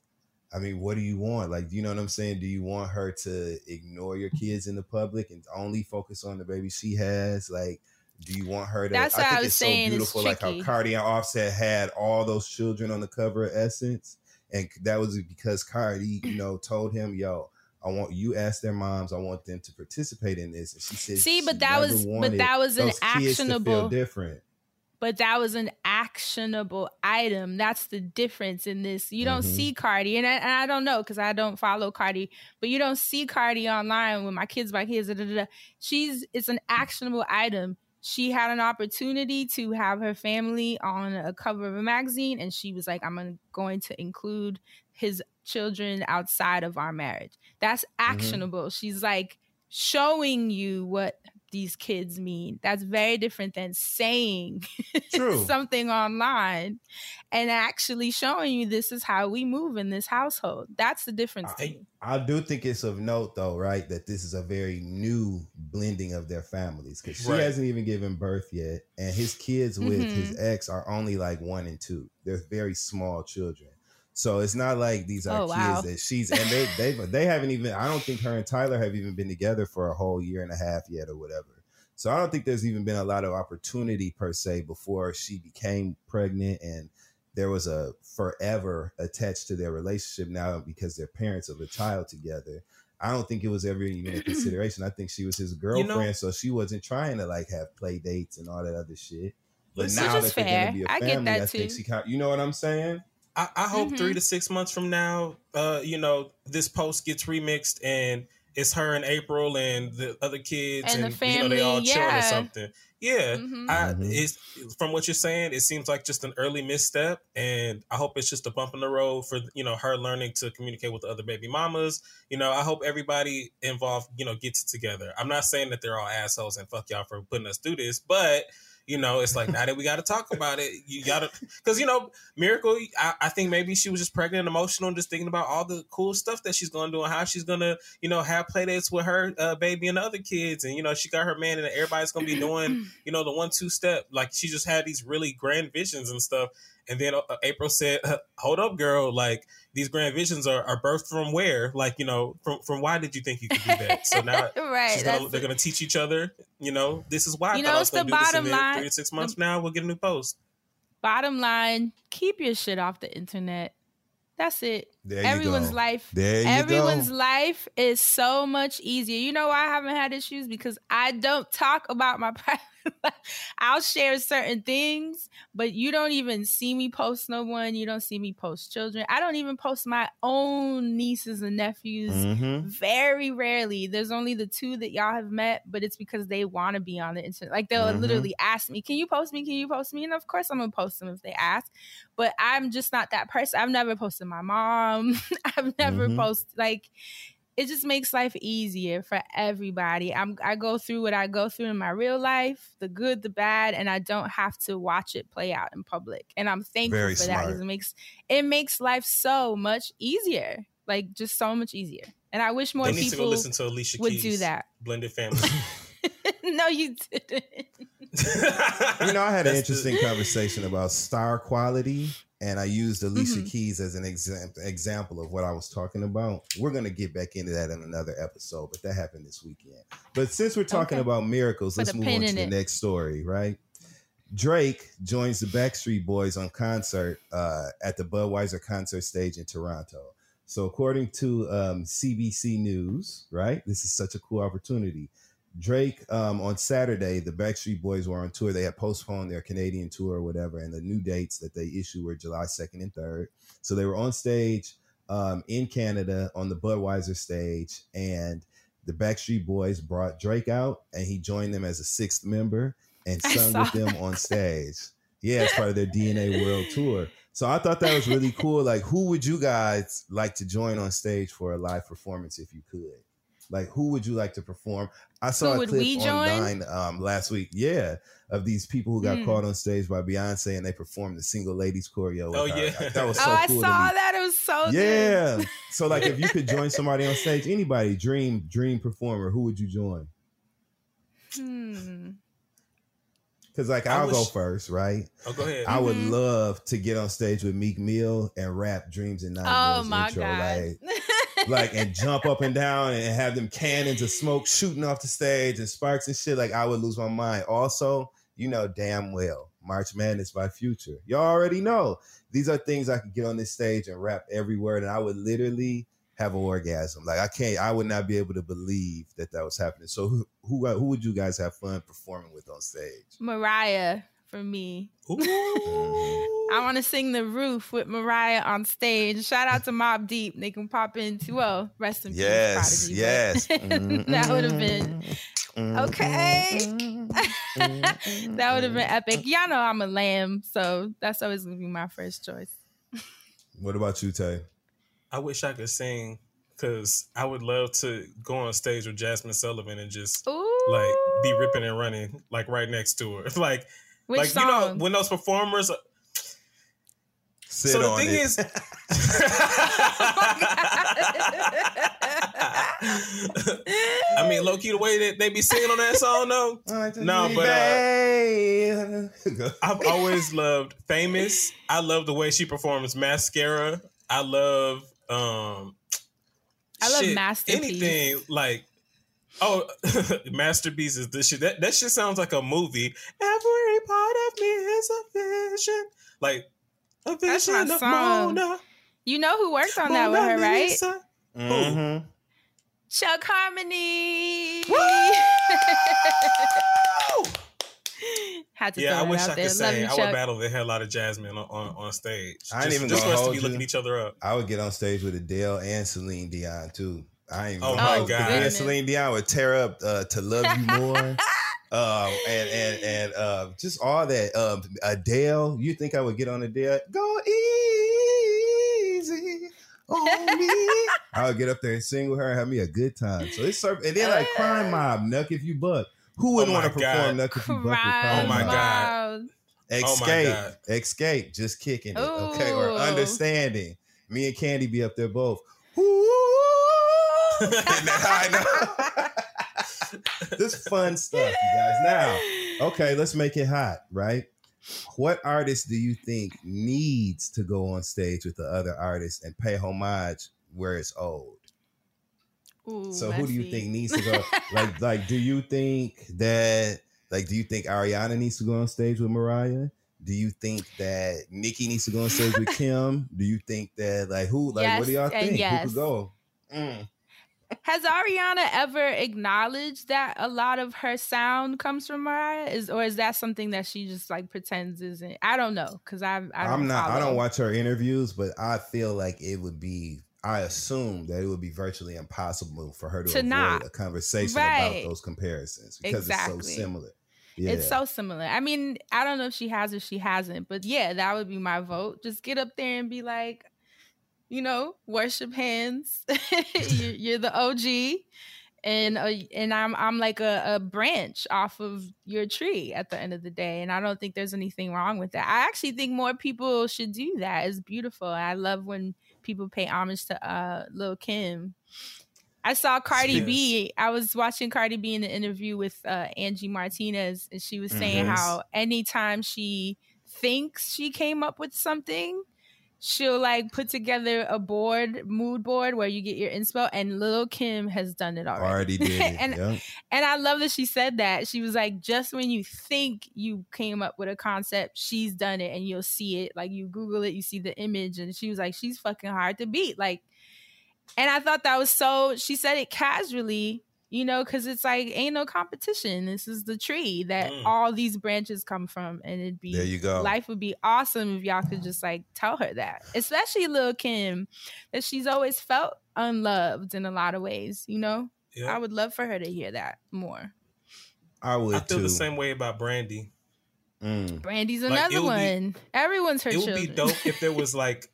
[SPEAKER 7] I mean, what do you want? Like, you know what I'm saying? Do you want her to ignore your kids in the public and only focus on the baby she has? Like, do you want her to?
[SPEAKER 1] That's
[SPEAKER 7] I
[SPEAKER 1] what I
[SPEAKER 7] think
[SPEAKER 1] was
[SPEAKER 7] it's
[SPEAKER 1] saying,
[SPEAKER 7] so beautiful, like how. Cardi and Offset had all those children on the cover of Essence, and that was because Cardi, you know, told him, "Yo, I want you ask their moms. I want them to participate in this. And she said,
[SPEAKER 1] See, but that was- but that was an actionable-
[SPEAKER 7] different.
[SPEAKER 1] but that was an actionable item. That's the difference in this. You don't
[SPEAKER 7] Mhm.
[SPEAKER 1] see Cardi, and I, and I don't know because I don't follow Cardi, but you don't see Cardi online with my kids, my kids. Da, da, da. She's it's an actionable item. She had an opportunity to have her family on a cover of a magazine, and she was like, "I'm gonna- include his children outside of our marriage." That's mm-hmm. actionable. She's like showing you what these kids mean. That's very different than saying something online and actually showing you this is how we move in this household. That's the difference.
[SPEAKER 7] I. I do think it's of note, though, right, that this is a very new blending of their families because she
[SPEAKER 8] Right.
[SPEAKER 7] hasn't even given birth yet, and his kids with his
[SPEAKER 1] Mhm.
[SPEAKER 7] ex are only like one and two. They're very small children, so it's not like these are
[SPEAKER 1] Oh,
[SPEAKER 7] kids
[SPEAKER 1] wow.
[SPEAKER 7] that she's and they they they haven't even. I don't think her and Tyler have even been together for a whole year and a half yet, or whatever. So I don't think there's even been a lot of opportunity per se before she became pregnant and there was a forever attached to their relationship now because they're parents of a child together. I don't think it was ever even a consideration. I think she was his girlfriend, so she wasn't trying to like have play dates and all that other shit. But now that they're gonna be a
[SPEAKER 1] I
[SPEAKER 7] family,
[SPEAKER 1] get that
[SPEAKER 7] I think she kind you know what I'm saying?
[SPEAKER 8] I, I hope
[SPEAKER 1] Mhm.
[SPEAKER 8] three to six months from now, uh, you know, this post gets remixed and it's her and April and the other kids
[SPEAKER 1] And
[SPEAKER 8] and,
[SPEAKER 1] the
[SPEAKER 8] you know they all
[SPEAKER 1] family,
[SPEAKER 8] chill or something. Yeah,
[SPEAKER 1] Mhm.
[SPEAKER 8] I,
[SPEAKER 7] Mhm.
[SPEAKER 8] it's from what you're saying. It seems like just an early misstep, and I hope it's just a bump in the road for you know her learning to communicate with the other baby mamas. You know, I hope everybody involved, you know, gets it together. I'm not saying that they're all assholes and fuck y'all for putting us through this, but you know, it's like now that we got to talk about it, you got to because you know, Miracle. I, I think maybe she was just pregnant and emotional, and just thinking about all the cool stuff that she's gonna do and how she's gonna, you know, have playdates with her uh, baby and the other kids, and you know, she got her man, and everybody's gonna be doing, you know, the one two step. Like she just had these really grand visions and stuff. And then uh, April said, "Hold up, girl! Like these grand visions are, are birthed from where? Like you know, from from why did you think you could do that? So now
[SPEAKER 1] right.
[SPEAKER 8] gonna, they're gonna teach each other. You know, this is why I
[SPEAKER 1] You know,
[SPEAKER 8] I was
[SPEAKER 1] it's the
[SPEAKER 8] gonna do this.
[SPEAKER 1] bottom line.
[SPEAKER 8] three to six months now, we'll get a new post.
[SPEAKER 1] Bottom line, keep your shit off the internet. That's it.
[SPEAKER 7] There
[SPEAKER 1] Everyone's
[SPEAKER 7] go.
[SPEAKER 1] life.
[SPEAKER 7] There
[SPEAKER 1] Everyone's
[SPEAKER 7] go.
[SPEAKER 1] life is so much easier. You know why I haven't had issues? Because I don't talk about my private life. I'll share certain things, but you don't even see me post no one. You don't see me post children. I don't even post my own nieces and nephews.
[SPEAKER 7] Mhm.
[SPEAKER 1] Very rarely. There's only the two that y'all have met, but it's because they want to be on the internet. Like they'll
[SPEAKER 7] Mhm.
[SPEAKER 1] literally ask me, "Can you post me? Can you post me?" And of course, I'm gonna post them if they ask. But I'm just not that person. I've never posted my mom. I've never
[SPEAKER 7] Mhm.
[SPEAKER 1] posted like. It just makes life easier for everybody. I'm I go through what I go through in my real life, the good, the bad, and I don't have to watch it play out in public. And I'm thankful
[SPEAKER 7] Very
[SPEAKER 1] for that because it makes it makes life so much easier. Like just so much easier. And I wish more
[SPEAKER 8] They need to go
[SPEAKER 1] people
[SPEAKER 8] listen to Alicia
[SPEAKER 1] would
[SPEAKER 8] Keys.
[SPEAKER 1] do that.
[SPEAKER 8] Blended family.
[SPEAKER 1] no, you didn't.
[SPEAKER 7] You know, I had an
[SPEAKER 8] That's the-
[SPEAKER 7] interesting conversation about star quality, and I used Alicia
[SPEAKER 1] Mhm.
[SPEAKER 7] Keys as an exam- example of what I was talking about. We're going to get back into that in another episode, but that happened this weekend. But since we're talking
[SPEAKER 1] Okay.
[SPEAKER 7] about miracles,
[SPEAKER 1] Put
[SPEAKER 7] let's move on to the
[SPEAKER 1] it.
[SPEAKER 7] next story, right? Drake joins the Backstreet Boys on concert uh, at the Budweiser concert stage in Toronto. So, according to um, CBC News, right, this is such a cool opportunity. Drake um, on Saturday, the Backstreet Boys were on tour. They had postponed their Canadian tour or whatever, and the new dates that they issued were July 2nd and 3rd. So they were on stage um, in Canada on the Budweiser stage, and the Backstreet Boys brought Drake out, and he joined them as a sixth member and sung with them on stage. Yeah, as part of their DNA World Tour. So I thought that was really cool. Like, who would you guys like to join on stage for a live performance if you could? Like, who would you like to perform? I saw
[SPEAKER 1] Who
[SPEAKER 7] a
[SPEAKER 1] would
[SPEAKER 7] clip
[SPEAKER 1] we join?
[SPEAKER 7] online um, last week. Yeah, of these people who got
[SPEAKER 1] Hmm.
[SPEAKER 7] caught on stage by Beyonce and they performed the single ladies choreo. with
[SPEAKER 8] Oh,
[SPEAKER 7] her.
[SPEAKER 8] yeah.
[SPEAKER 7] that was so
[SPEAKER 1] oh, I saw that. It was so good.
[SPEAKER 7] Yeah. So like, if you could join somebody on stage, anybody, dream dream performer, who would you join?
[SPEAKER 1] Hmm.
[SPEAKER 7] Because like,
[SPEAKER 8] I
[SPEAKER 7] I'll go first, right?
[SPEAKER 8] Oh, go ahead.
[SPEAKER 7] I would
[SPEAKER 1] Mhm.
[SPEAKER 7] love to get on stage with Meek Mill and rap "Dreams and
[SPEAKER 1] Oh
[SPEAKER 7] Nightmares"
[SPEAKER 1] my
[SPEAKER 7] intro,
[SPEAKER 1] god.
[SPEAKER 7] like, like and jump up and down and have them cannons of smoke shooting off the stage and sparks and shit. Like I would lose my mind. Also, you know damn well, March Madness by Future. Y'all already know these are things I could get on this stage and rap every word, and I would literally have an orgasm. Like I can't, I would not be able to believe that that was happening. So who who, who would you guys have fun performing with on stage?
[SPEAKER 1] Mariah for me. I want to sing the roof with Mariah on stage. Shout out to Mobb Deep. They can pop into well, rest in
[SPEAKER 7] Yes,
[SPEAKER 1] peace.
[SPEAKER 7] yes.
[SPEAKER 1] Prodigy, but that would have been mm-hmm. okay. that would have been epic. Mm-hmm. Y'all know I'm a lamb, so that's always gonna be my first choice.
[SPEAKER 7] What about you, Tay?
[SPEAKER 8] I wish I could sing because I would love to go on stage with Jazmine Sullivan and just like be ripping and running like right next to her. like,
[SPEAKER 1] Which
[SPEAKER 8] like you know when those performers.
[SPEAKER 7] Sit
[SPEAKER 8] so the
[SPEAKER 7] on
[SPEAKER 8] thing
[SPEAKER 7] it.
[SPEAKER 8] is, I mean, low key, the way that they be singing on that song, though. no, but uh, I've always loved Famous. I love the way she performs Mascara. I love, um,
[SPEAKER 1] I love
[SPEAKER 8] shit,
[SPEAKER 1] Masterpiece.
[SPEAKER 8] Anything like, oh, Masterpiece is this shit. That that shit sounds like a movie. Every part of me is a vision, like a
[SPEAKER 1] That's
[SPEAKER 8] vision
[SPEAKER 1] my
[SPEAKER 8] of
[SPEAKER 1] song.
[SPEAKER 8] Mona.
[SPEAKER 1] You know who worked on that with her,
[SPEAKER 8] Mona
[SPEAKER 1] right?
[SPEAKER 8] Lisa.
[SPEAKER 7] Mhm.
[SPEAKER 1] Chuck Harmony. Had to
[SPEAKER 8] Yeah, I wish I could
[SPEAKER 1] Love
[SPEAKER 8] sing.
[SPEAKER 1] you,
[SPEAKER 8] I would
[SPEAKER 1] Chuck.
[SPEAKER 8] battle the hell out of Jazmine on, on, on stage.
[SPEAKER 7] I ain't
[SPEAKER 8] just,
[SPEAKER 7] even
[SPEAKER 8] just
[SPEAKER 7] gonna
[SPEAKER 8] for us to be
[SPEAKER 7] you.
[SPEAKER 8] looking each other up.
[SPEAKER 7] I would get on stage with Adele and Celine Dion too. I ain't.
[SPEAKER 8] Oh my. God.
[SPEAKER 7] And Celine Dion would tear up uh, to love you more. um, and and and uh, just all that. Um, Adele, you think I would get on Adele? Go easy on me. I would get up there and sing with her and have me a good time. So it's serv- and then like Crime Mob, Knuck if you buck. Who wouldn't
[SPEAKER 8] Oh
[SPEAKER 7] want to perform Knuck if you buck with
[SPEAKER 1] Crime
[SPEAKER 8] Oh my? God.
[SPEAKER 1] Mob.
[SPEAKER 7] Escape,
[SPEAKER 8] God.
[SPEAKER 7] escape, just kicking it, okay, or understanding. Me and Candy be up there both. I know. this fun stuff, you guys. Now, okay, let's make it hot, right? What artist do you think needs to go on stage with the other artists and pay homage where it's old?
[SPEAKER 1] Ooh,
[SPEAKER 7] So who do you
[SPEAKER 1] messy.
[SPEAKER 7] think needs to go? like, like, do you think that like do you think Ariana needs to go on stage with Mariah? Do you think that Nicki needs to go on stage with Kim? Do you think that like who like what do y'all
[SPEAKER 1] Yes,
[SPEAKER 7] think? Who could go? Mm.
[SPEAKER 1] Has Ariana ever acknowledged that a lot of her sound comes from Mariah? Is or is that something that she just like pretends isn't? I don't know because I, I don't
[SPEAKER 7] I'm not I don't watch her interviews, but I feel like it would be I assume that it would be virtually impossible for her to,
[SPEAKER 1] To
[SPEAKER 7] avoid
[SPEAKER 1] not.
[SPEAKER 7] a conversation
[SPEAKER 1] Right.
[SPEAKER 7] about those comparisons because
[SPEAKER 1] Exactly.
[SPEAKER 7] it's so similar. Yeah.
[SPEAKER 1] It's so similar. I mean, I don't know if she has or she hasn't, but yeah, that would be my vote. Just get up there and be like, you know, worship hands. you're, you're the OG, and uh, and I'm I'm like a, a branch off of your tree at the end of the day, and I don't think there's anything wrong with that. I actually think more people should do that. It's beautiful. I love when people pay homage to uh, Lil Kim. I saw Cardi
[SPEAKER 8] Yes.
[SPEAKER 1] B. I was watching Cardi B in an interview with uh, Angie Martinez, and she was saying
[SPEAKER 7] Mhm.
[SPEAKER 1] how anytime she thinks she came up with something, she'll like put together a board, mood board, where you get your inspo. And Lil Kim has done it already.
[SPEAKER 7] already did it.
[SPEAKER 1] and
[SPEAKER 7] yeah.
[SPEAKER 1] and I love that she said that. She was like, just when you think you came up with a concept, she's done it and you'll see it. Like you Google it, you see the image. And she was like, she's fucking hard to beat. Like, and I thought that was so, she said it casually, you know, because it's like, ain't no competition. This is the tree that
[SPEAKER 8] Mm.
[SPEAKER 1] all these branches come from. And it'd be,
[SPEAKER 7] There you go.
[SPEAKER 1] life would be awesome if y'all could just like tell her that, especially Lil Kim, that she's always felt unloved in a lot of ways, you know?
[SPEAKER 8] Yeah.
[SPEAKER 1] I would love for her to hear that more.
[SPEAKER 7] I would
[SPEAKER 8] I feel
[SPEAKER 7] too.
[SPEAKER 8] the same way about Brandy.
[SPEAKER 7] Mm.
[SPEAKER 1] Brandy's
[SPEAKER 8] Like,
[SPEAKER 1] another
[SPEAKER 8] it would be-
[SPEAKER 1] one. Everyone's her
[SPEAKER 8] it would
[SPEAKER 1] children.
[SPEAKER 8] be dope if there was like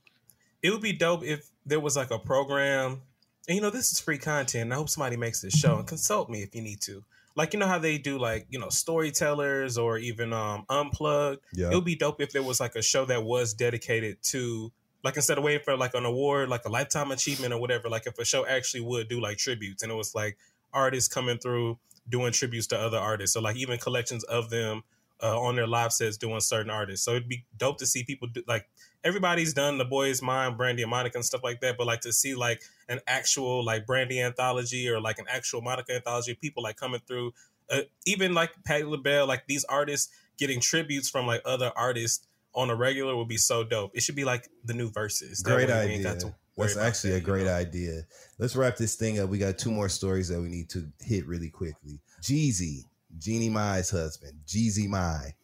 [SPEAKER 8] it would be dope if there was like a program and you know this is free content and i hope somebody makes this show and consult me if you need to. Like you know how they do like you know storytellers or even um unplugged?
[SPEAKER 7] Yeah.
[SPEAKER 8] it would be dope if there was like a show that was dedicated to like instead of waiting for like an award like a lifetime achievement or whatever like if a show actually would do like tributes and it was like artists coming through doing tributes to other artists or like even collections of them uh, on their live sets doing certain artists. So it'd be dope to see people do like everybody's done the boys mine brandy and monica and stuff like that but like to see like an actual like brandy anthology or like an actual monica anthology people like coming through uh, even like Patti LaBelle, like these artists getting tributes from like other artists on a regular would be so dope. It should be like the new Verzuz.
[SPEAKER 7] Great idea. That's actually a great idea. Let's wrap this thing up. We got two more stories that we need to hit really quickly. Jeezy, Jeannie Mai's husband, Jeezy Mai.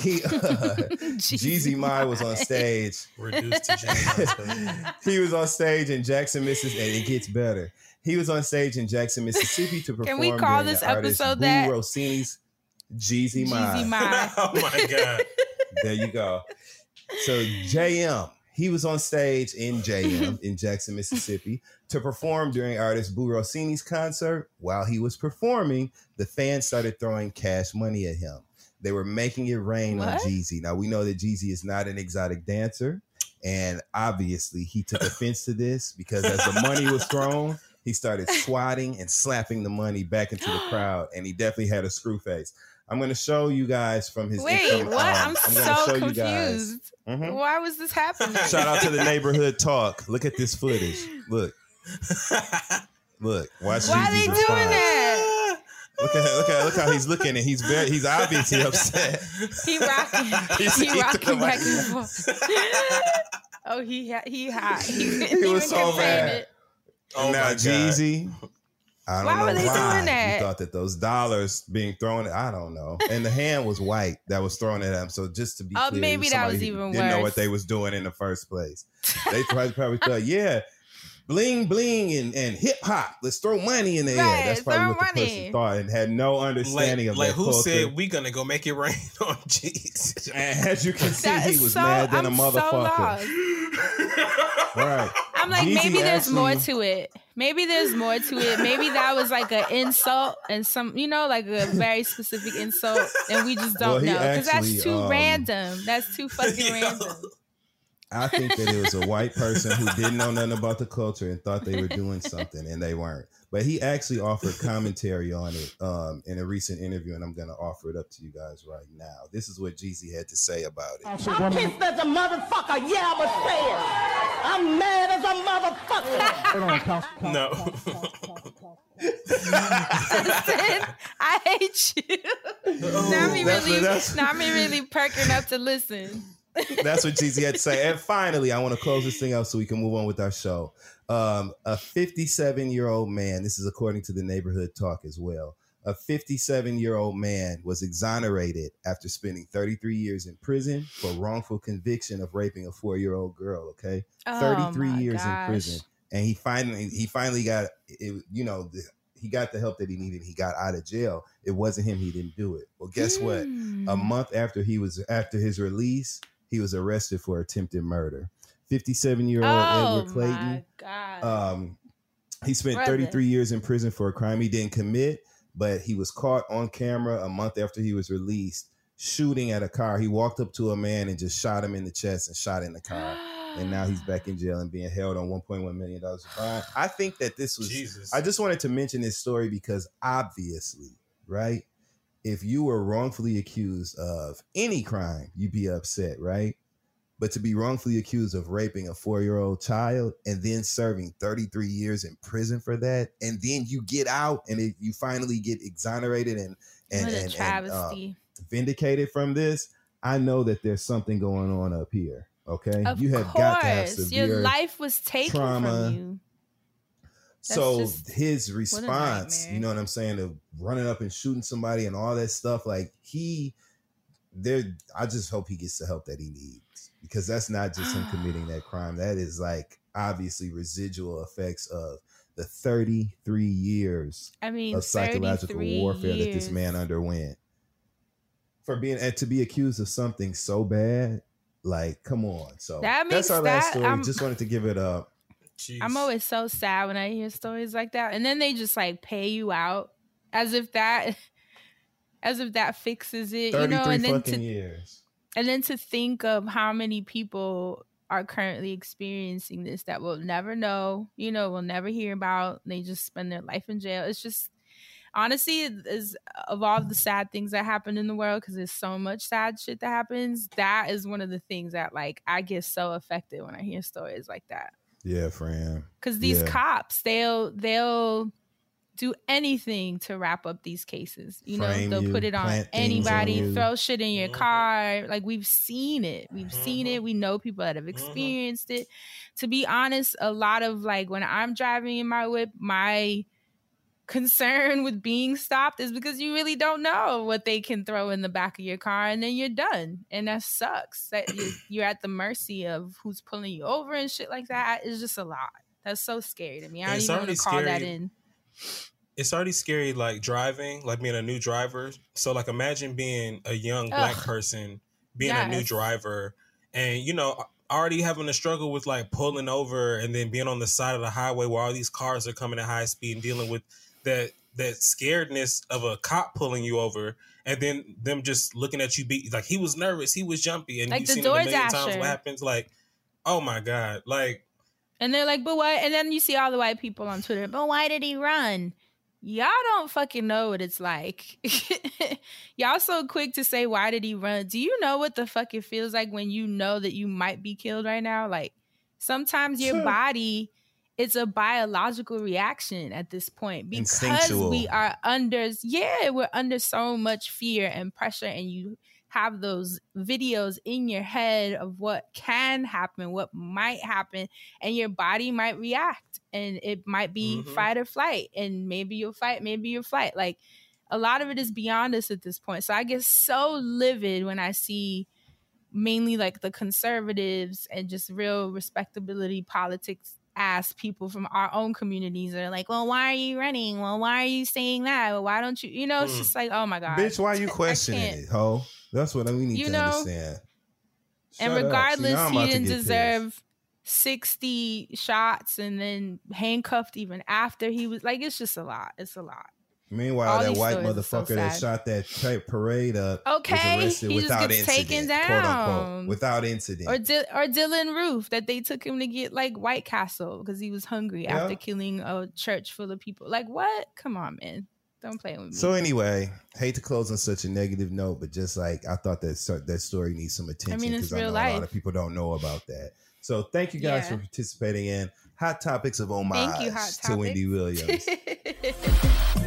[SPEAKER 7] He uh, Jeezy Mai was on stage.
[SPEAKER 8] Reduced to Jeezy.
[SPEAKER 7] he was on stage in Jackson, Mississippi, and it gets better. He was on stage in Jackson, Mississippi to perform.
[SPEAKER 1] Can we call
[SPEAKER 7] during
[SPEAKER 1] this
[SPEAKER 7] the artist
[SPEAKER 1] episode
[SPEAKER 7] Boo
[SPEAKER 1] that?
[SPEAKER 7] Rossini's Jeezy Mai.
[SPEAKER 1] Jeezy Mai.
[SPEAKER 8] oh my god.
[SPEAKER 7] There you go. So JM, he was on stage in JM in Jackson, Mississippi to perform during artist Boo Rossini's concert. While he was performing, the fans started throwing cash money at him. They were making it rain on Jeezy. Now we know that Jeezy is not an exotic dancer, and obviously he took offense to this because as the money was thrown, he started swatting and slapping the money back into the crowd, and he definitely had a screw face. I'm going to show you guys from his.
[SPEAKER 1] Wait, what?
[SPEAKER 7] um,
[SPEAKER 1] I'm,
[SPEAKER 7] gonna
[SPEAKER 1] so
[SPEAKER 7] show you guys.
[SPEAKER 1] confused.
[SPEAKER 7] Mhm.
[SPEAKER 1] Why was this happening?
[SPEAKER 7] Shout out to the neighborhood talk. Look at this footage. Look, look. Watch
[SPEAKER 1] Why are
[SPEAKER 7] Jeezy's
[SPEAKER 1] they doing
[SPEAKER 7] response.
[SPEAKER 1] that?
[SPEAKER 7] Look at look at look how he's looking, and he's very he's obviously upset.
[SPEAKER 1] He rocking.
[SPEAKER 7] He's-
[SPEAKER 1] he
[SPEAKER 7] he
[SPEAKER 1] rocking
[SPEAKER 7] a
[SPEAKER 1] back
[SPEAKER 7] mic-
[SPEAKER 1] and forth. oh, he ha- he hot. He,
[SPEAKER 7] He was so
[SPEAKER 1] contain
[SPEAKER 7] mad.
[SPEAKER 1] it.
[SPEAKER 8] Oh
[SPEAKER 7] now
[SPEAKER 8] my God.
[SPEAKER 7] Jeezy. I don't
[SPEAKER 1] Why
[SPEAKER 7] know
[SPEAKER 1] were they
[SPEAKER 7] why
[SPEAKER 1] doing that?
[SPEAKER 7] he thought that those dollars being thrown. At, I don't know. And the hand was white that was thrown at him. So just to be
[SPEAKER 1] Oh,
[SPEAKER 7] clear,
[SPEAKER 1] maybe
[SPEAKER 7] it
[SPEAKER 1] that was
[SPEAKER 7] somebody who
[SPEAKER 1] even
[SPEAKER 7] didn't know what they was doing in the first place. They probably, probably thought, yeah, bling bling and, and hip hop. Let's throw money in the air. That's probably
[SPEAKER 1] throw
[SPEAKER 7] what the
[SPEAKER 1] money.
[SPEAKER 7] person thought and had no
[SPEAKER 8] Like,
[SPEAKER 7] understanding of
[SPEAKER 8] like
[SPEAKER 7] that
[SPEAKER 8] who
[SPEAKER 7] culture.
[SPEAKER 8] said we gonna go make it rain on Jeezy?
[SPEAKER 7] And as you can see, he was
[SPEAKER 1] so,
[SPEAKER 7] mad than
[SPEAKER 1] I'm
[SPEAKER 7] a motherfucker.
[SPEAKER 1] lost.
[SPEAKER 7] right.
[SPEAKER 1] I'm like,
[SPEAKER 7] Jeezy
[SPEAKER 1] maybe there's more to it. Maybe there's more to it. Maybe that was like an insult and some, you know, like a very specific insult, and we just don't
[SPEAKER 7] he
[SPEAKER 1] know because that's too
[SPEAKER 7] um,
[SPEAKER 1] random. That's too fucking random.
[SPEAKER 7] I think that it was a white person who didn't know nothing about the culture and thought they were doing something and they weren't. But he actually offered commentary on it um, in a recent interview, and I'm going to offer it up to you guys right now. This is what Jeezy had to say about it.
[SPEAKER 6] I'm pissed as a motherfucker. Yeah, I'm a fan. I'm mad as a motherfucker.
[SPEAKER 8] No.
[SPEAKER 1] I hate you. Not me
[SPEAKER 7] That's what-
[SPEAKER 1] really,
[SPEAKER 7] that's-
[SPEAKER 1] now me really perking up to listen.
[SPEAKER 7] That's what Jeezy had to say. And finally, I want to close this thing out so we can move on with our show. Um, a 57 year old man, this is according to the neighborhood talk as well. A 57 year old man was exonerated after spending 33 years in prison for wrongful conviction of raping a four year old girl. Okay.
[SPEAKER 1] Oh,
[SPEAKER 7] 33 years
[SPEAKER 1] gosh.
[SPEAKER 7] in prison. And he finally, he finally got, it, you know, the, he got the help that he needed. He got out of jail. It wasn't him. He didn't do it. Well, guess what?
[SPEAKER 1] Hmm.
[SPEAKER 7] A month after he was after his release, he was arrested for attempted murder. 57 year old
[SPEAKER 1] Oh
[SPEAKER 7] Edward Clayton.
[SPEAKER 1] my god!
[SPEAKER 7] Um, he spent
[SPEAKER 1] Brother.
[SPEAKER 7] 33 years in prison for a crime he didn't commit, but he was caught on camera a month after he was released shooting at a car. He walked up to a man and just shot him in the chest and shot in the car. And now he's back in jail and being held on 1.1 million dollars fine. I think that this was
[SPEAKER 8] Jesus.
[SPEAKER 7] I just wanted to mention this story because obviously, right? If you were wrongfully accused of any crime, you'd be upset, right? But to be wrongfully accused of raping a four year old child and then serving 33 years in prison for that, and then you get out and it, you finally get exonerated and, and, and, and, uh, vindicated from this, I know that there's something going on up here. Okay.
[SPEAKER 1] of
[SPEAKER 7] you have
[SPEAKER 1] course,
[SPEAKER 7] got to have severe
[SPEAKER 1] your life was taken
[SPEAKER 7] trauma.
[SPEAKER 1] from you. That's
[SPEAKER 7] so
[SPEAKER 1] just-
[SPEAKER 7] his response, you know what I'm saying, of running up and shooting somebody and all that stuff, like he there I just hope he gets the help that he needs. Because that's not just him committing that crime. That is like obviously residual effects of the 33 years
[SPEAKER 1] I mean,
[SPEAKER 7] of psychological
[SPEAKER 1] 33
[SPEAKER 7] warfare that this man underwent. For being and to be accused of something so bad, like come on. So
[SPEAKER 1] That
[SPEAKER 7] that's
[SPEAKER 1] makes
[SPEAKER 7] our last story.
[SPEAKER 1] I'm-
[SPEAKER 7] just wanted to give it up.
[SPEAKER 1] I'm always so sad when I hear stories like that, and then they just like pay you out as if that, as if that fixes it, you know. And then
[SPEAKER 7] fucking
[SPEAKER 1] to
[SPEAKER 7] years.
[SPEAKER 1] and then to think of how many people are currently experiencing this that will never know, you know, will never hear about. They just spend their life in jail. It's just honestly is of all the sad things that happen in the world because there's so much sad shit that happens. That is one of the things that like I get so affected when I hear stories like that
[SPEAKER 7] Yeah, Fran.
[SPEAKER 1] because these
[SPEAKER 7] Yeah.
[SPEAKER 1] cops they'll they'll do anything to wrap up these cases. You
[SPEAKER 7] Frame
[SPEAKER 1] know, they'll
[SPEAKER 7] you,
[SPEAKER 1] put it on anybody,
[SPEAKER 7] on
[SPEAKER 1] throw shit in your
[SPEAKER 8] Mhm.
[SPEAKER 1] car. Like we've seen it. We've seen it. We know people that have experienced it. To be honest, a lot of like when I'm driving in my whip, my concern with being stopped is because you really don't know what they can throw in the back of your car and then you're done. And that sucks that you- you're at the mercy of who's pulling you over and shit like that. It's just a lot. That's so scary to me. I don't
[SPEAKER 8] It's
[SPEAKER 1] even want to
[SPEAKER 8] already
[SPEAKER 1] call that in.
[SPEAKER 8] It's already scary like driving like being a new driver. So like imagine being a young black person being a new driver and you know already having to struggle with like pulling over and then being on the side of the highway where all these cars are coming at high speed and dealing with that that scaredness of a cop pulling you over and then them just looking at you be like he was nervous he was jumpy and
[SPEAKER 1] Like
[SPEAKER 8] you've
[SPEAKER 1] the
[SPEAKER 8] seen it a million times what happens? Like oh my god like
[SPEAKER 1] and they're like but why? And then you see all the white people on twitter but why did he run? Y'all don't fucking know what it's like. Y'all so quick to say why did he run? Do you know what the fuck it feels like when you know that you might be killed right now? Like sometimes your
[SPEAKER 7] Sure.
[SPEAKER 1] body it's a biological reaction at this point because we are under yeah we're under so much fear and pressure and you have those videos in your head of what can happen what might happen and your body might react and it might be
[SPEAKER 8] Mhm.
[SPEAKER 1] fight or flight and maybe you'll fight maybe you'll fight like a lot of it is beyond us at this point. So i get so livid when i see mainly like the conservatives and just real respectability politics ass people from our own communities that are like well why are you running well why are you saying that well why don't you you know it's
[SPEAKER 7] Mm.
[SPEAKER 1] just like oh my god
[SPEAKER 7] Bitch, why you questioning it, ho? That's what we need
[SPEAKER 1] You
[SPEAKER 7] to
[SPEAKER 1] know,
[SPEAKER 7] understand.
[SPEAKER 1] and
[SPEAKER 7] Shut. See,
[SPEAKER 1] regardless,
[SPEAKER 7] I'm
[SPEAKER 1] he didn't
[SPEAKER 7] get pissed.
[SPEAKER 1] deserve 60 shots and then handcuffed even after he was like, it's just a lot. It's a lot.
[SPEAKER 7] Meanwhile,
[SPEAKER 1] all
[SPEAKER 7] that white
[SPEAKER 1] are so
[SPEAKER 7] motherfucker that shot that type parade up
[SPEAKER 1] Okay,
[SPEAKER 7] was arrested without incident,
[SPEAKER 1] taken
[SPEAKER 7] quote unquote, without incident.
[SPEAKER 1] Or, Di- or Dylann Roof that they took him to get like White Castle because he was hungry
[SPEAKER 7] Yeah.
[SPEAKER 1] after killing a church full of people. Like, what? Come on, man. Don't play with me.
[SPEAKER 7] So anyway, hate to close on such a negative note, but just like I thought that that story needs some attention
[SPEAKER 1] mean, it's
[SPEAKER 7] because I,
[SPEAKER 1] real
[SPEAKER 7] know a lot of people don't know about that. So thank you guys
[SPEAKER 1] Yeah.
[SPEAKER 7] for participating in Hot Topics of Homage
[SPEAKER 1] Thank you, Hot
[SPEAKER 7] to Wendy Williams.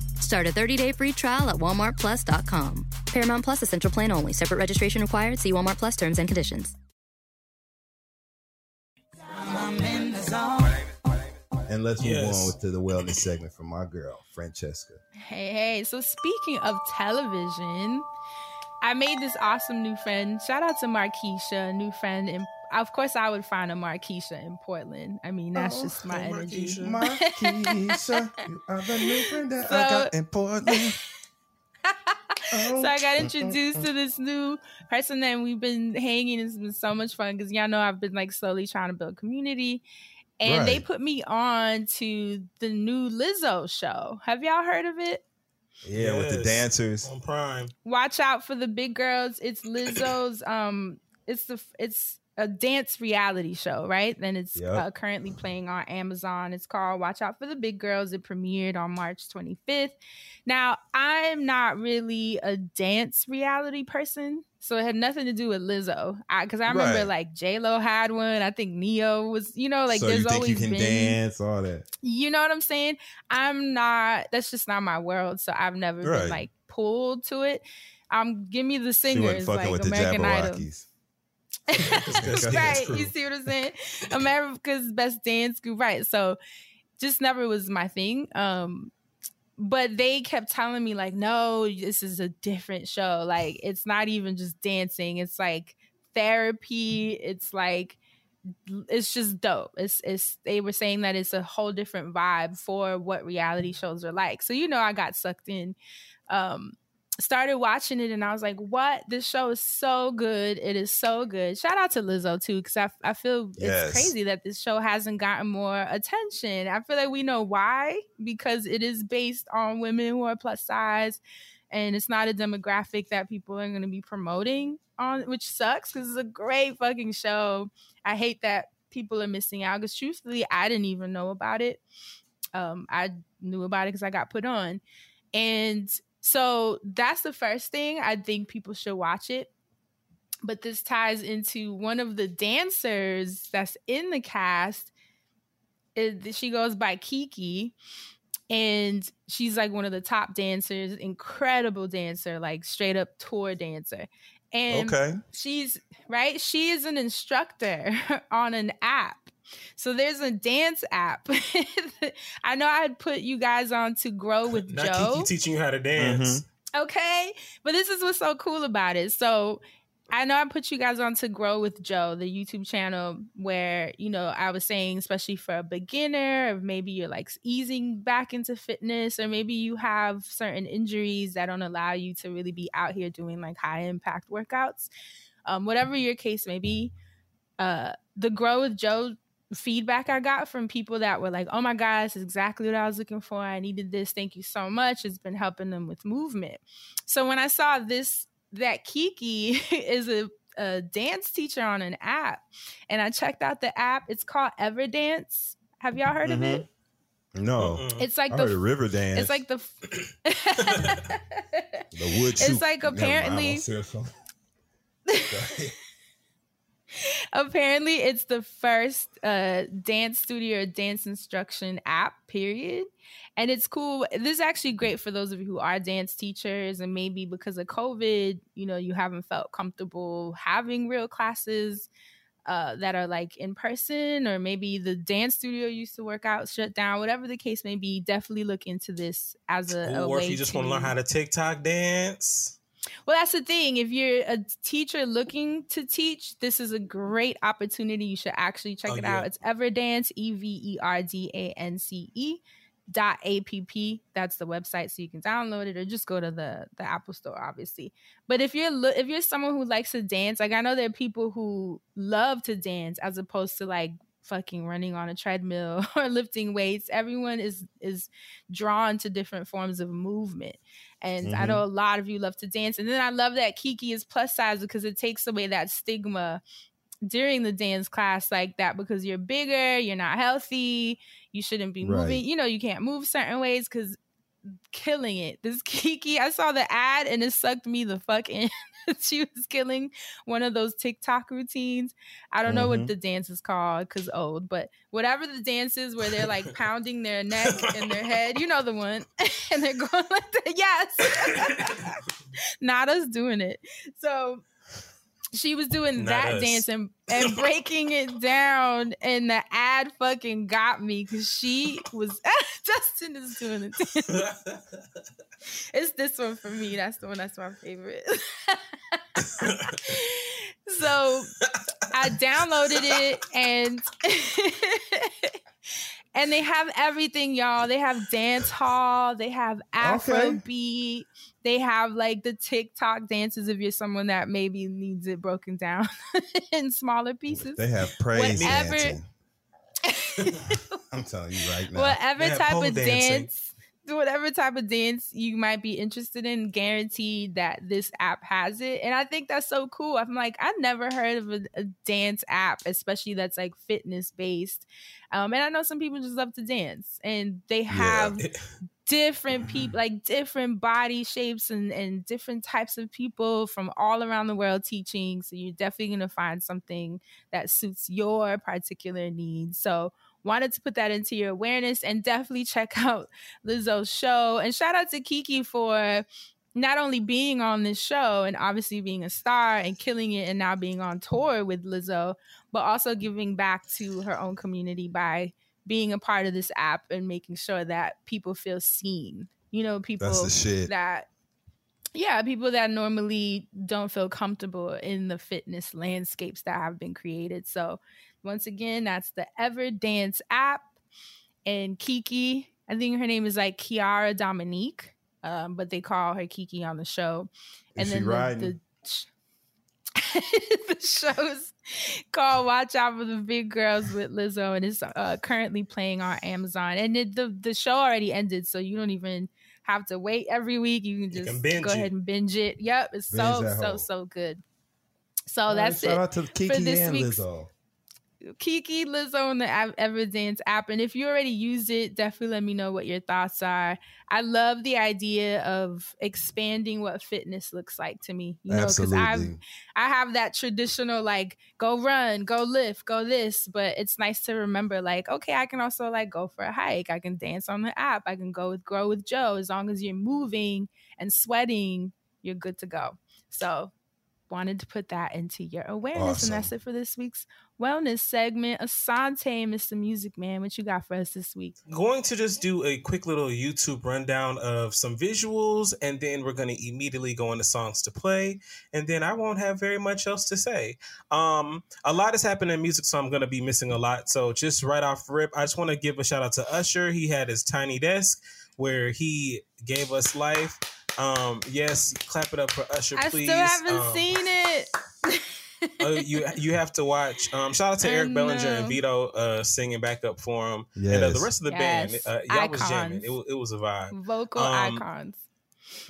[SPEAKER 11] Start a 30-day free trial at walmartplus.com. Paramount Plus essential plan only. Separate registration required. See Walmart Plus terms and conditions.
[SPEAKER 3] I'm in the zone.
[SPEAKER 7] and let's move
[SPEAKER 8] Yes.
[SPEAKER 7] on to the wellness segment from my girl, Francesca.
[SPEAKER 1] Hey, hey. So speaking of television, I made this awesome new friend. Shout out to Markeisha, a new friend. And of course, I would find a Markeisha in Portland. I mean, that's
[SPEAKER 7] Oh,
[SPEAKER 1] just my
[SPEAKER 8] hey,
[SPEAKER 1] energy.
[SPEAKER 8] Markeisha.
[SPEAKER 7] Markeisha, you are the new friend that I
[SPEAKER 1] So-
[SPEAKER 7] got in Portland.
[SPEAKER 1] so I got introduced to this new person and we've been hanging. It's been so much fun because y'all know I've been like slowly trying to build community. And they put me on to the new Lizzo show. Have y'all heard of it?
[SPEAKER 7] Yeah, with the dancers.
[SPEAKER 8] on Prime.
[SPEAKER 1] watch out for the big girls it's lizzo's um it's the it's a dance reality show right and it's
[SPEAKER 7] Yep.
[SPEAKER 1] uh, currently playing on amazon it's called watch out for the big girls it premiered on march 25th now i'm not really a dance reality person so it had nothing to do with lizzo because I, remember
[SPEAKER 7] Right.
[SPEAKER 1] like j-lo had one i think neo was you know like
[SPEAKER 7] so
[SPEAKER 1] there's
[SPEAKER 7] you think
[SPEAKER 1] always
[SPEAKER 7] you can
[SPEAKER 1] been
[SPEAKER 7] dance, all that.
[SPEAKER 1] you know what I'm saying? I'm not. That's just not my world. So I've never
[SPEAKER 7] Right.
[SPEAKER 1] been like pulled to it. Um, give me the singers
[SPEAKER 7] fucking
[SPEAKER 1] like
[SPEAKER 7] with the
[SPEAKER 1] American Idol. Right? You see what I'm saying? America's best dance group, right? So just never was my thing. Um, but they kept telling me like, no, this is a different show. Like it's not even just dancing. It's like therapy. It's like it's just dope. It's it's they were saying that it's a whole different vibe for what reality shows are like. So you know I got sucked in. Um started watching it and I was like, what? This show is so good. It is so good. Shout out to Lizzo too, because I, I feel
[SPEAKER 7] Yes.
[SPEAKER 1] it's crazy that this show hasn't gotten more attention. I feel like we know why, because it is based on women who are plus size and it's not a demographic that people are going to be promoting on, which sucks because it's a great fucking show. I hate that people are missing out because truthfully, I didn't even know about it. Um, I knew about it because I got put on, and so that's the first thing I think people should watch it. But this ties into one of the dancers that's in the cast. It, she goes by Kiki, and she's like one of the top dancers, incredible dancer, like straight up tour dancer. And
[SPEAKER 7] Okay.
[SPEAKER 1] she's right, she is an instructor on an app. So there's a dance app. I know I had put you guys on to grow with
[SPEAKER 8] Not
[SPEAKER 1] Joe.
[SPEAKER 8] Kiki teaching you how to dance.
[SPEAKER 1] Okay. But this is what's so cool about it. So I know I put you guys on to Grow with Joe, the YouTube channel where, you know, I was saying, especially for a beginner, or maybe you're like easing back into fitness, or maybe you have certain injuries that don't allow you to really be out here doing like high impact workouts. Um, whatever your case may be, uh, the Grow with Joe feedback I got from people that were like, oh my God, this is exactly what I was looking for. I needed this. Thank you so much. It's been helping them with movement. So when I saw this, that Kiki is a, a dance teacher on an app, and I checked out the app. It's called Everdance. Have y'all heard of it? Mm-hmm.
[SPEAKER 7] No.
[SPEAKER 1] It's like
[SPEAKER 7] I
[SPEAKER 1] the
[SPEAKER 7] heard of river dance.
[SPEAKER 1] It's like the
[SPEAKER 7] the wood.
[SPEAKER 1] it's like apparently-
[SPEAKER 7] I said something.
[SPEAKER 1] apparently it's the first uh dance studio or dance instruction app period and it's cool this is actually great for those of you who are dance teachers and maybe because of covid you know you haven't felt comfortable having real classes uh, that are like in person or maybe the dance studio used to work out shut down whatever the case may be definitely look into this as a,
[SPEAKER 8] Or
[SPEAKER 1] way
[SPEAKER 8] if you just want to learn how to TikTok dance.
[SPEAKER 1] Well, that's the thing. If you're a teacher looking to teach, this is a great opportunity. You should actually check
[SPEAKER 8] Oh,
[SPEAKER 1] it
[SPEAKER 8] yeah.
[SPEAKER 1] out. It's Everdance, E V E R D A N C E dot app that's the website so you can download it or just go to the the apple store obviously but if you're lo- if you're someone who likes to dance like i know there are people who love to dance as opposed to like fucking running on a treadmill or lifting weights everyone is is drawn to different forms of movement and i
[SPEAKER 12] Mhm.
[SPEAKER 1] know a lot of you love to dance and then i love that kiki is plus size because it takes away that stigma during the dance class like that because you're bigger you're not healthy you shouldn't be
[SPEAKER 12] Right.
[SPEAKER 1] moving you know you can't move certain ways because killing it. This kiki i saw the ad and it sucked me the fuck in. She was killing one of those tiktok routines. I don't know what
[SPEAKER 12] Mhm.
[SPEAKER 1] the dance is called because old but whatever the dance is where they're like pounding their neck and their head you know the one and they're going like that. Yes. Not us doing it. So she was doing
[SPEAKER 12] Not
[SPEAKER 1] that
[SPEAKER 12] us.
[SPEAKER 1] dance and, and breaking it down and the ad fucking got me because she was Justin is doing it. it's this one for me. That's the one that's my favorite. so I downloaded it and and they have everything, y'all. They have dance hall, they have Afrobeat, they have like the TikTok dances if you're someone that maybe needs it broken down in smaller pieces.
[SPEAKER 7] They have praise
[SPEAKER 1] Whatever-
[SPEAKER 7] dancing. I'm telling you right now.
[SPEAKER 1] whatever type of
[SPEAKER 7] dancing.
[SPEAKER 1] dance whatever type of dance you might be interested in guaranteed that this app has it. And i think that's so cool. I'm like i've never heard of a, a dance app especially that's like fitness based um and i know some people just love to dance and they have different people like different body shapes and and different types of people from all around the world teaching. So you're definitely going to find something that suits your particular needs. So wanted to put that into your awareness and definitely check out Lizzo's show and shout out to Kiki for not only being on this show and obviously being a star and killing it and now being on tour with Lizzo, but also giving back to her own community by being a part of this app and making sure that people feel seen. You know, people
[SPEAKER 7] That's the shit.
[SPEAKER 1] that yeah, people that normally don't feel comfortable in the fitness landscapes that have been created. So, once again, that's the Everdance app. And Kiki, I think her name is like Kiara Dominique, um, but they call her Kiki on the show.
[SPEAKER 7] Is she
[SPEAKER 1] the-
[SPEAKER 7] riding?
[SPEAKER 1] the show's called Watch Out for the Big Girls with Lizzo, and it's uh, currently playing on Amazon. And it, the the show already ended, so you don't even have to wait every week. You can just
[SPEAKER 8] can
[SPEAKER 1] go
[SPEAKER 8] it.
[SPEAKER 1] ahead and binge it. Yep, it's
[SPEAKER 7] Binge
[SPEAKER 1] so so so good. So that's
[SPEAKER 7] shout
[SPEAKER 1] it.
[SPEAKER 7] out to Kiki
[SPEAKER 1] this
[SPEAKER 7] and
[SPEAKER 1] week's-
[SPEAKER 7] Lizzo.
[SPEAKER 1] Kiki Lizzo on the Ev- Everdance app. And if you already use it, definitely let me know what your thoughts are. I love the idea of expanding what fitness looks like to me. You know, because
[SPEAKER 7] Absolutely.
[SPEAKER 1] I have that traditional like go run, go lift, go this, but it's nice to remember like, okay, I can also like go for a hike. I can dance on the app. I can go with Grow with Joe. As long as you're moving and sweating, you're good to go. So wanted to put that into your awareness.
[SPEAKER 7] Awesome.
[SPEAKER 1] And that's it for this week's wellness segment. Asante, Mr. Music Man, what you got for us this week?
[SPEAKER 8] going to just do a quick little YouTube rundown of some visuals, and then we're going to immediately go into songs to play, and then I won't have very much else to say. Um, a lot has happened in music, so I'm going to be missing a lot. So just right off rip, I just want to give a shout out to Usher. He had his tiny desk where he gave us life. Um, yes, clap it up for Usher, please.
[SPEAKER 1] I still haven't
[SPEAKER 8] Um,
[SPEAKER 1] seen it.
[SPEAKER 8] Uh, you you have to watch. Um, shout out to
[SPEAKER 1] I
[SPEAKER 8] Eric Bellinger and Vedo uh, singing back up for him, and uh, the rest of the
[SPEAKER 1] Yes.
[SPEAKER 8] band. Uh, y'all was jamming. It, it was a vibe.
[SPEAKER 1] Vocal
[SPEAKER 8] Um,
[SPEAKER 1] icons.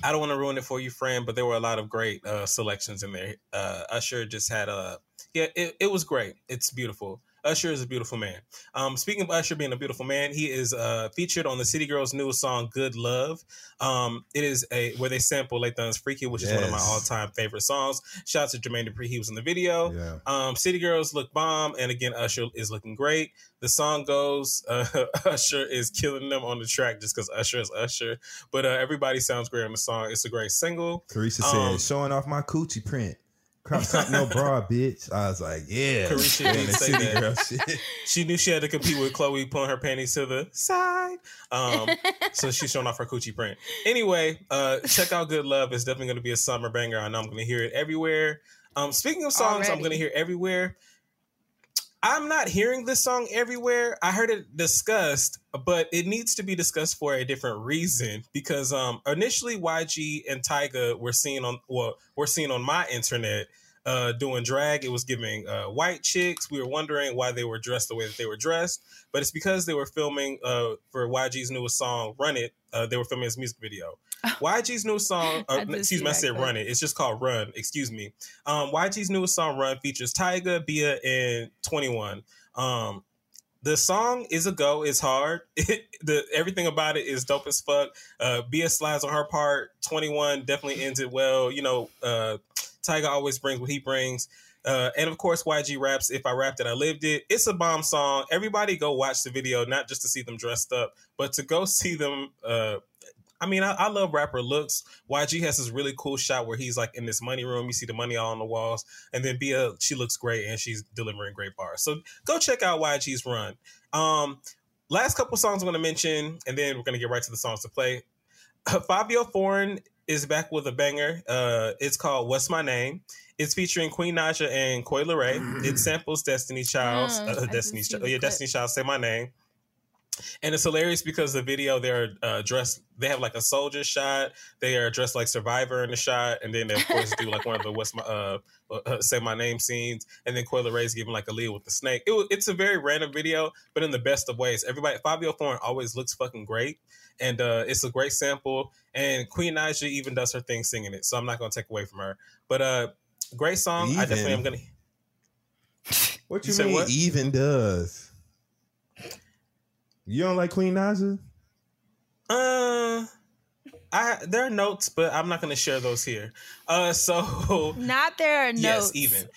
[SPEAKER 8] I don't want to ruin it for you, friend, but there were a lot of great uh, selections in there. Uh, Usher just had a yeah, it, it was great. It's beautiful. Usher is a beautiful man. Um, speaking of Usher being a beautiful man, he is uh, featured on the City Girls' newest song "Good Love." Um, it is a where they sample Lathan's "Freaky," which is one of my all-time favorite songs. Shout out to Jermaine Dupri; he was in the video.
[SPEAKER 7] Yeah.
[SPEAKER 8] Um, City Girls look bomb, and again, Usher is looking great. The song goes, uh, Usher is killing them on the track just because Usher is Usher. But uh, everybody sounds great on the song. It's a great single.
[SPEAKER 7] Caresha
[SPEAKER 8] Um,
[SPEAKER 7] said, showing off my coochie print. Crop top, no bra, bitch. I was like, yeah. Caresha
[SPEAKER 8] did
[SPEAKER 7] the
[SPEAKER 8] say that.
[SPEAKER 7] girl shit.
[SPEAKER 8] She knew she had to compete with Chloe pulling her panties to the side. Um, so she's showing off her coochie print. Anyway, uh, check out Good Love. It's definitely going to be a summer banger. I know I'm going to hear it everywhere. Um, speaking of songs, I'm going to hear everywhere. I'm not hearing this song everywhere. I heard it discussed, but it needs to be discussed for a different reason because um initially YG and Tyga were seen on well, were seen on my internet uh doing drag. It was giving uh white chicks. We were wondering why they were dressed the way that they were dressed, but it's because they were filming uh for YG's newest song Run It. Uh, they were filming his music video. YG's new song, uh, excuse me, I said. Run It. It's just called Run. Excuse me. Um, YG's newest song, Run, features Tyga, Bia, and 21. Um, the song is a go. It's hard. the everything about it is dope as fuck. Uh, Bia slides on her part. 21 definitely ends it well. You know, uh, Tyga always brings what he brings. Uh, and of course, YG raps. If I rapped it, I lived it. It's a bomb song. Everybody go watch the video, not just to see them dressed up, but to go see them. Uh, I mean, I, I love rapper looks. YG has this really cool shot where he's like in this money room. You see the money all on the walls, and then Bia, she looks great and she's delivering great bars. So go check out YG's run. Um, last couple songs I'm going to mention, and then we're going to get right to the songs to play. Fivio Foreign is back with a banger. Uh, it's called "What's My Name." It's featuring Queen Naija and Coi Leray. It samples Destiny Child's
[SPEAKER 1] Mm,
[SPEAKER 8] uh,
[SPEAKER 1] I did
[SPEAKER 8] Destiny Child.
[SPEAKER 1] the
[SPEAKER 8] yeah. Destiny Child. Say my name. And it's hilarious because the video they're uh, dressed. They have like a soldier shot. They are dressed like Survivor in the shot, and then they of course do like one of the what's my uh, uh, say my name scenes, and then Coi Leray's giving like a lead with the snake. It, wa- it's a very random video, but in the best of ways. Everybody, Fivio Foreign always looks fucking great, and uh, it's a great sample. And Queen Naija even does her thing singing it, so I'm not gonna take away from her. But uh, great song. I definitely am gonna.
[SPEAKER 7] What
[SPEAKER 8] You
[SPEAKER 7] you,
[SPEAKER 8] said
[SPEAKER 7] mean
[SPEAKER 8] what?
[SPEAKER 7] even does? You don't like Queen Naija?
[SPEAKER 8] Uh, I there are notes, but I'm not going to share those here. Uh, so
[SPEAKER 1] Not there are notes.
[SPEAKER 8] yes, even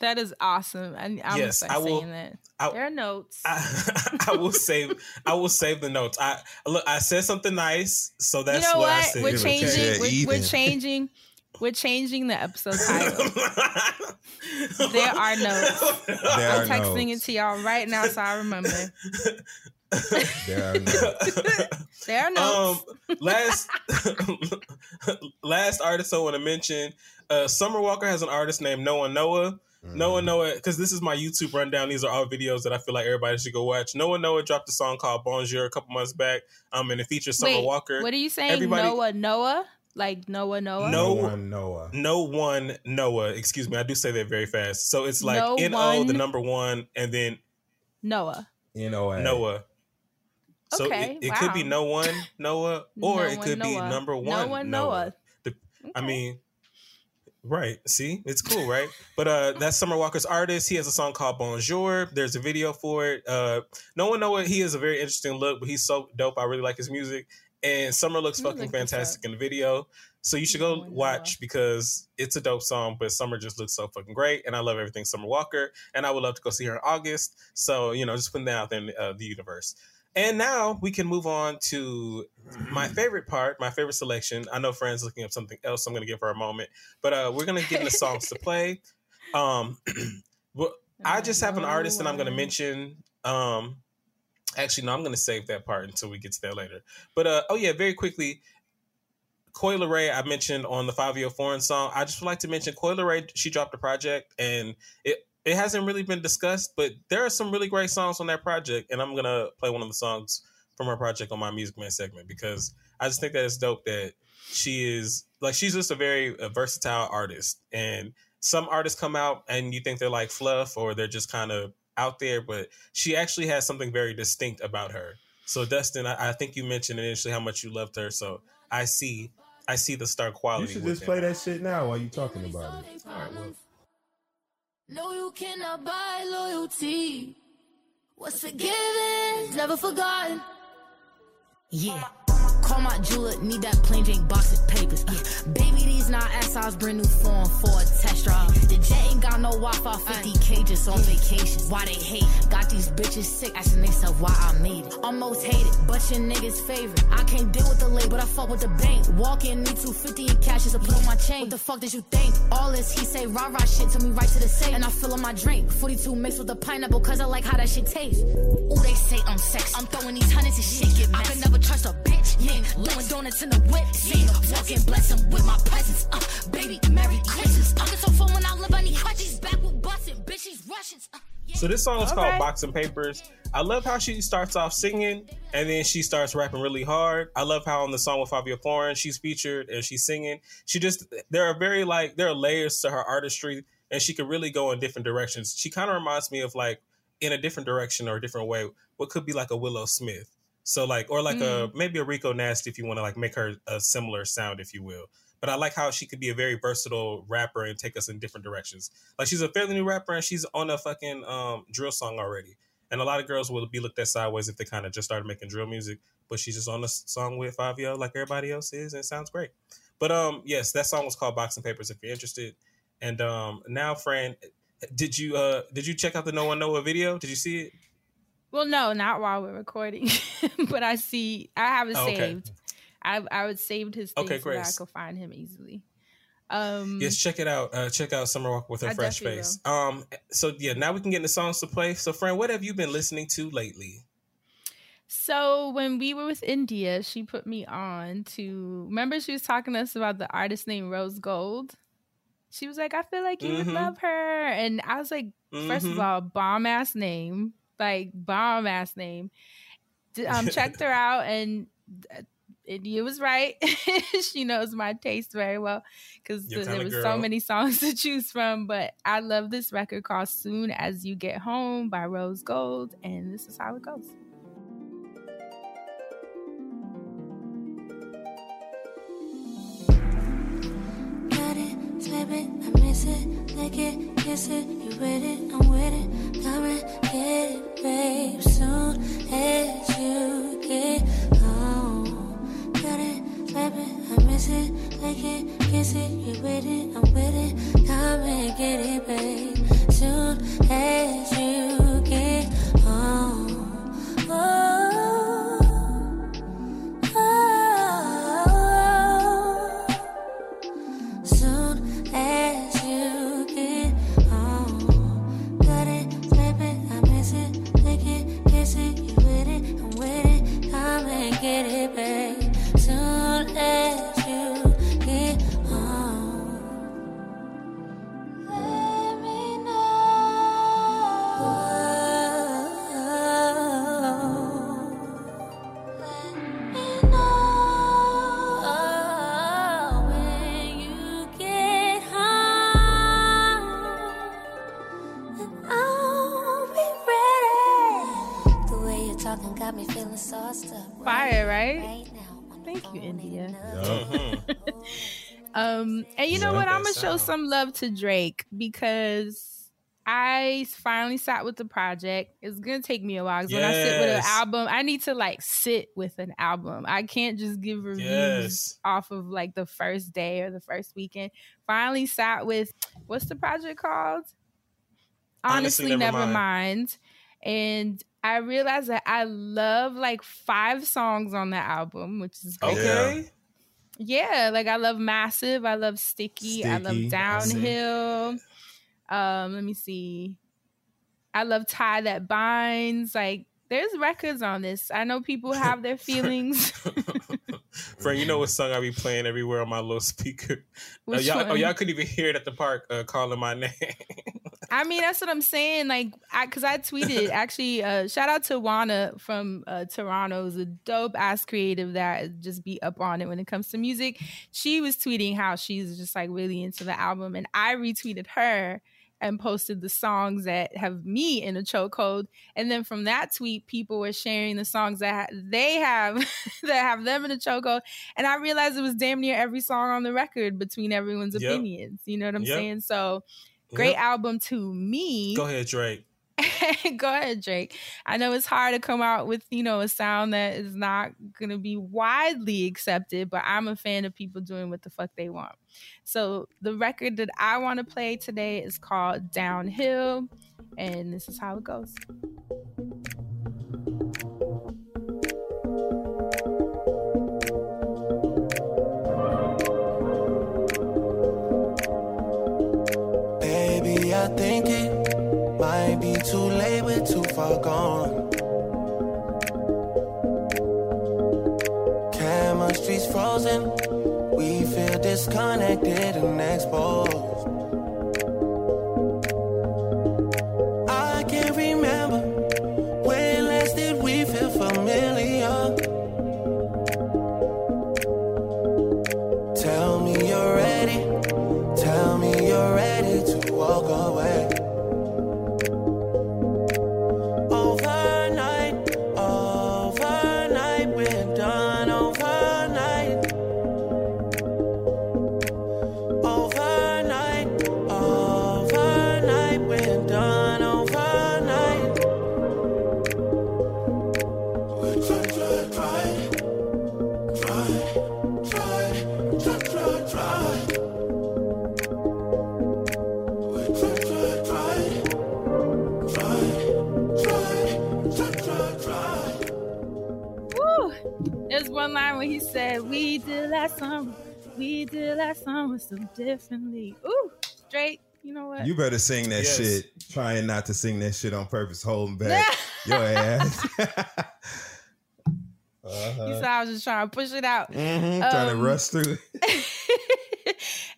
[SPEAKER 1] That is awesome. And I'm
[SPEAKER 8] Yes,
[SPEAKER 1] yes,
[SPEAKER 8] I will-
[SPEAKER 1] saying that.
[SPEAKER 8] I-
[SPEAKER 1] there are notes.
[SPEAKER 8] I, I will save. I will save the notes. I look. I said something nice, so that's
[SPEAKER 1] you know
[SPEAKER 8] what, I said.
[SPEAKER 1] We're changing. we're, we're changing. We're changing the episode title. There are notes.
[SPEAKER 7] There
[SPEAKER 1] I'm
[SPEAKER 7] are
[SPEAKER 1] texting
[SPEAKER 7] notes.
[SPEAKER 1] it to y'all right now, so I remember.
[SPEAKER 7] There are notes.
[SPEAKER 1] There are notes.
[SPEAKER 8] um, last last artist I want to mention. Uh, Summer Walker has an artist named Noah Noah. Noah Noah, because this is my YouTube rundown. These are all videos that I feel like everybody should go watch. Noah Noah dropped a song called Bonjour a couple months back. Um, and it features Summer
[SPEAKER 1] Wait,
[SPEAKER 8] Walker.
[SPEAKER 1] what are you saying?
[SPEAKER 8] Everybody-
[SPEAKER 1] Noah, Noah, like Noah, Noah.
[SPEAKER 8] No.
[SPEAKER 7] No one Noah.
[SPEAKER 8] No one Noah. Excuse me, I do say that very fast. So it's like
[SPEAKER 1] No
[SPEAKER 8] N O, the number one, and then
[SPEAKER 1] Noah.
[SPEAKER 7] N O A.
[SPEAKER 8] Noah. So
[SPEAKER 1] Okay,
[SPEAKER 8] it, it could be no one Noah, or
[SPEAKER 1] No
[SPEAKER 8] it
[SPEAKER 1] one
[SPEAKER 8] could be
[SPEAKER 1] Noah.
[SPEAKER 8] number
[SPEAKER 1] No
[SPEAKER 8] one
[SPEAKER 1] one
[SPEAKER 8] Noah.
[SPEAKER 1] Noah.
[SPEAKER 8] The- I mean, right? See, it's cool, right? But uh, that's Summer Walker's artist. He has a song called Bonjour. There's a video for it. Uh, no one Noah. He has a very interesting look, but he's so dope. I really like his music. And Summer looks
[SPEAKER 1] Let me
[SPEAKER 8] fucking
[SPEAKER 1] look
[SPEAKER 8] fantastic in the video. So you should go watch because it's a dope song, but Summer just looks so fucking great. And I love everything Summer Walker. And I would love to go see her in August. So, you know, just putting that out there in uh, the universe. And now we can move on to my favorite part, my favorite selection. I know friends looking up something else. So I'm going to give her a moment. But uh, we're going to get the songs to play. Um, well, I just have an artist that I'm going to mention. Um, actually, no, I'm going to save that part until we get to that later. But uh, oh, yeah, very quickly. Coi Leray, I mentioned on the Fivio Foreign song. I just would like to mention Coi Leray. She dropped a project, and it it hasn't really been discussed, but there are some really great songs on that project, and I'm gonna play one of the songs from her project on my Music Man segment because I just think that it's dope that she is like she's just a very uh versatile artist, and some artists come out and you think they're like fluff or they're just kind of out there, but she actually has something very distinct about her. So Dustin, I, I think you mentioned initially how much you loved her, so I see I see the star quality.
[SPEAKER 7] You
[SPEAKER 8] should
[SPEAKER 7] just play that shit now while you're talking about it.
[SPEAKER 8] All right, well.
[SPEAKER 12] No, you cannot buy loyalty. What's forgiven is never forgotten.
[SPEAKER 13] Yeah. Call my jeweler, need that plain Jane box of papers. Yeah. Baby, these not SI's brand new phone for a test drive. The jet ain't got no Wi-Fi, 50k just on vacation. Why they hate? Got these bitches sick, asking themselves why I made it. Almost hated, but your niggas favorite. I can't deal with the late, but I fuck with the bank. Walk in, need 250 in cash just to put on my chain. What the fuck did you think? All this, he say rah rah shit to me right to the safe. And I fill up my drink. 42 mixed with the pineapple, cause I like how that shit tastes. Ooh, they say I'm sexy. I'm throwing these hundreds and shit get messy. I can never trust a bitch. Yeah, doing donuts in the whip. Yeah, walking blessing with my presence. Uh, baby, Merry Christmas. Uh, it's so fun when I live on these crutches. Back with busting, bitch, she's Russians. Uh,
[SPEAKER 8] So this song is
[SPEAKER 1] All
[SPEAKER 8] called
[SPEAKER 1] right.
[SPEAKER 8] Box and Papers. I love how she starts off singing and then she starts rapping really hard. I love how on the song with Fivio Foreign she's featured and she's singing. She just there are very like there are layers to her artistry and she could really go in different directions. She kind of reminds me of like in a different direction or a different way what could be like a Willow Smith. So like or like a maybe a Rico Nasty if you want to like make her a similar sound if you will. But I like how she could be a very versatile rapper and take us in different directions. Like she's a fairly new rapper and she's on a fucking um, drill song already. And a lot of girls will be looked at sideways if they kind of just started making drill music. But she's just on a song with Fivio like everybody else is, and it sounds great. But um, yes, that song was called Boxing Papers. If you're interested, and um, now, Fran, did you uh did you check out the No One Noah video? Did you see it?
[SPEAKER 1] Well, no, not while we're recording, but I see I have it
[SPEAKER 8] Oh, okay.
[SPEAKER 1] saved. I I would saved his thing
[SPEAKER 8] Okay,
[SPEAKER 1] so I could find him easily. Um,
[SPEAKER 8] Yes, check it out. Uh, check out Summer Walk with her
[SPEAKER 1] I
[SPEAKER 8] fresh face. Um, so yeah, now we can get into songs to play. So, friend, what have you been listening to lately?
[SPEAKER 1] So when we were with India, she put me on to remember she was talking to us about the artist named Rose Gold. She was like, I feel like you would
[SPEAKER 8] Mhm.
[SPEAKER 1] love her. And I was like, first of
[SPEAKER 8] Mhm.
[SPEAKER 1] all, bomb ass name. Like bomb ass name. Um, checked her out and uh, India was right. she knows my taste very well because there was so many songs to choose from. But I love this record called Soon as You Get Home by Rose Gold. And this is how it goes.
[SPEAKER 12] Got it, I miss it, lick it, kiss it, you with it, I'm with it. Come and get it, babe, soon as you get home. Got it, slip it, I miss it, lick it, kiss it, you with it, I'm with it. Come and get it, babe, soon as you get home. Oh,
[SPEAKER 1] Fire, right? Thank you, India. um, and you know what? I'm gonna show some love to Drake because I finally sat with the project. It's gonna take me a while. 'cause when I sit with an album, I need to like sit with an album. I can't just give reviews
[SPEAKER 8] Yes.
[SPEAKER 1] off of like the first day or the first weekend. Finally sat with what's the project called? Honestly, never, mind. And I realized that I love like five songs on the album, which is great.
[SPEAKER 8] Okay.
[SPEAKER 1] Yeah, like I love Massive, I love Sticky, I love
[SPEAKER 8] Sticky, I.
[SPEAKER 1] Downhill. Um, let me see. I love Tie That Binds. Like there's records on this. I know people have their feelings.
[SPEAKER 8] Friend, you know what song I be playing everywhere on my little speaker? Uh, y'all, oh, y'all couldn't even hear it at the park uh, calling my name.
[SPEAKER 1] I mean, that's what I'm saying. Like, I because I tweeted actually. Uh, shout out to Wana from uh, Toronto, who's a dope ass creative that just be up on it when it comes to music. She was tweeting how she's just like really into the album, and I retweeted her and posted the songs that have me in a chokehold. And then from that tweet, people were sharing the songs that they have that have them in a chokehold. And I realized it was damn near every song on the record between everyone's
[SPEAKER 8] Yep.
[SPEAKER 1] opinions. You know what I'm
[SPEAKER 8] Yep.
[SPEAKER 1] saying? So great
[SPEAKER 8] Yep.
[SPEAKER 1] album to me.
[SPEAKER 8] Go ahead, Drake.
[SPEAKER 1] Go ahead, Drake. I know it's hard to come out with, you know, a sound that is not going to be widely accepted, but I'm a fan of people doing what the fuck they want. So, the record that I want to play today is called Downhill, and this is how it goes.
[SPEAKER 14] Baby, I think it might be too late, we're too far gone. Chemistry's frozen, we feel disconnected and exposed. Last
[SPEAKER 1] summer so differently. Ooh, straight. you know what?
[SPEAKER 7] You better sing that
[SPEAKER 1] Yes.
[SPEAKER 7] shit. Trying not to sing that shit on purpose, holding back your ass. uh-huh.
[SPEAKER 1] You saw I was just trying to push it out.
[SPEAKER 7] Mhm, trying to
[SPEAKER 1] Um,
[SPEAKER 7] rush through.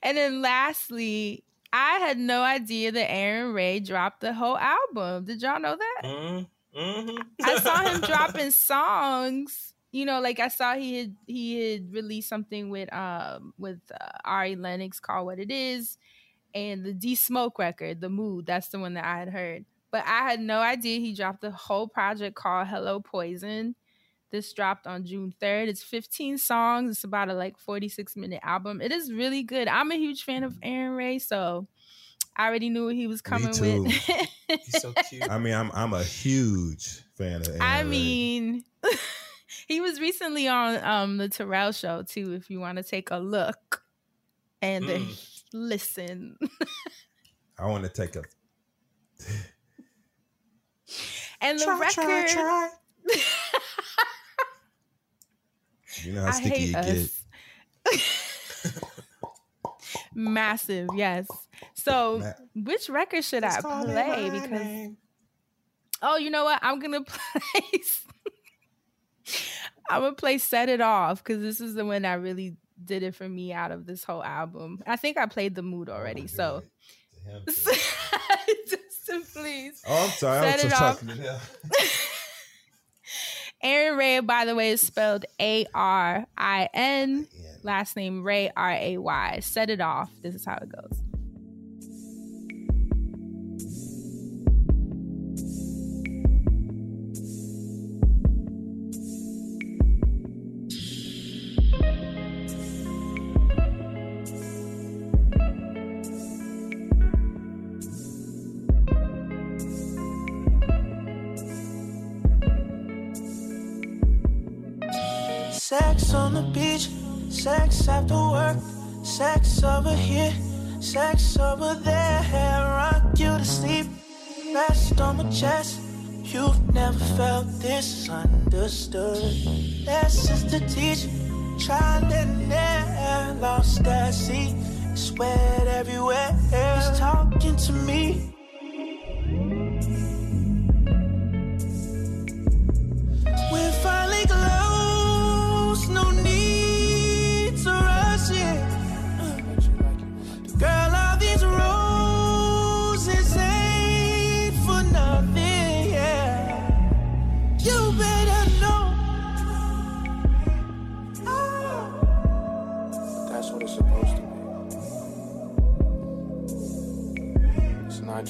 [SPEAKER 1] And then lastly, I had no idea that Arin Ray dropped the whole album. Did y'all know that?
[SPEAKER 8] Mm-hmm.
[SPEAKER 1] I saw him dropping songs. You know, like I saw he had he had released something with um with uh, Ari Lennox called "What It Is," and the D Smoke record, "The Mood." That's the one that I had heard, but I had no idea he dropped a whole project called "Hello Poison." This dropped on June 3rd. It's 15 songs. It's about a like 46 minute album. It is really good. I'm a huge fan of Arin Ray, so I already knew what he was coming
[SPEAKER 7] too.
[SPEAKER 1] with.
[SPEAKER 8] He's so cute.
[SPEAKER 7] I mean, I'm I'm a huge fan of. Arin
[SPEAKER 1] I
[SPEAKER 7] Ray.
[SPEAKER 1] mean, he was recently on um the Terrell show too. If you want to take a look and uh,
[SPEAKER 7] Mm.
[SPEAKER 1] listen,
[SPEAKER 7] I want to take a.
[SPEAKER 1] and the
[SPEAKER 14] Try,
[SPEAKER 1] record.
[SPEAKER 14] try,
[SPEAKER 7] You know how sticky you get.
[SPEAKER 1] Massive, yes. So, which record should I play? Because oh, you know what? I'm gonna play. I'm gonna play "Set It Off" because this is the one that really did it for me out of this whole album. I think I played the mood already, so just please.
[SPEAKER 7] Oh, I'm sorry.
[SPEAKER 1] Set it off.
[SPEAKER 7] talking.
[SPEAKER 1] Arin Ray, by the way, is spelled A R I N. Last name Ray R A Y. Set it off. This is how it goes.
[SPEAKER 14] Over here, sex over there. Rock you to sleep, rest on my chest. You've never felt this understood. Lessons to teach, trial and error, lost at sea, sweat everywhere. He's talking to me.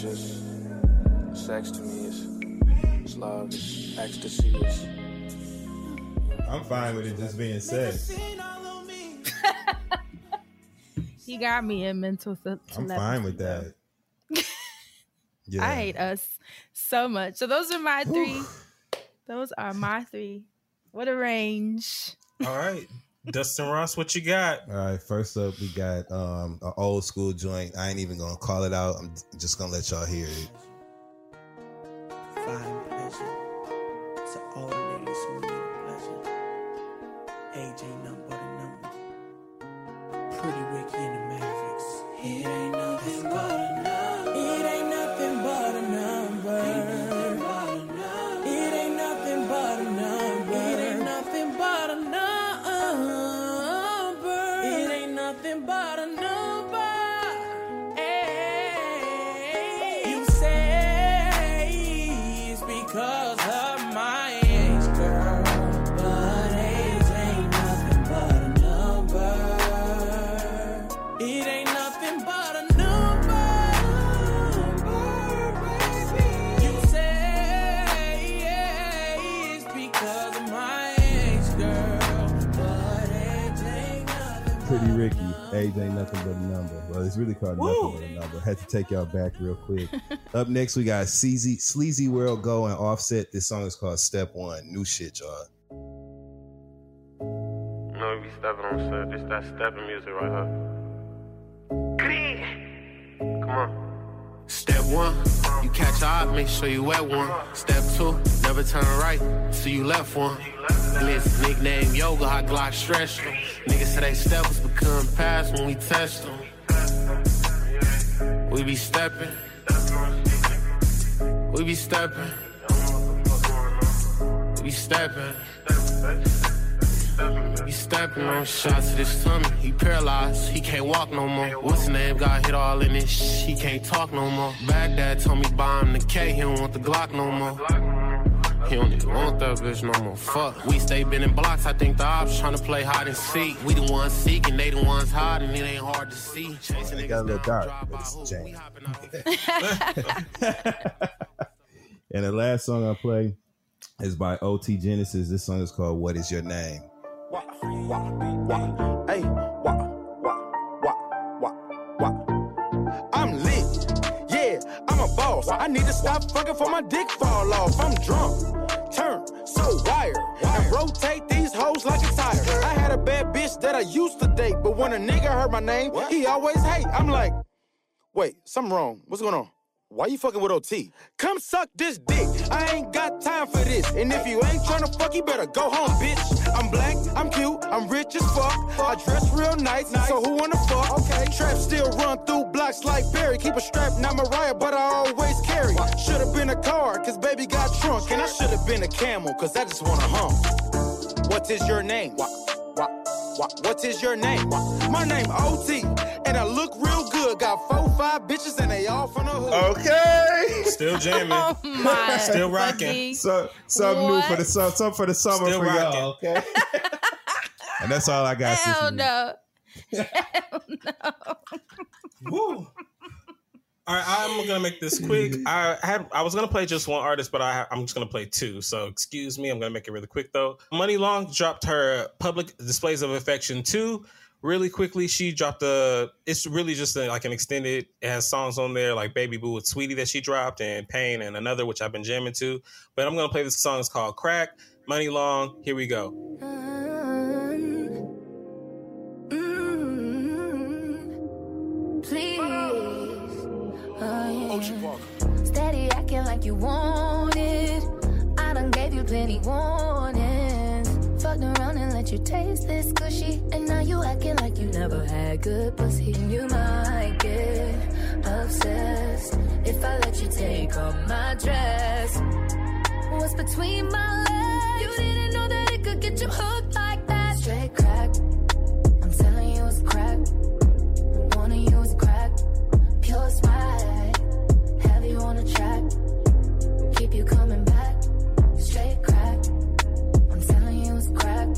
[SPEAKER 15] Just sex to me, it's, it's love, it's ecstasy, it's.
[SPEAKER 7] I'm fine with it just being sex.
[SPEAKER 1] You got me in mental. th-
[SPEAKER 7] I'm fine with that. Yeah.
[SPEAKER 1] I hate us so much. So those are my three. those are my three. What a range.
[SPEAKER 8] All right. Dustin Ross, what you got?
[SPEAKER 7] All right, first up we got um an old school joint. I ain't even gonna call it out. I'm just gonna let y'all hear it.
[SPEAKER 14] Fine pleasure. To all the ladies who need pleasure. Age age ain't nothing but a number.
[SPEAKER 7] Well, it's really called nothing but a number. I Had to take y'all back real quick. Up next, we got Sleazy, Sleazy World Go and Offset. This song is called Step One. New shit, y'all.
[SPEAKER 16] You know, we stepping on set. This that stepping music right here. Come on.
[SPEAKER 17] Step one, you catch a eye, make sure you wet one. Step two, never turn right, so you left one. Glitz, nickname yoga, hot Glock stretch them. Niggas say they steppers become past when we test them. We be stepping, we be stepping, we be stepping. He stepping on shots to this tummy. He paralyzed, he can't walk no more. What's his name? Got hit all in this sh- He can't talk no more. Baghdad told me buy him the K. He don't want the Glock no more. He don't even want that bitch no more. Fuck. We stay bending blocks. I think the ops trying to play hide and seek. We the ones seeking, they the ones hiding. It ain't hard to see. Chasing
[SPEAKER 7] It got a little dark, but it's jam. and the last song I play is by OT Genasis. This song is called What Is Your Name?
[SPEAKER 18] I'm lit. Yeah, I'm a boss. I need to stop fucking for my dick fall off. I'm drunk. Turn so wired. And rotate these hoes like a tire. I had a bad bitch that I used to date, but when a nigga heard my name, he always hate. I'm like, wait, something wrong. What's going on? Why you fucking with OT? Come suck this dick. I ain't got time for this. And if you ain't tryna fuck, you better go home, bitch. I'm black, I'm cute, I'm rich as fuck. I dress real nice, so who wanna fuck? Okay. Trap still run through blocks like Barry. Keep a strap, not Mariah, but I always carry. Should've been a car, cause baby got trunk. And I should've been a camel, cause I just wanna hump. What is your name? What, what is your name? My name OT, and I look real good. Got four, five bitches, and they all from the hood.
[SPEAKER 7] Okay.
[SPEAKER 8] Still jamming.
[SPEAKER 1] Oh my
[SPEAKER 8] Still rocking.
[SPEAKER 7] So something new for the sum- something for the summer
[SPEAKER 8] Still
[SPEAKER 7] for
[SPEAKER 8] rocking.
[SPEAKER 7] y'all. Okay. and that's all I got.
[SPEAKER 1] Hell no. Hell no.
[SPEAKER 8] Woo. All right, I'm gonna make this quick. I had I was gonna play just one artist, but I I'm just gonna play two. So excuse me, I'm gonna make it really quick though. Muni Long dropped her public displays of affection two. Really quickly, she dropped a. It's really just a, like an extended. It has songs on there like "Baby Boo" with Saweetie that she dropped, and "Pain" and another which I've been jamming to. But I'm gonna play this song. It's called "Crack." Muni Long. Here we go.
[SPEAKER 19] Uh,
[SPEAKER 18] Steady
[SPEAKER 19] acting like you want it. I done gave you plenty
[SPEAKER 12] warnings. Fucked around and let you taste this cushy. And now you acting like you never had good pussy. And you might get obsessed if I let you take off my dress. What's between my legs? You didn't know that it could get you hooked like that. Straight crack. I'm telling you it's crack. One of you is crack. Pure spice. On a track. Keep you coming back. Straight crack. I'm telling you it's crack.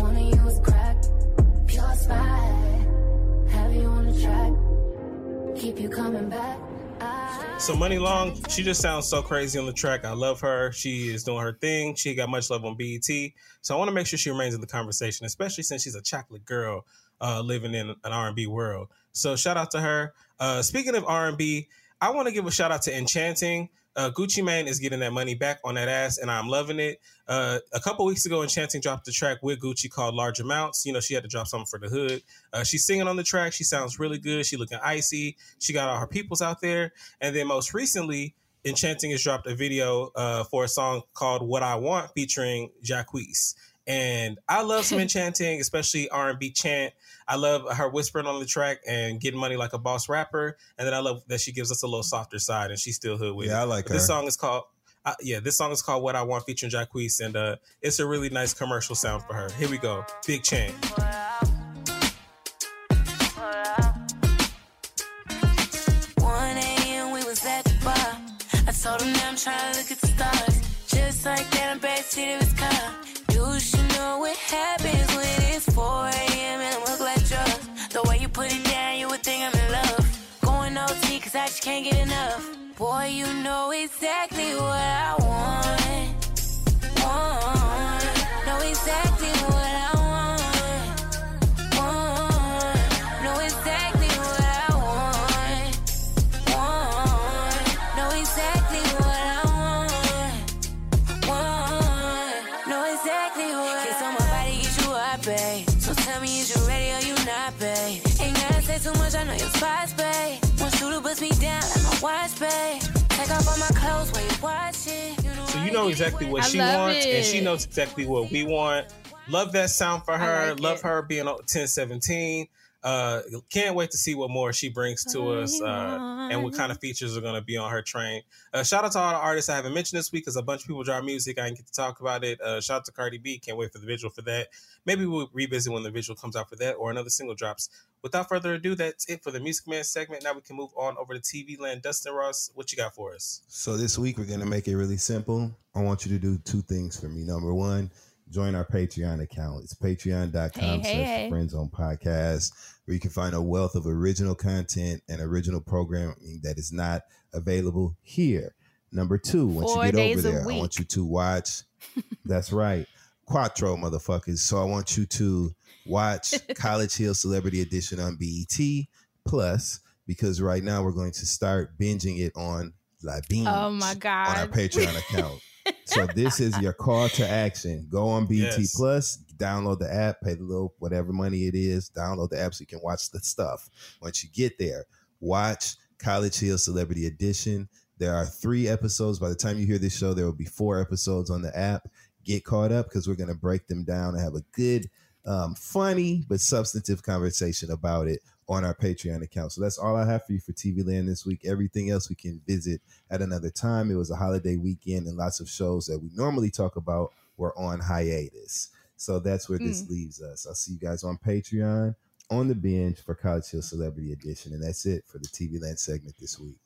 [SPEAKER 12] Wanting you is crack. Pure spite. Have you on a track. Keep you coming back.
[SPEAKER 8] So Muni Long, she just sounds so crazy on the track. I love her. She is doing her thing. She got much love on BET. So I want to make sure she remains in the conversation, especially since she's a chocolate girl uh, living in an R&B world. So shout out to her. Uh, speaking of R&B, I want to give a shout out to Enchanting. Uh, Gucci Mane is getting that money back on that ass, and I'm loving it. Uh, a couple weeks ago, Enchanting dropped the track with Gucci called Large Amounts. You know, she had to drop something for the hood. Uh, she's singing on the track. She sounds really good. She looking icy. She got all her peoples out there. And then most recently, Enchanting has dropped a video uh, for a song called "What I Want" featuring Jacquees. And I love some enchanting, especially R and B chant. I love her whispering on the track and getting money like a boss rapper. And then I love that she gives us a little softer side, and she's still hood with it.
[SPEAKER 7] Yeah, I like
[SPEAKER 8] But This song is called. Uh, yeah, this song is called "What I Want" featuring Jacquees, and uh, it's a really nice commercial sound for her. Here we go, big chant.
[SPEAKER 12] 1 a.m. we was at the bar. I told him that I'm trying to look at I know. One. One. One, your spots, babe. You to bust me down like my watch, babe. Take off all my clothes while you watching. You know
[SPEAKER 8] So you know exactly what
[SPEAKER 1] I
[SPEAKER 8] she
[SPEAKER 1] love
[SPEAKER 8] wants, and she knows exactly what we want. Love that sound for her.
[SPEAKER 1] like
[SPEAKER 8] Love
[SPEAKER 1] it.
[SPEAKER 8] her being on 1017. Uh, can't wait to see what more she brings to us uh, and what kind of features are going to be on her train. Uh, shout out to all the artists I haven't mentioned this week because a bunch of people drop music. I didn't get to talk about it. Uh, shout out to Cardi B. Can't wait for the visual for that. Maybe we'll revisit when the visual comes out for that or another single drops. Without further ado, that's it for the Music Man segment. Now we can move on over to TV land. Dustin Ross, what you got for us?
[SPEAKER 7] So this week we're gonna make it really simple. I want you to do two things for me. Number one, join our Patreon account. It's patreon.com
[SPEAKER 1] Hey, hey,
[SPEAKER 7] slash
[SPEAKER 1] hey.
[SPEAKER 7] friends on podcast, where you can find a wealth of original content and original programming that is not available here. Number two, once
[SPEAKER 1] Four
[SPEAKER 7] you get over
[SPEAKER 1] a
[SPEAKER 7] there, I want you to watch. That's right. Quattro motherfuckers. So I want you to watch College Hill Celebrity Edition on BET Plus because right now we're going to start binging it on La Binge
[SPEAKER 1] Oh my god!
[SPEAKER 7] on our. Patreon account. so this is your call to action. Go on BT
[SPEAKER 8] Yes.
[SPEAKER 7] Plus, download the app, pay the little whatever money it is, download the app so you can watch the stuff. Once you get there, watch College Hill Celebrity Edition. There are three episodes. By the time you hear this show, there will be four episodes on the app. Get caught up because we're going to break them down and have a good, um, funny but substantive conversation about it on our Patreon account. So that's all I have for you for TV Land this week. Everything else we can visit at another time. It was a holiday weekend, and lots of shows that we normally talk about were on hiatus. So that's where this leaves us. I'll see you guys on Patreon on the binge for College Hill Celebrity Edition. And that's it for the TV Land segment this week.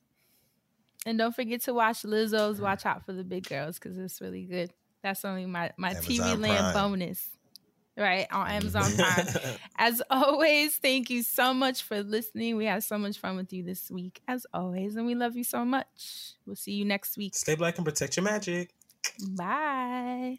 [SPEAKER 1] And don't forget to watch Lizzo's Watch Out for the Big Girls because it's really good. That's only my, my TV land
[SPEAKER 7] Prime.
[SPEAKER 1] bonus. Right on Amazon Prime. As always, thank you so much for listening. We had so much fun with you this week, as always, and we love you so much. We'll see you next week.
[SPEAKER 8] Stay black and protect your magic.
[SPEAKER 1] Bye.